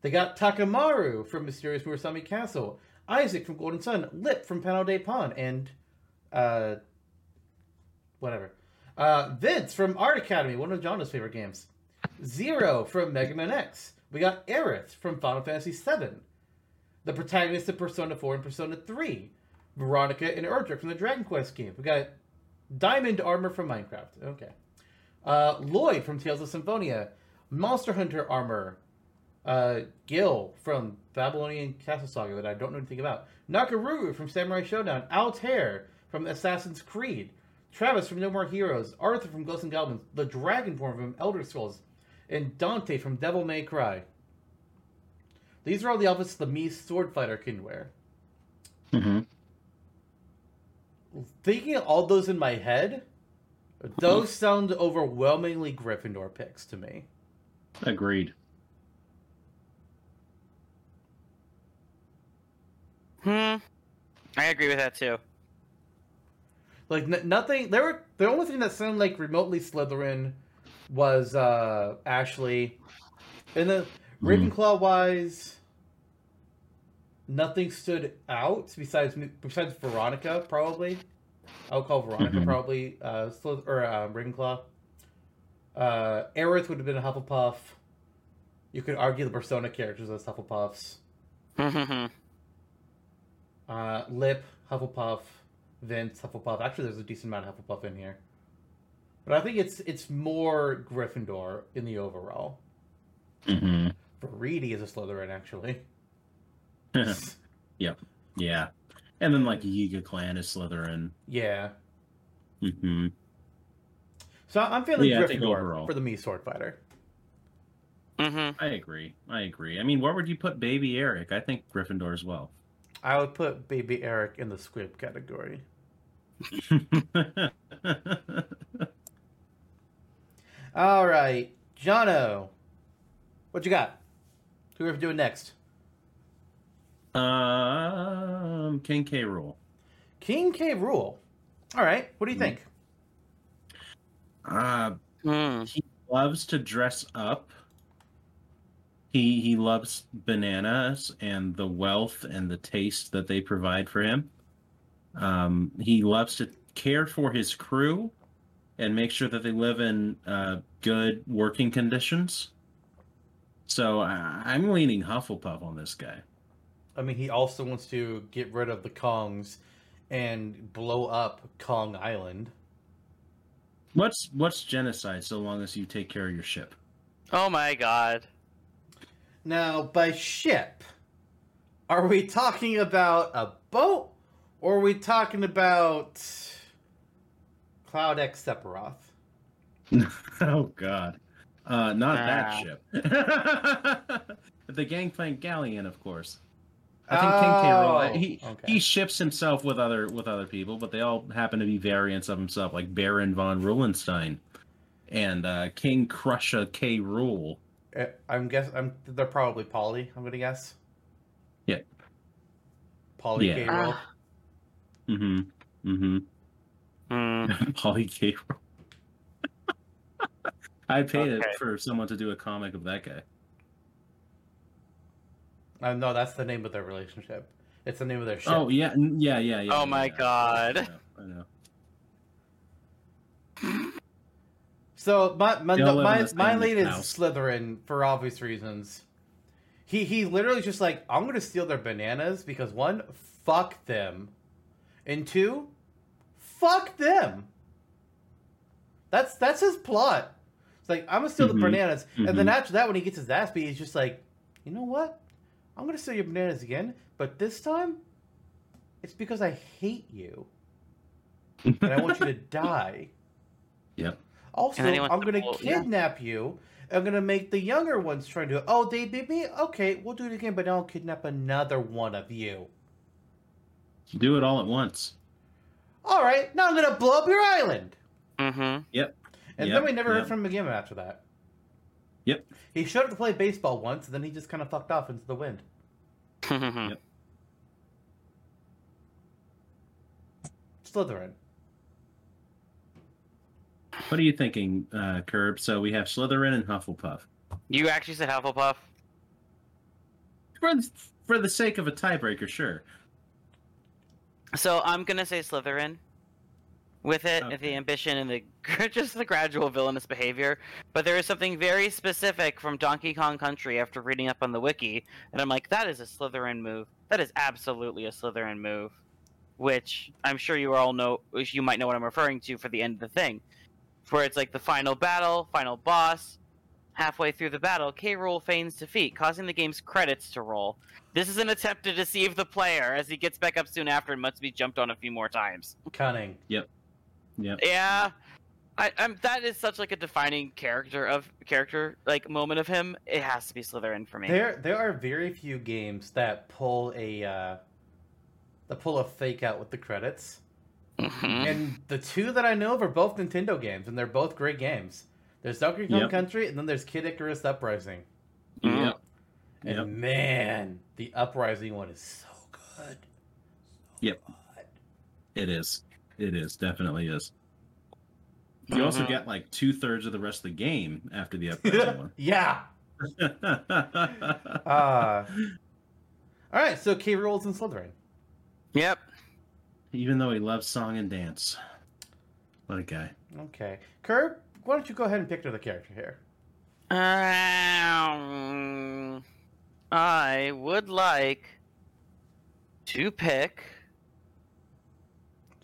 They got Takamaru from Mysterious Murasame Castle, Isaac from Golden Sun, Lip from Panel de Pon, and uh, whatever. Uh, Vince from Art Academy, one of John's favorite games. Zero from Mega Man X. We got Aerith from Final Fantasy VII. The protagonist of Persona 4 and Persona 3. Veronica and Erdrick from the Dragon Quest games. We got Diamond Armor from Minecraft. Okay. Uh, Lloyd from Tales of Symphonia. Monster Hunter Armor. Uh, Gil from Babylonian Castle Saga that I don't know anything about. Nakoruru from Samurai Showdown. Altair from Assassin's Creed. Travis from No More Heroes, Arthur from Ghosts and Goblins, the Dragonborn from Elder Scrolls, and Dante from Devil May Cry. These are all the outfits the Mii sword fighter can wear. hmm Thinking of all those in my head, those sound overwhelmingly Gryffindor picks to me. Agreed. Hmm. I agree with that too. Like n- nothing. There were the only thing that sounded like remotely Slytherin was uh Ashley, and the Hmm. Ravenclaw wise, nothing stood out besides besides Veronica probably. I would call Veronica Mhm. probably uh Slyth- or uh, Ravenclaw. Uh, Aerith would have been a Hufflepuff. You could argue the Persona characters as Hufflepuffs. Mhm. Uh, Lip, Hufflepuff, Vince, Hufflepuff. Actually, there's a decent amount of Hufflepuff in here, but I think it's it's more Gryffindor in the overall. hmm Viridi is a Slytherin, actually. yeah. And then like Yiga Clan is Slytherin. Yeah. hmm So I'm feeling Yeah, I Gryffindor overall. for the Mii sword fighter. Mhm. I agree. I agree. I mean, where would you put Baby Eric? I think Gryffindor as well. I would put Baby Eric in the squib category. All right, Jono, what you got? Who are we doing next? um, King K. Rool. King K. Rool. All right, what do you Hmm. think? Uh, Hmm. he loves to dress up. He he loves bananas and the wealth and the taste that they provide for him. Um, he loves to care for his crew and make sure that they live in uh, good working conditions. So I, I'm leaning Hufflepuff on this guy. I mean, he also wants to get rid of the Kongs and blow up Kong Island. What's what's genocide so long as you take care of your ship? Oh my god. Now, by ship, are we talking about a boat or are we talking about Cloud X Sephiroth? oh God, uh, not Ah. that ship. the Gangplank Galleon, of course. I think King K. Rool, Oh, he okay. he ships himself with other with other people, but they all happen to be variants of himself, like Baron von Roolenstein and uh, King Crusher K. Rool. Uh, I'm guess I'm they're probably Polly. I'm gonna guess. Yeah. Polly Yeah. K. Rool. Ah. Mm-hmm. Mm-hmm. Hmm. Polly K. I paid Okay. it for someone to do a comic of that guy. Uh, no, that's the name of their relationship. It's the name of their ship. Oh yeah, n- yeah, yeah, yeah. Oh yeah, my yeah. God. I know. I know. So my my They all my, my same lead is house. Slytherin for obvious reasons. He he literally just like I'm gonna steal their bananas because one, fuck them, and two, fuck them. That's that's his plot. It's like I'm gonna steal Mhm. the bananas, and then Mhm. after that, when he gets his ass beat, he's just like, you know what? I'm gonna steal your bananas again, but this time, it's because I hate you and I want you to die. Yep. Also, And then I'm gonna pull- yeah. kidnap you. I'm gonna make the younger ones try to. Oh, they beat me. Okay, we'll do it again, but now I'll kidnap another one of you. Do it all at once. All right, now I'm gonna blow up your island. Mm-hmm. Yep. And Yep, then we never yep. heard from him again after that. Yep. He showed up to play baseball once, and then he just kind of fucked off into the wind. Yep. Slytherin. What are you thinking, uh, Curb? So we have Slytherin and Hufflepuff. you actually said Hufflepuff? For for the sake of a tiebreaker, sure. So I'm gonna say Slytherin. With it, Okay. the ambition and the just the gradual villainous behavior, but there is something very specific from Donkey Kong Country after reading up on the wiki, and I'm like, that is a Slytherin move. That is absolutely a Slytherin move, which I'm sure you all know. You might know what I'm referring to for the end of the thing, where it's like the final battle, final boss. Halfway through the battle, K. Rool feigns defeat, causing the game's credits to roll. This is an attempt to deceive the player, as he gets back up soon after and must be jumped on a few more times. Cunning. Yep. Yeah, I, I'm. That is such like a defining character of character like moment of him. It has to be Slytherin for me. There, there are very few games that pull a, uh, that pull a fake out with the credits. Mhm. And the two that I know of are both Nintendo games, and they're both great games. There's Donkey Kong Yep. Country, and then there's Kid Icarus Uprising. Mhm. Yep. And Yep. man, the Uprising one is so good. Yep. It is. It is. Definitely is. You also Mhm. get like two thirds of the rest of the game after the uprising yeah. one. Uh, all right, so K. Rool's in Slytherin. Yep. Even though he loves song and dance. What a guy. Okay, Curb, why don't you go ahead and pick another character here? Um, I would like to pick.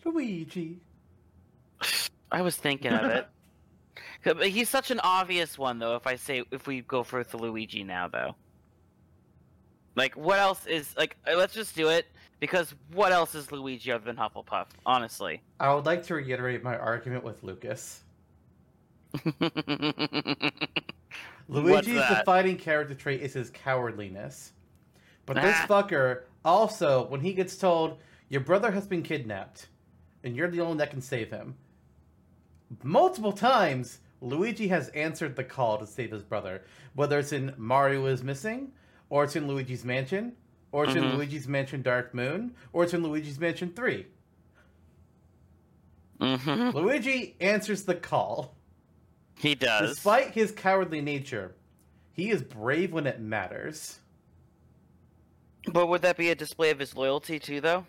Luigi. I was thinking of it. But he's such an obvious one, though. If I say if we go for the Luigi now, though, like what else is like? uh, Let's just do it because what else is Luigi other than Hufflepuff? Honestly. I would like to reiterate my argument with Lucas. Luigi's defining character trait is his cowardliness. But this Ah. fucker also, when he gets told, your brother has been kidnapped, and you're the only one that can save him, multiple times, Luigi has answered the call to save his brother. Whether it's in Mario is Missing, or it's in Luigi's Mansion, or it's in Mhm. Luigi's Mansion Dark Moon, or it's in Luigi's Mansion 3. hmm Luigi answers the call. He does. Despite his cowardly nature, he is brave when it matters. But would that be a display of his loyalty too, though?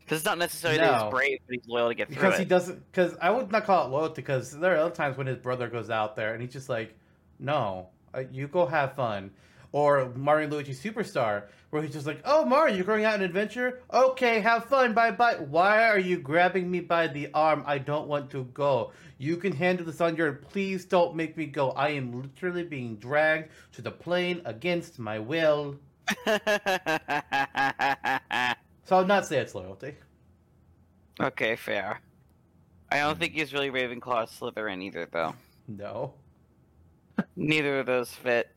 Because it's not necessarily that he's brave, but he's loyal to get through Because he it. doesn't. Because I would not call it loyalty. Because there are other times when his brother goes out there and he's just like, "No, uh, you go have fun," Or Mario Luigi Superstar, where he's just like, "Oh, Mario, you're going out on an adventure? Okay, have fun. Bye bye. Why are you grabbing me by the arm? I don't want to go. You can handle this on your own. Please don't make me go. I am literally being dragged to the plane against my will." So I'll not say it's loyalty. okay, fair. I don't think he's really Ravenclaw or Slytherin either, though. No, Neither of those fit.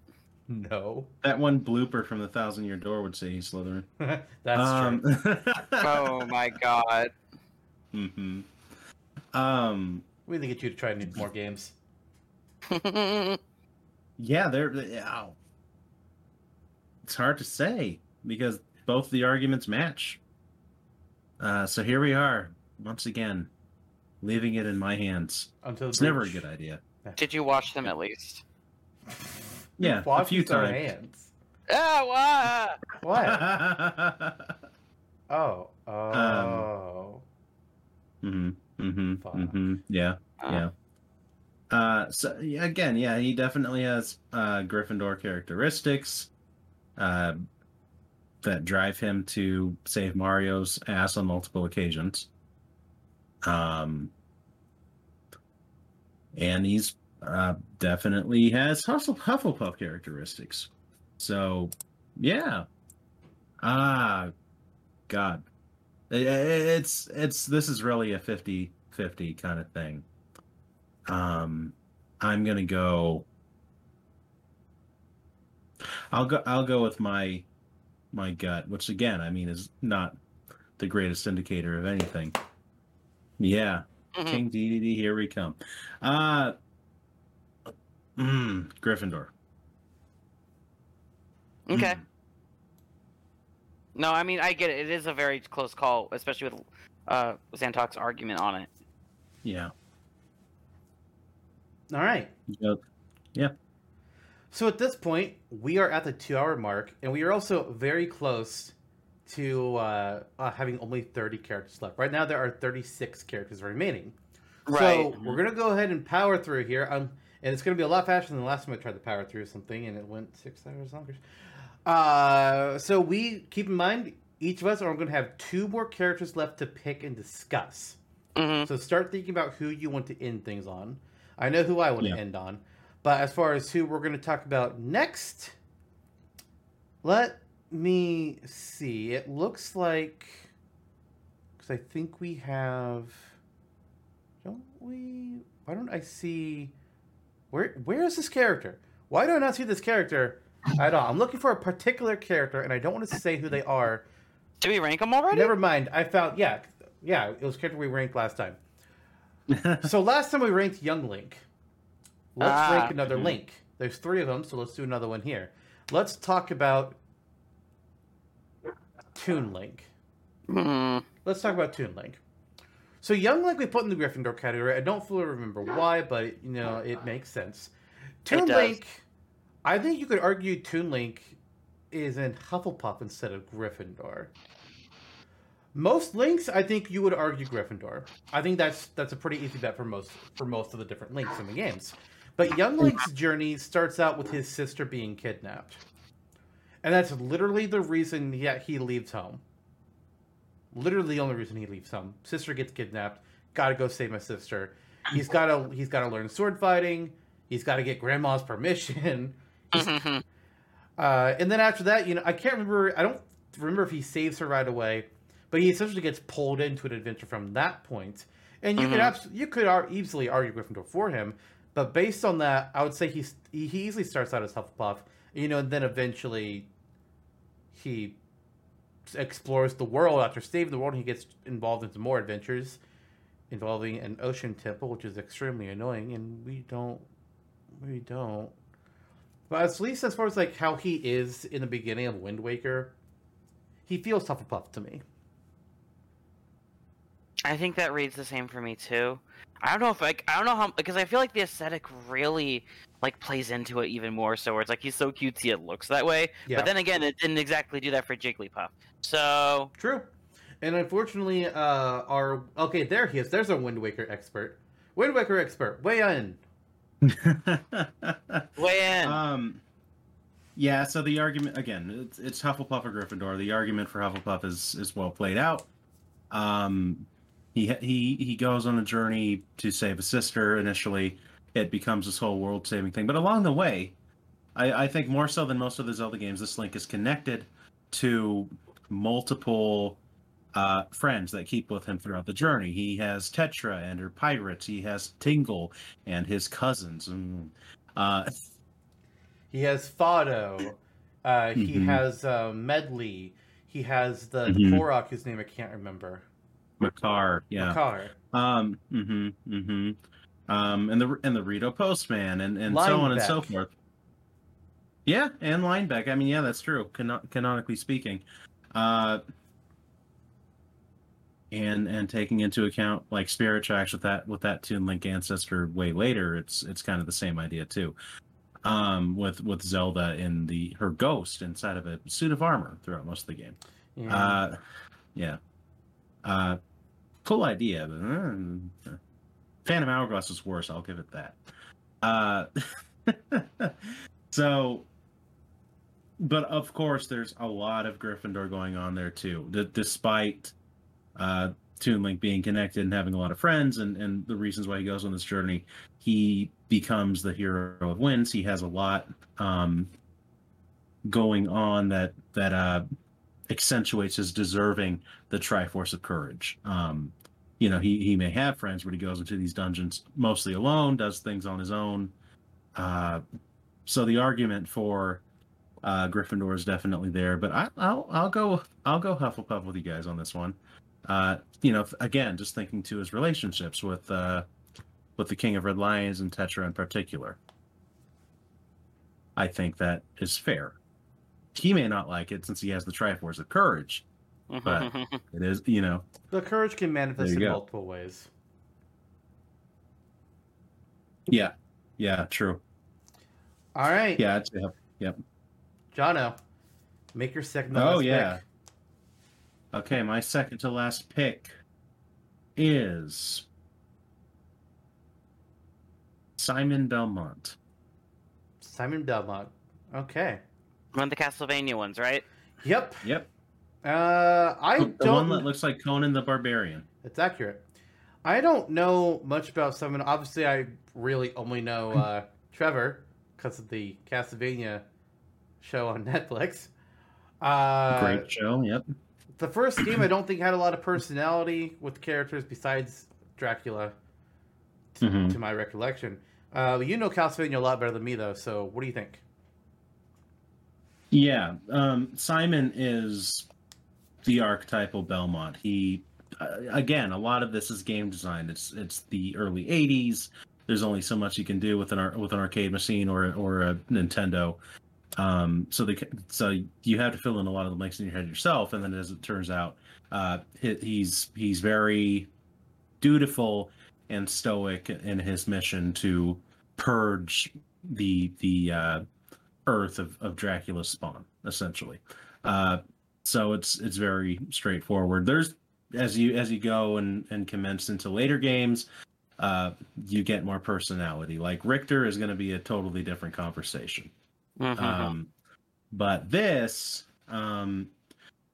no, That one blooper from the Thousand Year Door would say he's Slytherin. that's true. Oh my god. Mm hmm Um. We need to get you to try new more games. Yeah, they're. Yeah. It's hard to say because both the arguments match. Uh, so here we are once again, leaving it in my hands. Until It's never a good idea. Did you watch them at least? Yeah, a few times. hands. Ah, what? What? Oh, oh. hmm hmm Fuck. hmm mm-hmm, Yeah, yeah. Uh, so yeah, again, yeah, he definitely has uh, Gryffindor characteristics uh, that drive him to save Mario's ass on multiple occasions. Um, and he's uh, definitely has Huffle- Hufflepuff characteristics. So, yeah. Ah, God, it's it's this is really a 50 50 kind of thing. Um, I'm gonna go. I'll go. I'll go with my my gut, which again, I mean, is not the greatest indicator of anything. Yeah, Mhm. King Dedede, here we come. Uh, mm, Gryffindor. Okay. Mm. No, I mean I get it. It is a very close call, especially with uh Xantok's argument on it. Yeah. All right. Yep. So at this point, we are at the two-hour mark, and we are also very close to uh, uh, having only 30 characters left. Right now, there are 36 characters remaining. Right. So we're gonna go ahead and power through here, um, and it's gonna be a lot faster than the last time I tried to power through something, and it went six hours longer. Uh, so we keep in mind each of us are gonna have two more characters left to pick and discuss. hmm So start thinking about who you want to end things on. I know who I want Yeah. to end on, but as far as who we're going to talk about next, let me see. It looks like because I think we have. Don't we? Why don't I see? Where Where is this character? Why do I not see this character at all? I'm looking for a particular character, and I don't want to say who they are. Did we rank them already? Never mind. I found yeah, yeah. It was character we ranked last time. So last time we ranked Young Link. Let's Ah, rank another mhm. Link. There's three of them, so let's do another one here. Let's talk about Toon Link. Hmm. Let's talk about Toon Link. So Young Link we put in the Gryffindor category. I don't fully remember why, but you know it makes sense. Toon. Link, I think you could argue Toon Link is in Hufflepuff instead of Gryffindor. Most links, I think you would argue Gryffindor. I think that's that's a pretty easy bet for most for most of the different links in the games. But Young mm. Link's journey starts out with his sister being kidnapped, and that's literally the reason he he leaves home. Literally the only reason he leaves home. Sister gets kidnapped. Got to go save my sister. He's got to he's got to learn sword fighting. He's got to get grandma's permission. Mhm. uh, and then after that, you know, I can't remember. I don't remember if he saves her right away, but he essentially gets pulled into an adventure from that point. And you could Mhm. abs- you could ar- easily argue Gryffindor for him, but based on that, I would say he's he he easily starts out as Hufflepuff, you know, and then eventually he explores the world after saving the world. And he gets involved in some more adventures involving an ocean temple, which is extremely annoying, and we don't we don't. But at least as far as like how he is in the beginning of Wind Waker, he feels Hufflepuff to me. I think that reads the same for me too. I don't know if like I don't know how because I feel like the aesthetic really like plays into it even more. So where it's like he's so cutesy, it looks that way. Yeah, But then again, it didn't exactly do that for Jigglypuff. So true. And unfortunately, uh, our okay, there he is. There's our Wind Waker expert. Wind Waker expert, weigh in. Weigh in. um, Yeah, so the argument again, it's, it's Hufflepuff or Gryffindor. The argument for Hufflepuff is is well played out. Um, he he he goes on a journey to save a sister. Initially, it becomes this whole world saving thing, but along the way, I, I think more so than most of the Zelda games, this Link is connected to multiple uh, friends that keep with him throughout the journey. He has Tetra and her pirates. He has Tingle and his cousins. And, uh, He has Fado. Uh, He Mhm. has uh, Medley. He has the, the Mhm. Korok, whose name I can't remember. Makar, yeah. Makar. Um, mm-hmm, mm-hmm. Um, and the and the Rito Postman and, and so on and so forth. Yeah, and Linebeck. I mean, yeah, that's true. Cano- canonically speaking, uh, and and taking into account like Spirit Tracks with that with that Toon Link ancestor way later, it's it's kind of the same idea too. Um, with with Zelda in the her ghost inside of a suit of armor throughout most of the game. Yeah. Uh, yeah. Uh, cool idea, but uh, Phantom Hourglass is worse. I'll give it that. Uh, so, but of course, there's a lot of Gryffindor going on there too. D- despite uh, Toon Link being connected and having a lot of friends, and and the reasons why he goes on this journey, he becomes the Hero of Winds. He has a lot um, going on that that uh, accentuates his deserving the Triforce of Courage. Um, you know, he he may have friends, but he goes into these dungeons mostly alone, does things on his own. Uh, so the argument for uh, Gryffindor is definitely there, but I, I'll I'll go I'll go Hufflepuff with you guys on this one. Uh, you know, again, just thinking to his relationships with uh, with the King of Red Lions and Tetra in particular. I think that is fair. He may not like it since he has the Triforce of Courage. But- It is, you know, the courage can manifest in go. multiple ways. yeah, yeah, true. All right. Yeah, I'd say Huff- Jono, make your second. Oh, yeah. pick. Okay, my second to last pick is Simon Belmont. Simon Belmont. Okay. One of the Castlevania ones, right? Yep. Yep, Uh, I the don't. one that looks like Conan the Barbarian. It's accurate. I don't know much about Simon. Obviously, I really only know uh, Trevor because of the Castlevania show on Netflix. Uh, Great show. Yep. The first game I don't think had a lot of personality with characters besides Dracula, t- Mhm. to my recollection. Uh, you know Castlevania a lot better than me, though. So, what do you think? Yeah, um, Simon is the archetypal Belmont. He, uh, again, a lot of this is game design. It's it's the early '80s. There's only so much you can do with an ar- with an arcade machine or or a Nintendo. Um, so the so you have to fill in a lot of the blanks in your head yourself. And then, as it turns out, uh, he, he's he's very dutiful and stoic in his mission to purge the the uh, Earth of, of Dracula's spawn, essentially. Uh, so it's it's very straightforward. There's as you as you go and and commence into later games, uh, you get more personality. Like Richter is going to be a totally different conversation. Mhm. Um, but this, um,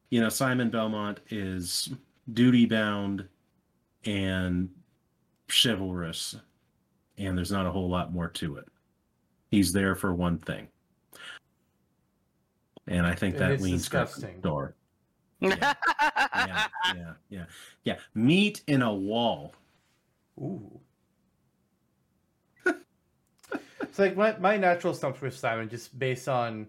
you know, Simon Belmont is duty bound and chivalrous, and there's not a whole lot more to it. He's there for one thing, and I think that it's leans disgusting. door. Yeah, yeah, yeah, yeah. Meat in a wall. Ooh. It's like my, my natural assumption with Simon, just based on,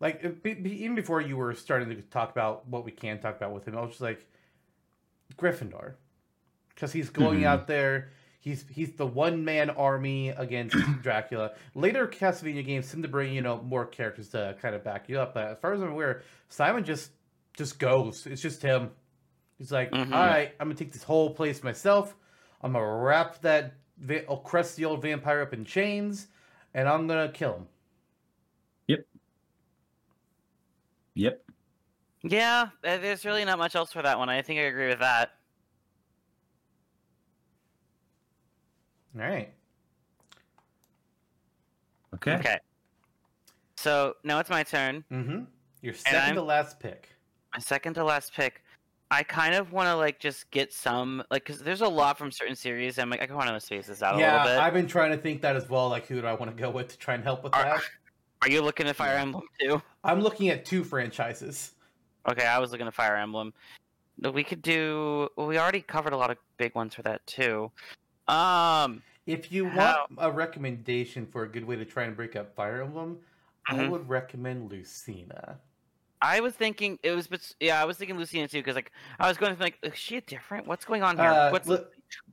like, be, be- even before you were starting to talk about what we can talk about with him, I was just like, Gryffindor, because he's going Mhm. out there. He's he's the one man army against Dracula. Later Castlevania games seem to bring you know more characters to kind of back you up. But as far as I'm aware, Simon just just goes. It's just him. He's like, Mhm. all right, I'm gonna take this whole place myself. I'm gonna wrap that va- oh, the old vampire up in chains, and I'm gonna kill him. Yep. Yep. Yeah, uh, there's really not much else for that one. I think I agree with that. All right. Okay. Okay. So now it's my turn. Mm-hmm. Your And 2nd to last pick. My second to last pick. I kind of want to like just get some like because there's a lot from certain series. I'm like I kind of want to space this out a little bit. I've been trying to think that as well. Like, who do I want to go with to try and help with Are- that? Are you looking at Fire Yeah. Emblem too? I'm looking at two franchises. Okay, I was looking at Fire Emblem. We could do. Well, we already covered a lot of big ones for that too. Um, If you How- want a recommendation for a good way to try and break up Fire Emblem, I Mhm. would recommend Lucina. I was thinking it was, yeah, I was thinking Lucina too because like I was going to think, is she different? What's going on here? Uh, What's Lu-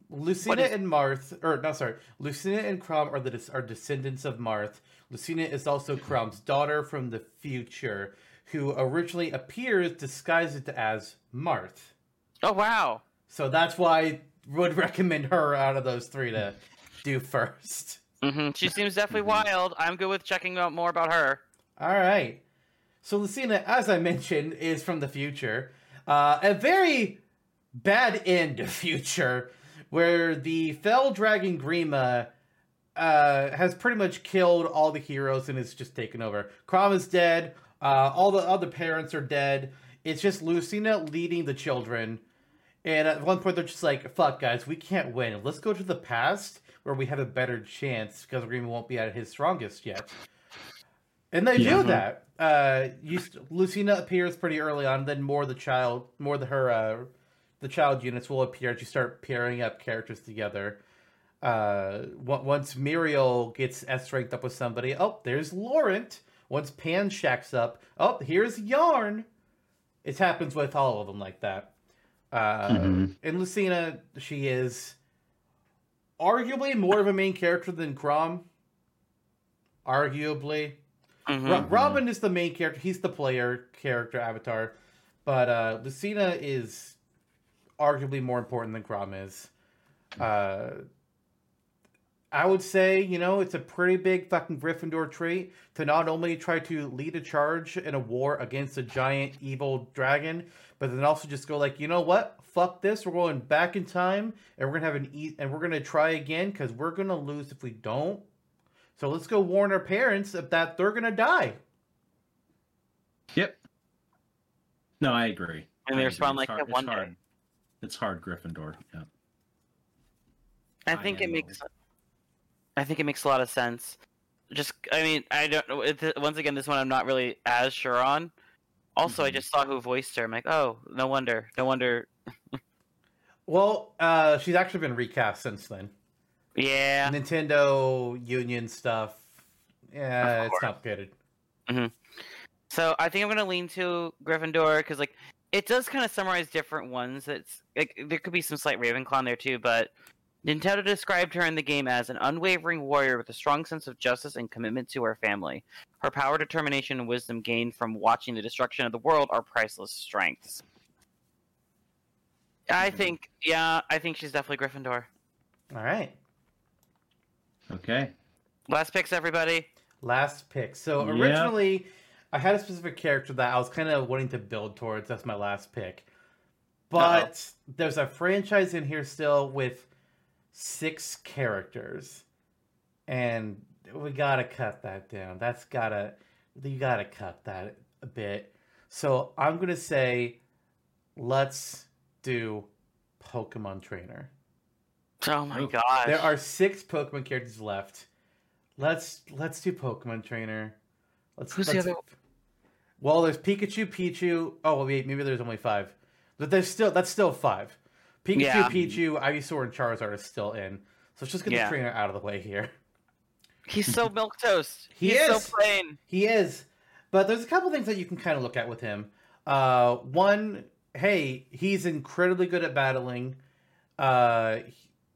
Lucina is- and Marth, or no, sorry, Lucina and Chrom are the are descendants of Marth. Lucina is also Chrom's daughter from the future, who originally appears disguised as Marth. oh wow, So that's why I would recommend her out of those three to do first. hmm she seems definitely wild. I'm good with checking out more about her. All right. So Lucina, as I mentioned, is from the future. Uh, a very bad end of future where the fell dragon Grima uh, has pretty much killed all the heroes and is just taken over. Chrom is dead. Uh, all the other parents are dead. It's just Lucina leading the children. And at one point, they're just like, fuck, guys, we can't win. Let's go to the past where we have a better chance because Grima won't be at his strongest yet. And they Yeah. do that. Uh, you, Lucina appears pretty early on. Then more the child, more the her, uh, the child units will appear as you start pairing up characters together. Uh, on- once Miriel gets S ranked up with somebody, oh, there's Laurent. Once Panne shacks up, oh, here's Yarne. It happens with all of them like that. Uh, Mhm. And Lucina, she is arguably more of a main character than Chrom. Arguably. Mhm. Ro- Robin is the main character. He's the player character avatar, but uh, Lucina is arguably more important than Chrom is. Uh, I would say, you know, it's a pretty big fucking Gryffindor trait to not only try to lead a charge in a war against a giant evil dragon, but then also just go like, you know what? Fuck this. We're going back in time, and we're gonna have an e- and we're gonna try again because we're gonna lose if we don't. So let's go warn our parents that they're gonna die. Yep. No, I agree. And they respond like It's that hard- one it's day. hard. It's hard, Gryffindor. Yeah. I I think it am makes. I think it makes a lot of sense. Just, I mean, I don't know. it- Once again, this one I'm not really as sure on. Also, I Mhm. just saw who voiced her. I'm like, oh, no wonder, no wonder. Well, uh, she's actually been recast since then. Yeah, Nintendo Union stuff. Yeah, it's complicated. So I think I'm gonna lean to Gryffindor because like it does kind of summarize different ones. It's like there could be some slight Ravenclaw in there too, but Nintendo described her in the game as an unwavering warrior with a strong sense of justice and commitment to her family. Her power, determination, and wisdom gained from watching the destruction of the world are priceless strengths. I Mhm. think, yeah, I think she's definitely Gryffindor. All right. Okay. Last picks, everybody. Last pick. So Yep. originally, I had a specific character that I was kind of wanting to build towards. That's my last pick. But there's a franchise in here still with six characters, and we gotta cut that down. That's gotta you gotta cut that a bit. So I'm gonna say, let's do Pokemon Trainer. Oh my god! There are six Pokemon characters left. Let's let's do Pokemon Trainer. Let's. Who's the let's- other- Well, there's Pikachu, Pichu. Oh wait, maybe there's only five. But there's still that's still five. Pikachu, Yeah. Pichu, Ivysaur, and Charizard are still in. So let's just get Yeah. the trainer out of the way here. He's so milk toast. He He's is. so plain. He is, but there's a couple things that you can kind of look at with him. Uh, one, hey, he's incredibly good at battling. Uh,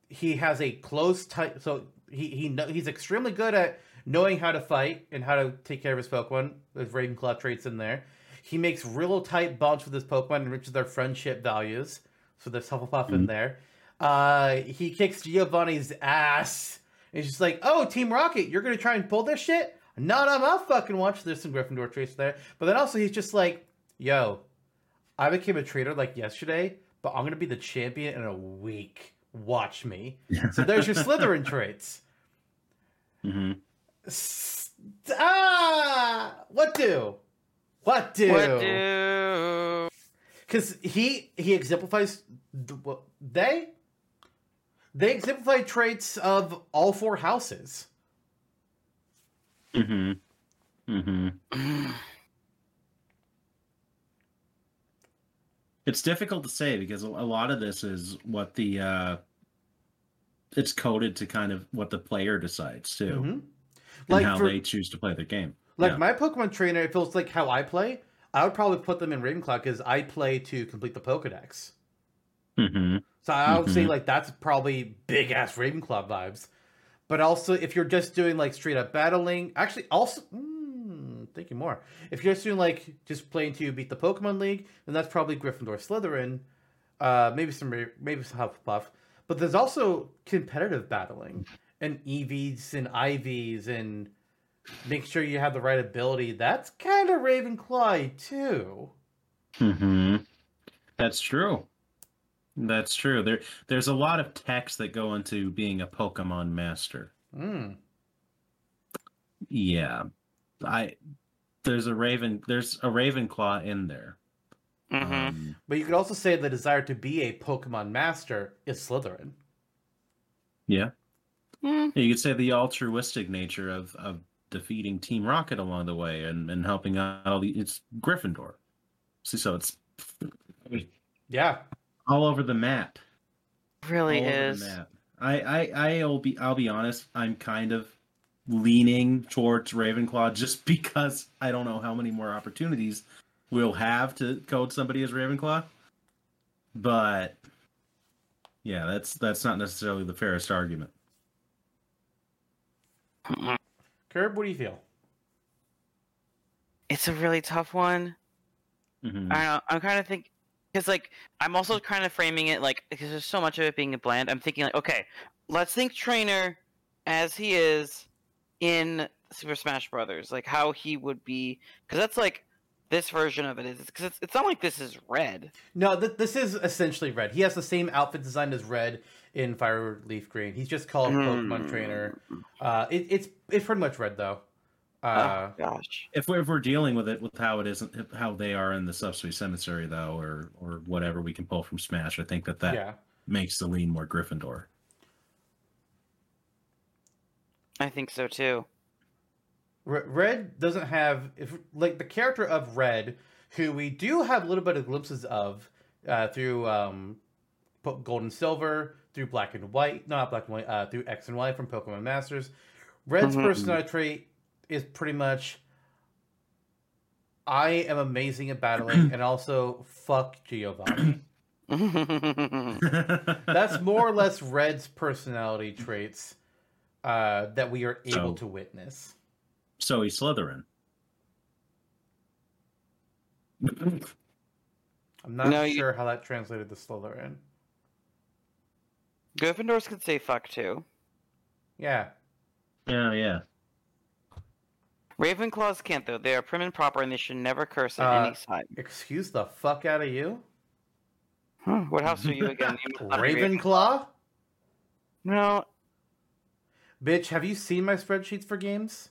he, has a close tight, so he he kno- he's extremely good at knowing how to fight and how to take care of his Pokemon. There's Ravenclaw traits in there. He makes real tight bonds with his Pokemon and enriches their friendship values. So there's Hufflepuff in Mhm. there. Uh, he kicks Giovanni's ass. He's just like, oh, Team Rocket, you're gonna try and pull this shit? Not on my fucking watch. There's some Gryffindor traits there, but then also he's just like, yo, I became a trader like yesterday, but I'm gonna be the champion in a week. Watch me. So there's your Slytherin traits. hmm S- Ah, what do? What do? What do? Because he he exemplifies th- what- they they exemplify traits of all four houses. Mm-hmm. Mm-hmm. It's difficult to say because a a lot of this is what the uh it's coded to kind of what the player decides too, Mhm. and how for- they choose to play their game. Like Yeah. my Pokemon trainer, it feels like how I play. I would probably put them in Ravenclaw because I play to complete the Pokedex. Mm-hmm. So I would say Mhm. like that's probably big ass Ravenclaw vibes. But also, if you're just doing like straight up battling, actually, also mm, thinking more. If you're just doing like just playing to beat the Pokemon League, then that's probably Gryffindor, Slytherin, uh, maybe some maybe some Hufflepuff. But there's also competitive battling and EVs and IVs and make sure you have the right ability. That's kind of Ravenclaw too. Mm-hmm. That's true. That's true. There there's a lot of text that go into being a Pokemon master. Mm. Yeah. I there's a Raven there's a Ravenclaw in there. Mhm. Um, But you could also say the desire to be a Pokemon master is Slytherin. yeah. Mm. You could say the altruistic nature of, of defeating Team Rocket along the way and, and helping out all the it's Gryffindor. See, so it's Yeah. all over the map. Really all over is. the map. I, I I'll be I'll be honest, I'm kind of leaning towards Ravenclaw just because I don't know how many more opportunities we'll have to code somebody as Ravenclaw. But yeah, that's that's not necessarily the fairest argument. Curb, what do you feel? It's a really tough one. Mhm. I don't know. I'm kind of think because like I'm also kind of framing it like because there's so much of it being a blend. I'm thinking like, okay, let's think trainer as he is in Super Smash Brothers, like how he would be, because that's like this version of it is because it's, it's not like this is red. No, th- this is essentially Red. He has the same outfit design as Red in Fire Leaf Green. He's just called Pokemon Hmm. Trainer. Uh, it, it's it's pretty much Red though. Uh, oh gosh. If we're, if we're dealing with it with how it isn't how they are in the Subspace Emissary though, or or whatever we can pull from Smash, I think that that yeah. makes the lean more Gryffindor. I think so too. Red doesn't have if like the character of Red, who we do have a little bit of glimpses of uh, through um, Gold and Silver, through Black and White, not Black and White, uh, through X and Y from Pokemon Masters. Red's Mhm. personality trait is pretty much I am amazing at battling, and also fuck Giovanni. That's more or less Red's personality traits uh, that we are able So- to witness. So he's Slytherin. I'm not No, you- sure how that translated to Slytherin. Gryffindors could say fuck too. Yeah. Yeah, yeah. Ravenclaws can't though. They are prim and proper, and they should never curse at Uh, any time. Excuse the fuck out of you? Huh, what house are you again? You must not be Raven- Ravenclaw? No, Bitch, have you seen my spreadsheets for games?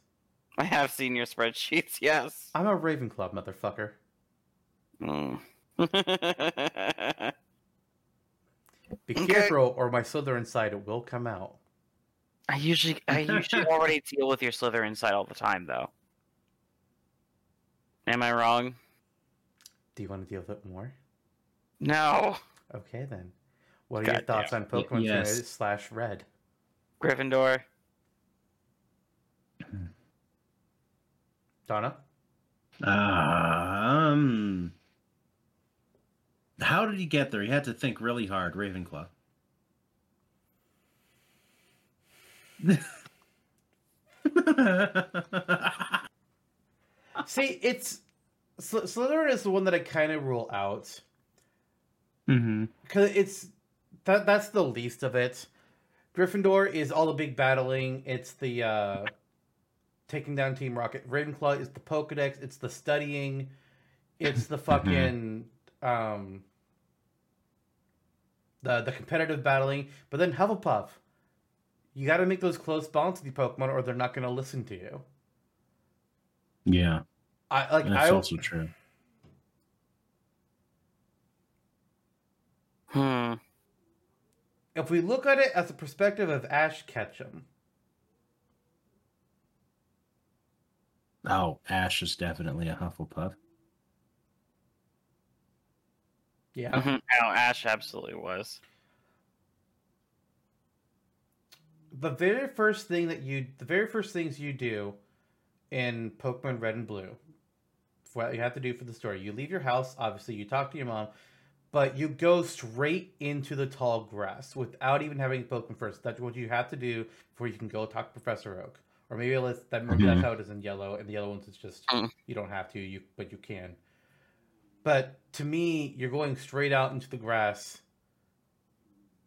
I have seen your spreadsheets. Yes. I'm a Ravenclaw, motherfucker. Mm. Be Okay. careful, or my Slytherin side will come out. I usually, I usually already deal with your Slytherin side all the time, though. Am I wrong? Do you want to deal with it more? No. Okay, then. What are your God thoughts on Pokemon yes. Slash Red? Gryffindor. Donna? Um, how did he get there? He had to think really hard. Ravenclaw. See, it's. Sly- Slytherin is the one that I kind of rule out. hmm because it's that that's the least of it. Gryffindor is all the big battling. It's the uh, taking down Team Rocket. Ravenclaw is the Pokedex. It's the studying. It's the fucking um, the the competitive battling. But then Hufflepuff, you got to make those close bonds with the Pokemon, or they're not going to listen to you. Yeah, I like that's I also true. Hmm. if we look at it as a perspective of Ash Ketchum, Oh, Ash is definitely a Hufflepuff. yeah, Mhm. Oh, Ash absolutely was. the very first thing that you the very first things you do in Pokemon Red and Blue, what you have to do for the story, you leave your house. Obviously, you talk to your mom, but you go straight into the tall grass without even having Pokemon first. That's what you have to do before you can go talk to Professor Oak. Or maybe let's that maybe that's Mhm. how it is in yellow, and the other ones it's just Mm. you don't have to, you but you can. But to me, you're going straight out into the grass.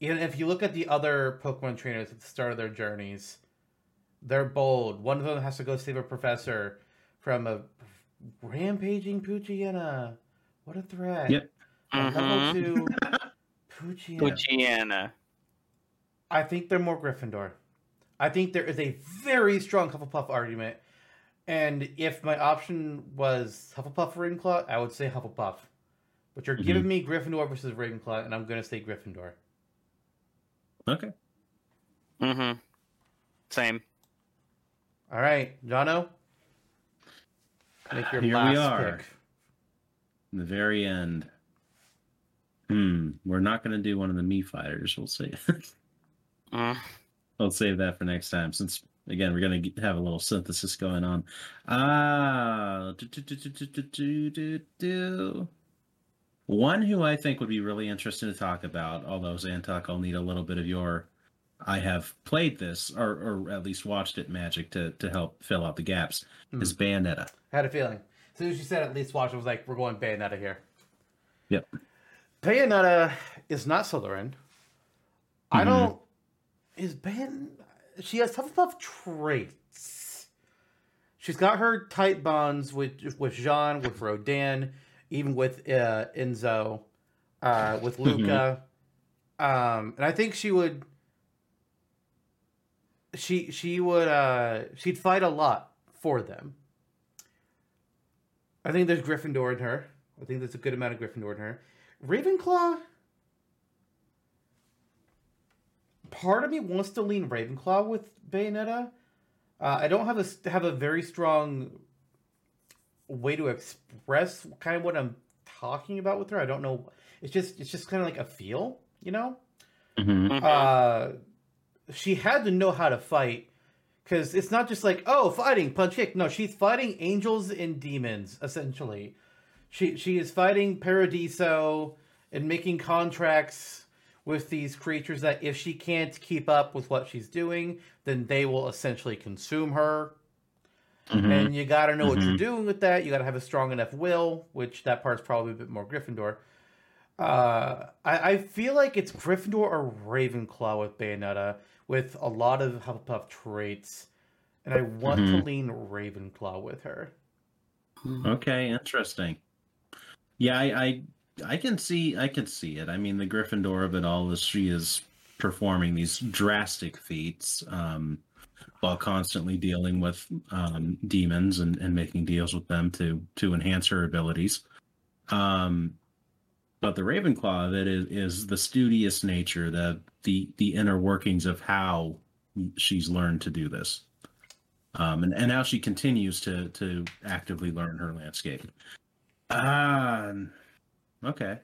And if you look at the other Pokemon trainers at the start of their journeys, they're bold. One of them has to go save a professor from a rampaging Poochyena. What a threat. Yep. Level two. Poochyena. I think they're more Gryffindor. I think there is a very strong Hufflepuff argument. And if my option was Hufflepuff or Ravenclaw, I would say Hufflepuff. But you're Mhm. giving Mii Gryffindor versus Ravenclaw, and I'm going to say Gryffindor. Okay. Mm-hmm. Same. All right, Jono, make your Here we are. pick. In the very end. Hmm. We're not going to do one of the me fighters. We'll see. Mm. I'll save that for next time since again we're gonna have a little synthesis going on. Ah, one who I think would be really interesting to talk about, although Zantok, I'll need a little bit of your I have played this or or at least watched it magic to to help fill out the gaps mm. is Bayonetta. I had a feeling. As soon as you said at least watch, it was like we're going Bayonetta here. Yep. Bayonetta is not Slytherin. Mm-hmm. I don't is Ben. She has Hufflepuff traits. She's got her tight bonds with with Jean, with Rodin, even with uh, Enzo, uh, with Luca, um, and I think she would. She she would uh she'd fight a lot for them. I think there's Gryffindor in her. I think there's a good amount of Gryffindor in her. Ravenclaw. Part of me wants to lean Ravenclaw with Bayonetta. Uh, I don't have a have a very strong way to express kind of what I'm talking about with her. I don't know. It's just it's just kind of like a feel, you know. Mm-hmm. Mhm. Uh, she had to know how to fight because it's not just like oh fighting punch kick. No, she's fighting angels and demons essentially. She she is fighting Paradiso and making contracts with these creatures that if she can't keep up with what she's doing, then they will essentially consume her. Mm-hmm. And you got to know what you're Mhm. doing with that. You got to have a strong enough will, which that part's probably a bit more Gryffindor. Uh, I, I feel like it's Gryffindor or Ravenclaw with Bayonetta, with a lot of Hufflepuff traits, and I want to Mhm. lean Ravenclaw with her. Okay, interesting. Yeah, I, I I can see I can see it. I mean, the Gryffindor of it all is she is performing these drastic feats um, while constantly dealing with um, demons and, and making deals with them to to enhance her abilities. Um, but the Ravenclaw of it is, is the studious nature, the the the inner workings of how she's learned to do this, um, and and how she continues to to actively learn her landscape. Ah, okay.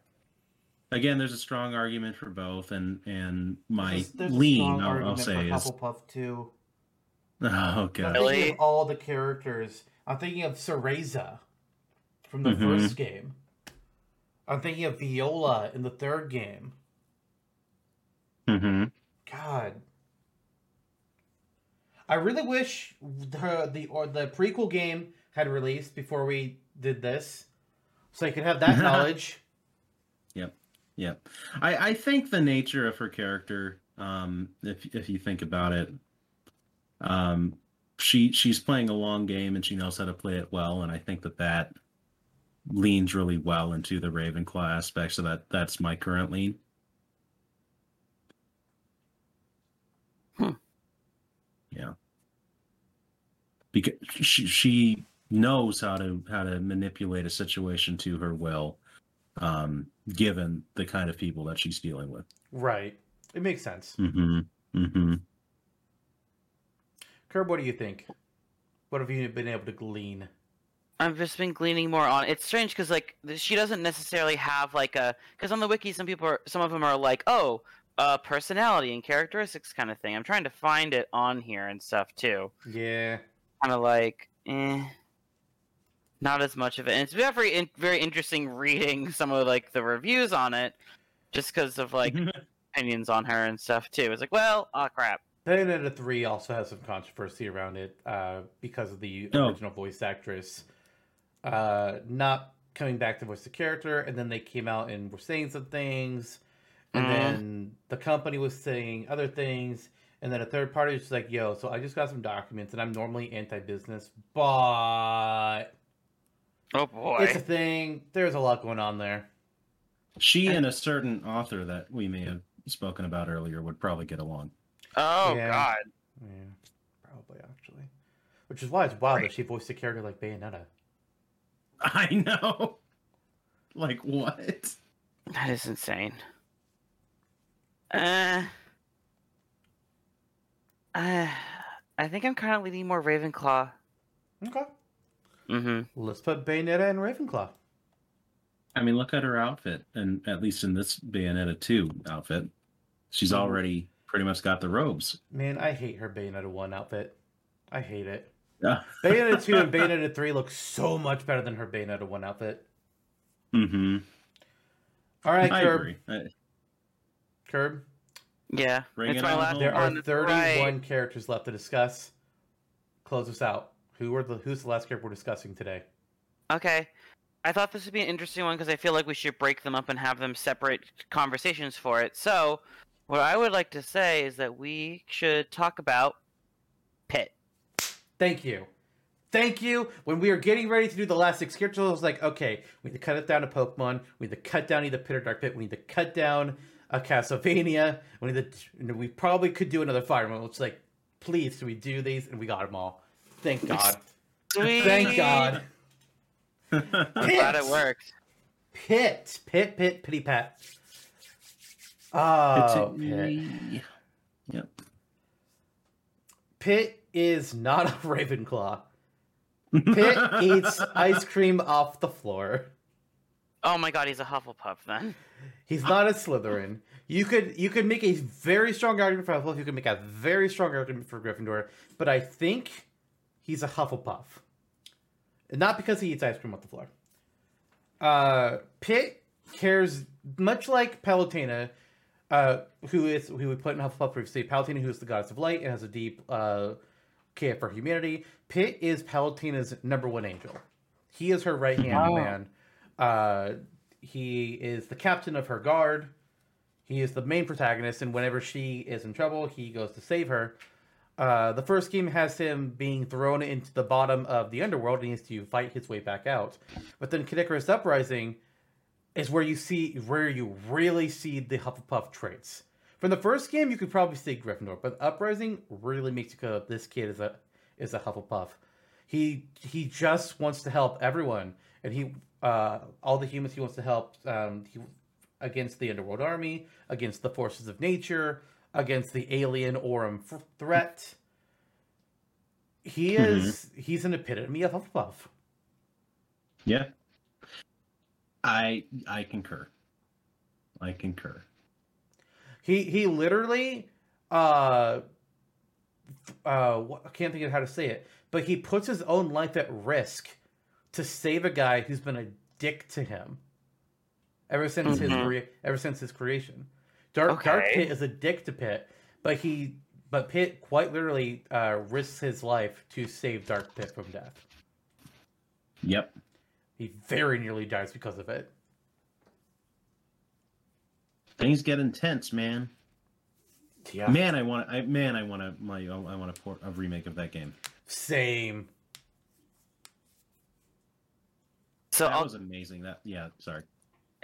Again, there's a strong argument for both, and and my There's- there's lean, strong I'll, I'll say, for is Hufflepuff too. oh I'm thinking Really? of all the characters. I'm thinking of Cereza from the Mhm. first game. I'm thinking of Viola in the third game. hmm God. I really wish the the or the prequel game had released before we did this, so I could have that knowledge. Yep. I, I think the nature of her character, um, if if you think about it, um, she she's playing a long game and she knows how to play it well, and I think that that leans really well into the Ravenclaw aspect. So that that's my current lean. Hmm. Yeah. Because she she knows how to how to manipulate a situation to her will, um, given the kind of people that she's dealing with. Right. It makes sense. Mm-hmm. Mm-hmm. Curb, what do you think? What have you been able to glean? I've just been gleaning more on. It's strange because like she doesn't necessarily have like a because on the wiki some people are some of them are like oh uh personality and characteristics kind of thing. I'm trying to find it on here and stuff too. Yeah. Kind of like eh, not as much of it. And it's very in- very interesting reading some of like the reviews on it, just because of like opinions on her and stuff too. It's like well oh crap. Bayonetta 3 also has some controversy around it uh, because of the Oh. original voice actress uh, not coming back to voice the character, and then they came out and were saying some things, and Mhm. then the company was saying other things, and then a third party was just like, "Yo, so I just got some documents, and I'm normally anti-business, but Oh boy. it's a thing. There's a lot going on there." She and a certain author that we may have spoken about earlier would probably get along. Oh Yeah. god. Yeah, probably actually. Which is why it's wild that she voiced a character like Bayonetta. I know. Like what? That is insane. Uh, uh I think I'm kind of leaning more Ravenclaw. Okay. Mm-hmm. Let's put Bayonetta and Ravenclaw. I mean, look at her outfit, and at least in this Bayonetta 2 outfit, she's Mhm. already pretty much got the robes. Man, I hate her Bayonetta 1 outfit. I hate it. Yeah. Bayonetta 2 and Bayonetta 3 look so much better than her Bayonetta 1 outfit. mm-hmm. All right, I Curb. agree. I- Curb, Yeah, Bring it's it my last there are 31 Right. characters left to discuss. Close us out. Who are the who's the last character we're discussing today? Okay. I thought this would be an interesting one because I feel like we should break them up and have them separate conversations for it. So, what I would like to say is that we should talk about Pit. Thank you. Thank you. When we were getting ready to do the last six characters, I was like, okay, we need to cut it down to Pokemon. We need to cut down either Pit or Dark Pit. We need to cut down a Castlevania. We need to. We probably could do another Fire Emblem. It's like, please, can we do these? And we got them all. Thank God. Thank God. I'm glad it Pit. worked. Pit, pit, pit, pitty pat. Oh, Pit. Yep. Pit is not a Ravenclaw. Pit eats ice cream off the floor. Oh my god, he's a Hufflepuff then. He's not a Slytherin. You could you could make a very strong argument for Hufflepuff. You could make a very strong argument for Gryffindor, but I think he's a Hufflepuff. Not because he eats ice cream off the floor. Uh, Pit cares much like Palutena, uh, who is who we put in Hufflepuff previously. Palutena, who is the goddess of light and has a deep uh, care for humanity. Pit is Palutena's number one angel. He is her right hand Oh. man. Uh, he is the captain of her guard. He is the main protagonist, and whenever she is in trouble, he goes to save her. Uh, the first game has him being thrown into the bottom of the underworld, and he has to fight his way back out. But then Kid Icarus Uprising is where you see where you really see the Hufflepuff traits. From the first game, you could probably say Gryffindor, but Uprising really makes you go, "This kid is a is a Hufflepuff." He he just wants to help everyone, and he uh, all the humans he wants to help. Um, he, against the underworld army, against the forces of nature, against the alien Aurum f- threat. He is he's an epitome of Hufflepuff. Yeah. I I concur. I concur. He he literally uh uh I can't think of how to say it, but he puts his own life at risk to save a guy who's been a dick to him ever since his Mhm. crea- ever since his creation. Dark Dark Pit is a dick to Pit, but he but Pit quite literally uh, risks his life to save Dark Pit from death. Yep. He very nearly dies because of it. Things get intense, man. Yeah. Man, I want I man, I want to my I want a port a remake of that game. Same. So that I'll, was amazing. That yeah, sorry.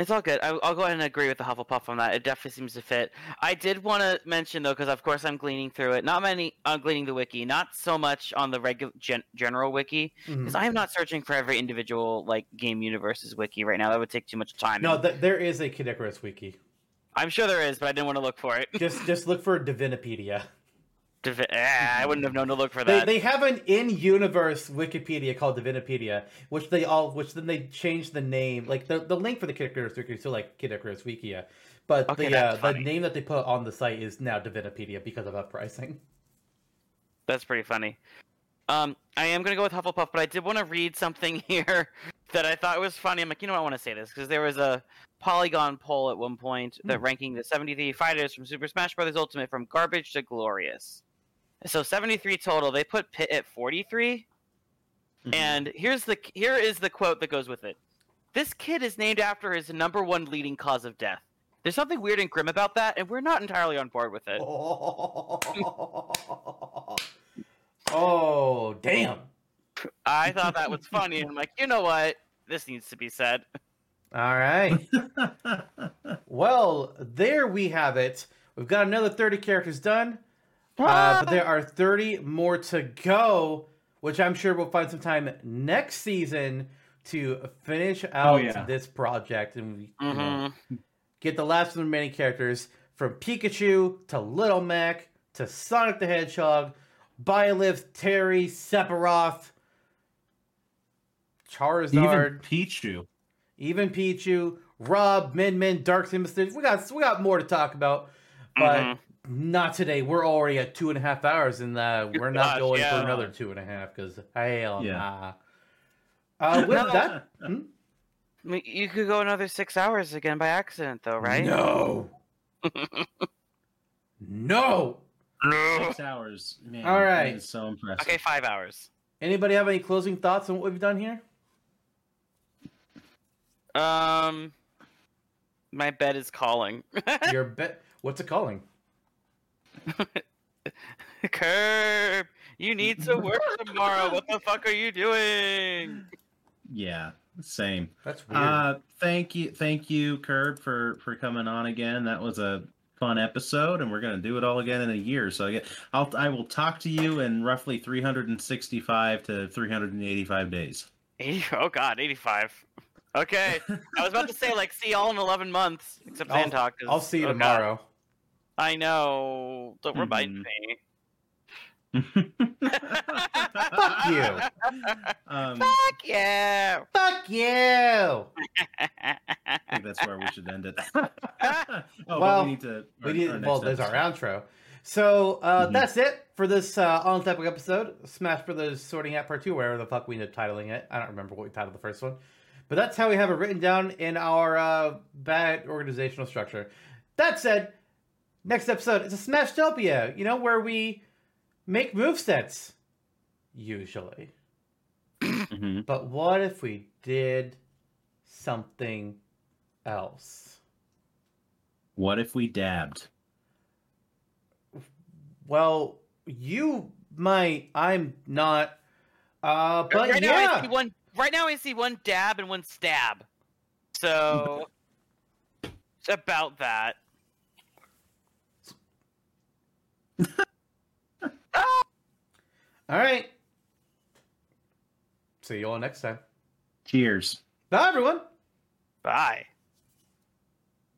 It's all good. I, I'll go ahead and agree with the Hufflepuff on that. It definitely seems to fit. I did want to mention though, because of course I'm gleaning through it. Not many. I'm gleaning the wiki, not so much on the regular gen- general wiki, mm-hmm. because I am not searching for every individual like game universe's wiki right now. That would take too much time. No, th- there is a Kid Icarus wiki. I'm sure there is, but I didn't want to look for it. Just just look for Divinopedia. Divi- ah, I wouldn't have known to look for that. they have an in-universe Wikipedia called Divinopedia, which they all which then they changed the name. Like the, the link for the Kid Icarus wiki is still like Kid Icarus Wikia, but Okay, the uh, the name that they put on the site is now Divinopedia because of uprising. That's pretty funny. Um, I am gonna go with Hufflepuff, but I did want to read something here that I thought was funny. I'm like, you know, what, I want to say this because there was a Polygon poll at one point that Hmm. ranking the 73 fighters from Super Smash Bros. Ultimate from garbage to glorious. So 73 total. They put Pit at 43, Mhm. and here's the here is the quote that goes with it. This kid is named after his number one leading cause of death. There's something weird and grim about that, and we're not entirely on board with it. oh damn! I thought that was funny, I'm like, you know what? This needs to be said. All right. Well, there we have it. We've got another 30 characters done, uh, but there are 30 more to go, which I'm sure we'll find some time next season to finish out yeah. this project and we, you know, Mhm. get the last of the remaining characters from Pikachu to Little Mac to Sonic the Hedgehog, Byleth, Terry, Sephiroth, Charizard. Even Pichu. even Pichu, Rob, Min Min, Dark Simbastic. We got we got more to talk about, but Mhm. Not today. We're already at two and a half hours, and uh, we're not Gosh, going yeah. for another two and a half because hell Yeah. nah. Uh, with No. that, hmm? I mean, you could go another six hours again by accident, though, right? No, no. Six hours. Man, All right. that is so impressive. Okay, five hours. Anybody have any closing thoughts on what we've done here? Um, my bed is calling. Your bed. What's it calling? Curb, you need to work tomorrow. What the fuck are you doing? Yeah, same. That's weird. Uh, thank you, thank you, Curb, for for coming on again. That was a fun episode, and we're gonna do it all again in a year. So I get, I'll I will talk to you in roughly 365 to 385 days. oh god, 85. Okay, I was about to say like see y'all in 11 months, except I'll- Sandtalk. I'll see you oh, God. Tomorrow. I know. Don't remind Mhm. me. Fuck you. Um, Fuck you. Fuck you. I think that's where we should end it. oh, but Well, we need to. We need our well, next there's our outro. So uh, Mhm. that's it for this uh, on topic episode. Smash Brothers Sorting Out Part Two, wherever the fuck we ended up titling it. I don't remember what we titled the first one, but that's how we have it written down in our uh, bad organizational structure. That said, next episode is a Smashtopia. You know where we make movesets usually. Mhm. But what if we did something else? What if we dabbed? Well, you might. I'm not. Uh, but right now I yeah. see one. Right now I see one dab and one stab. So it's about that. All right. See you all next time. Cheers. Bye, everyone. Bye.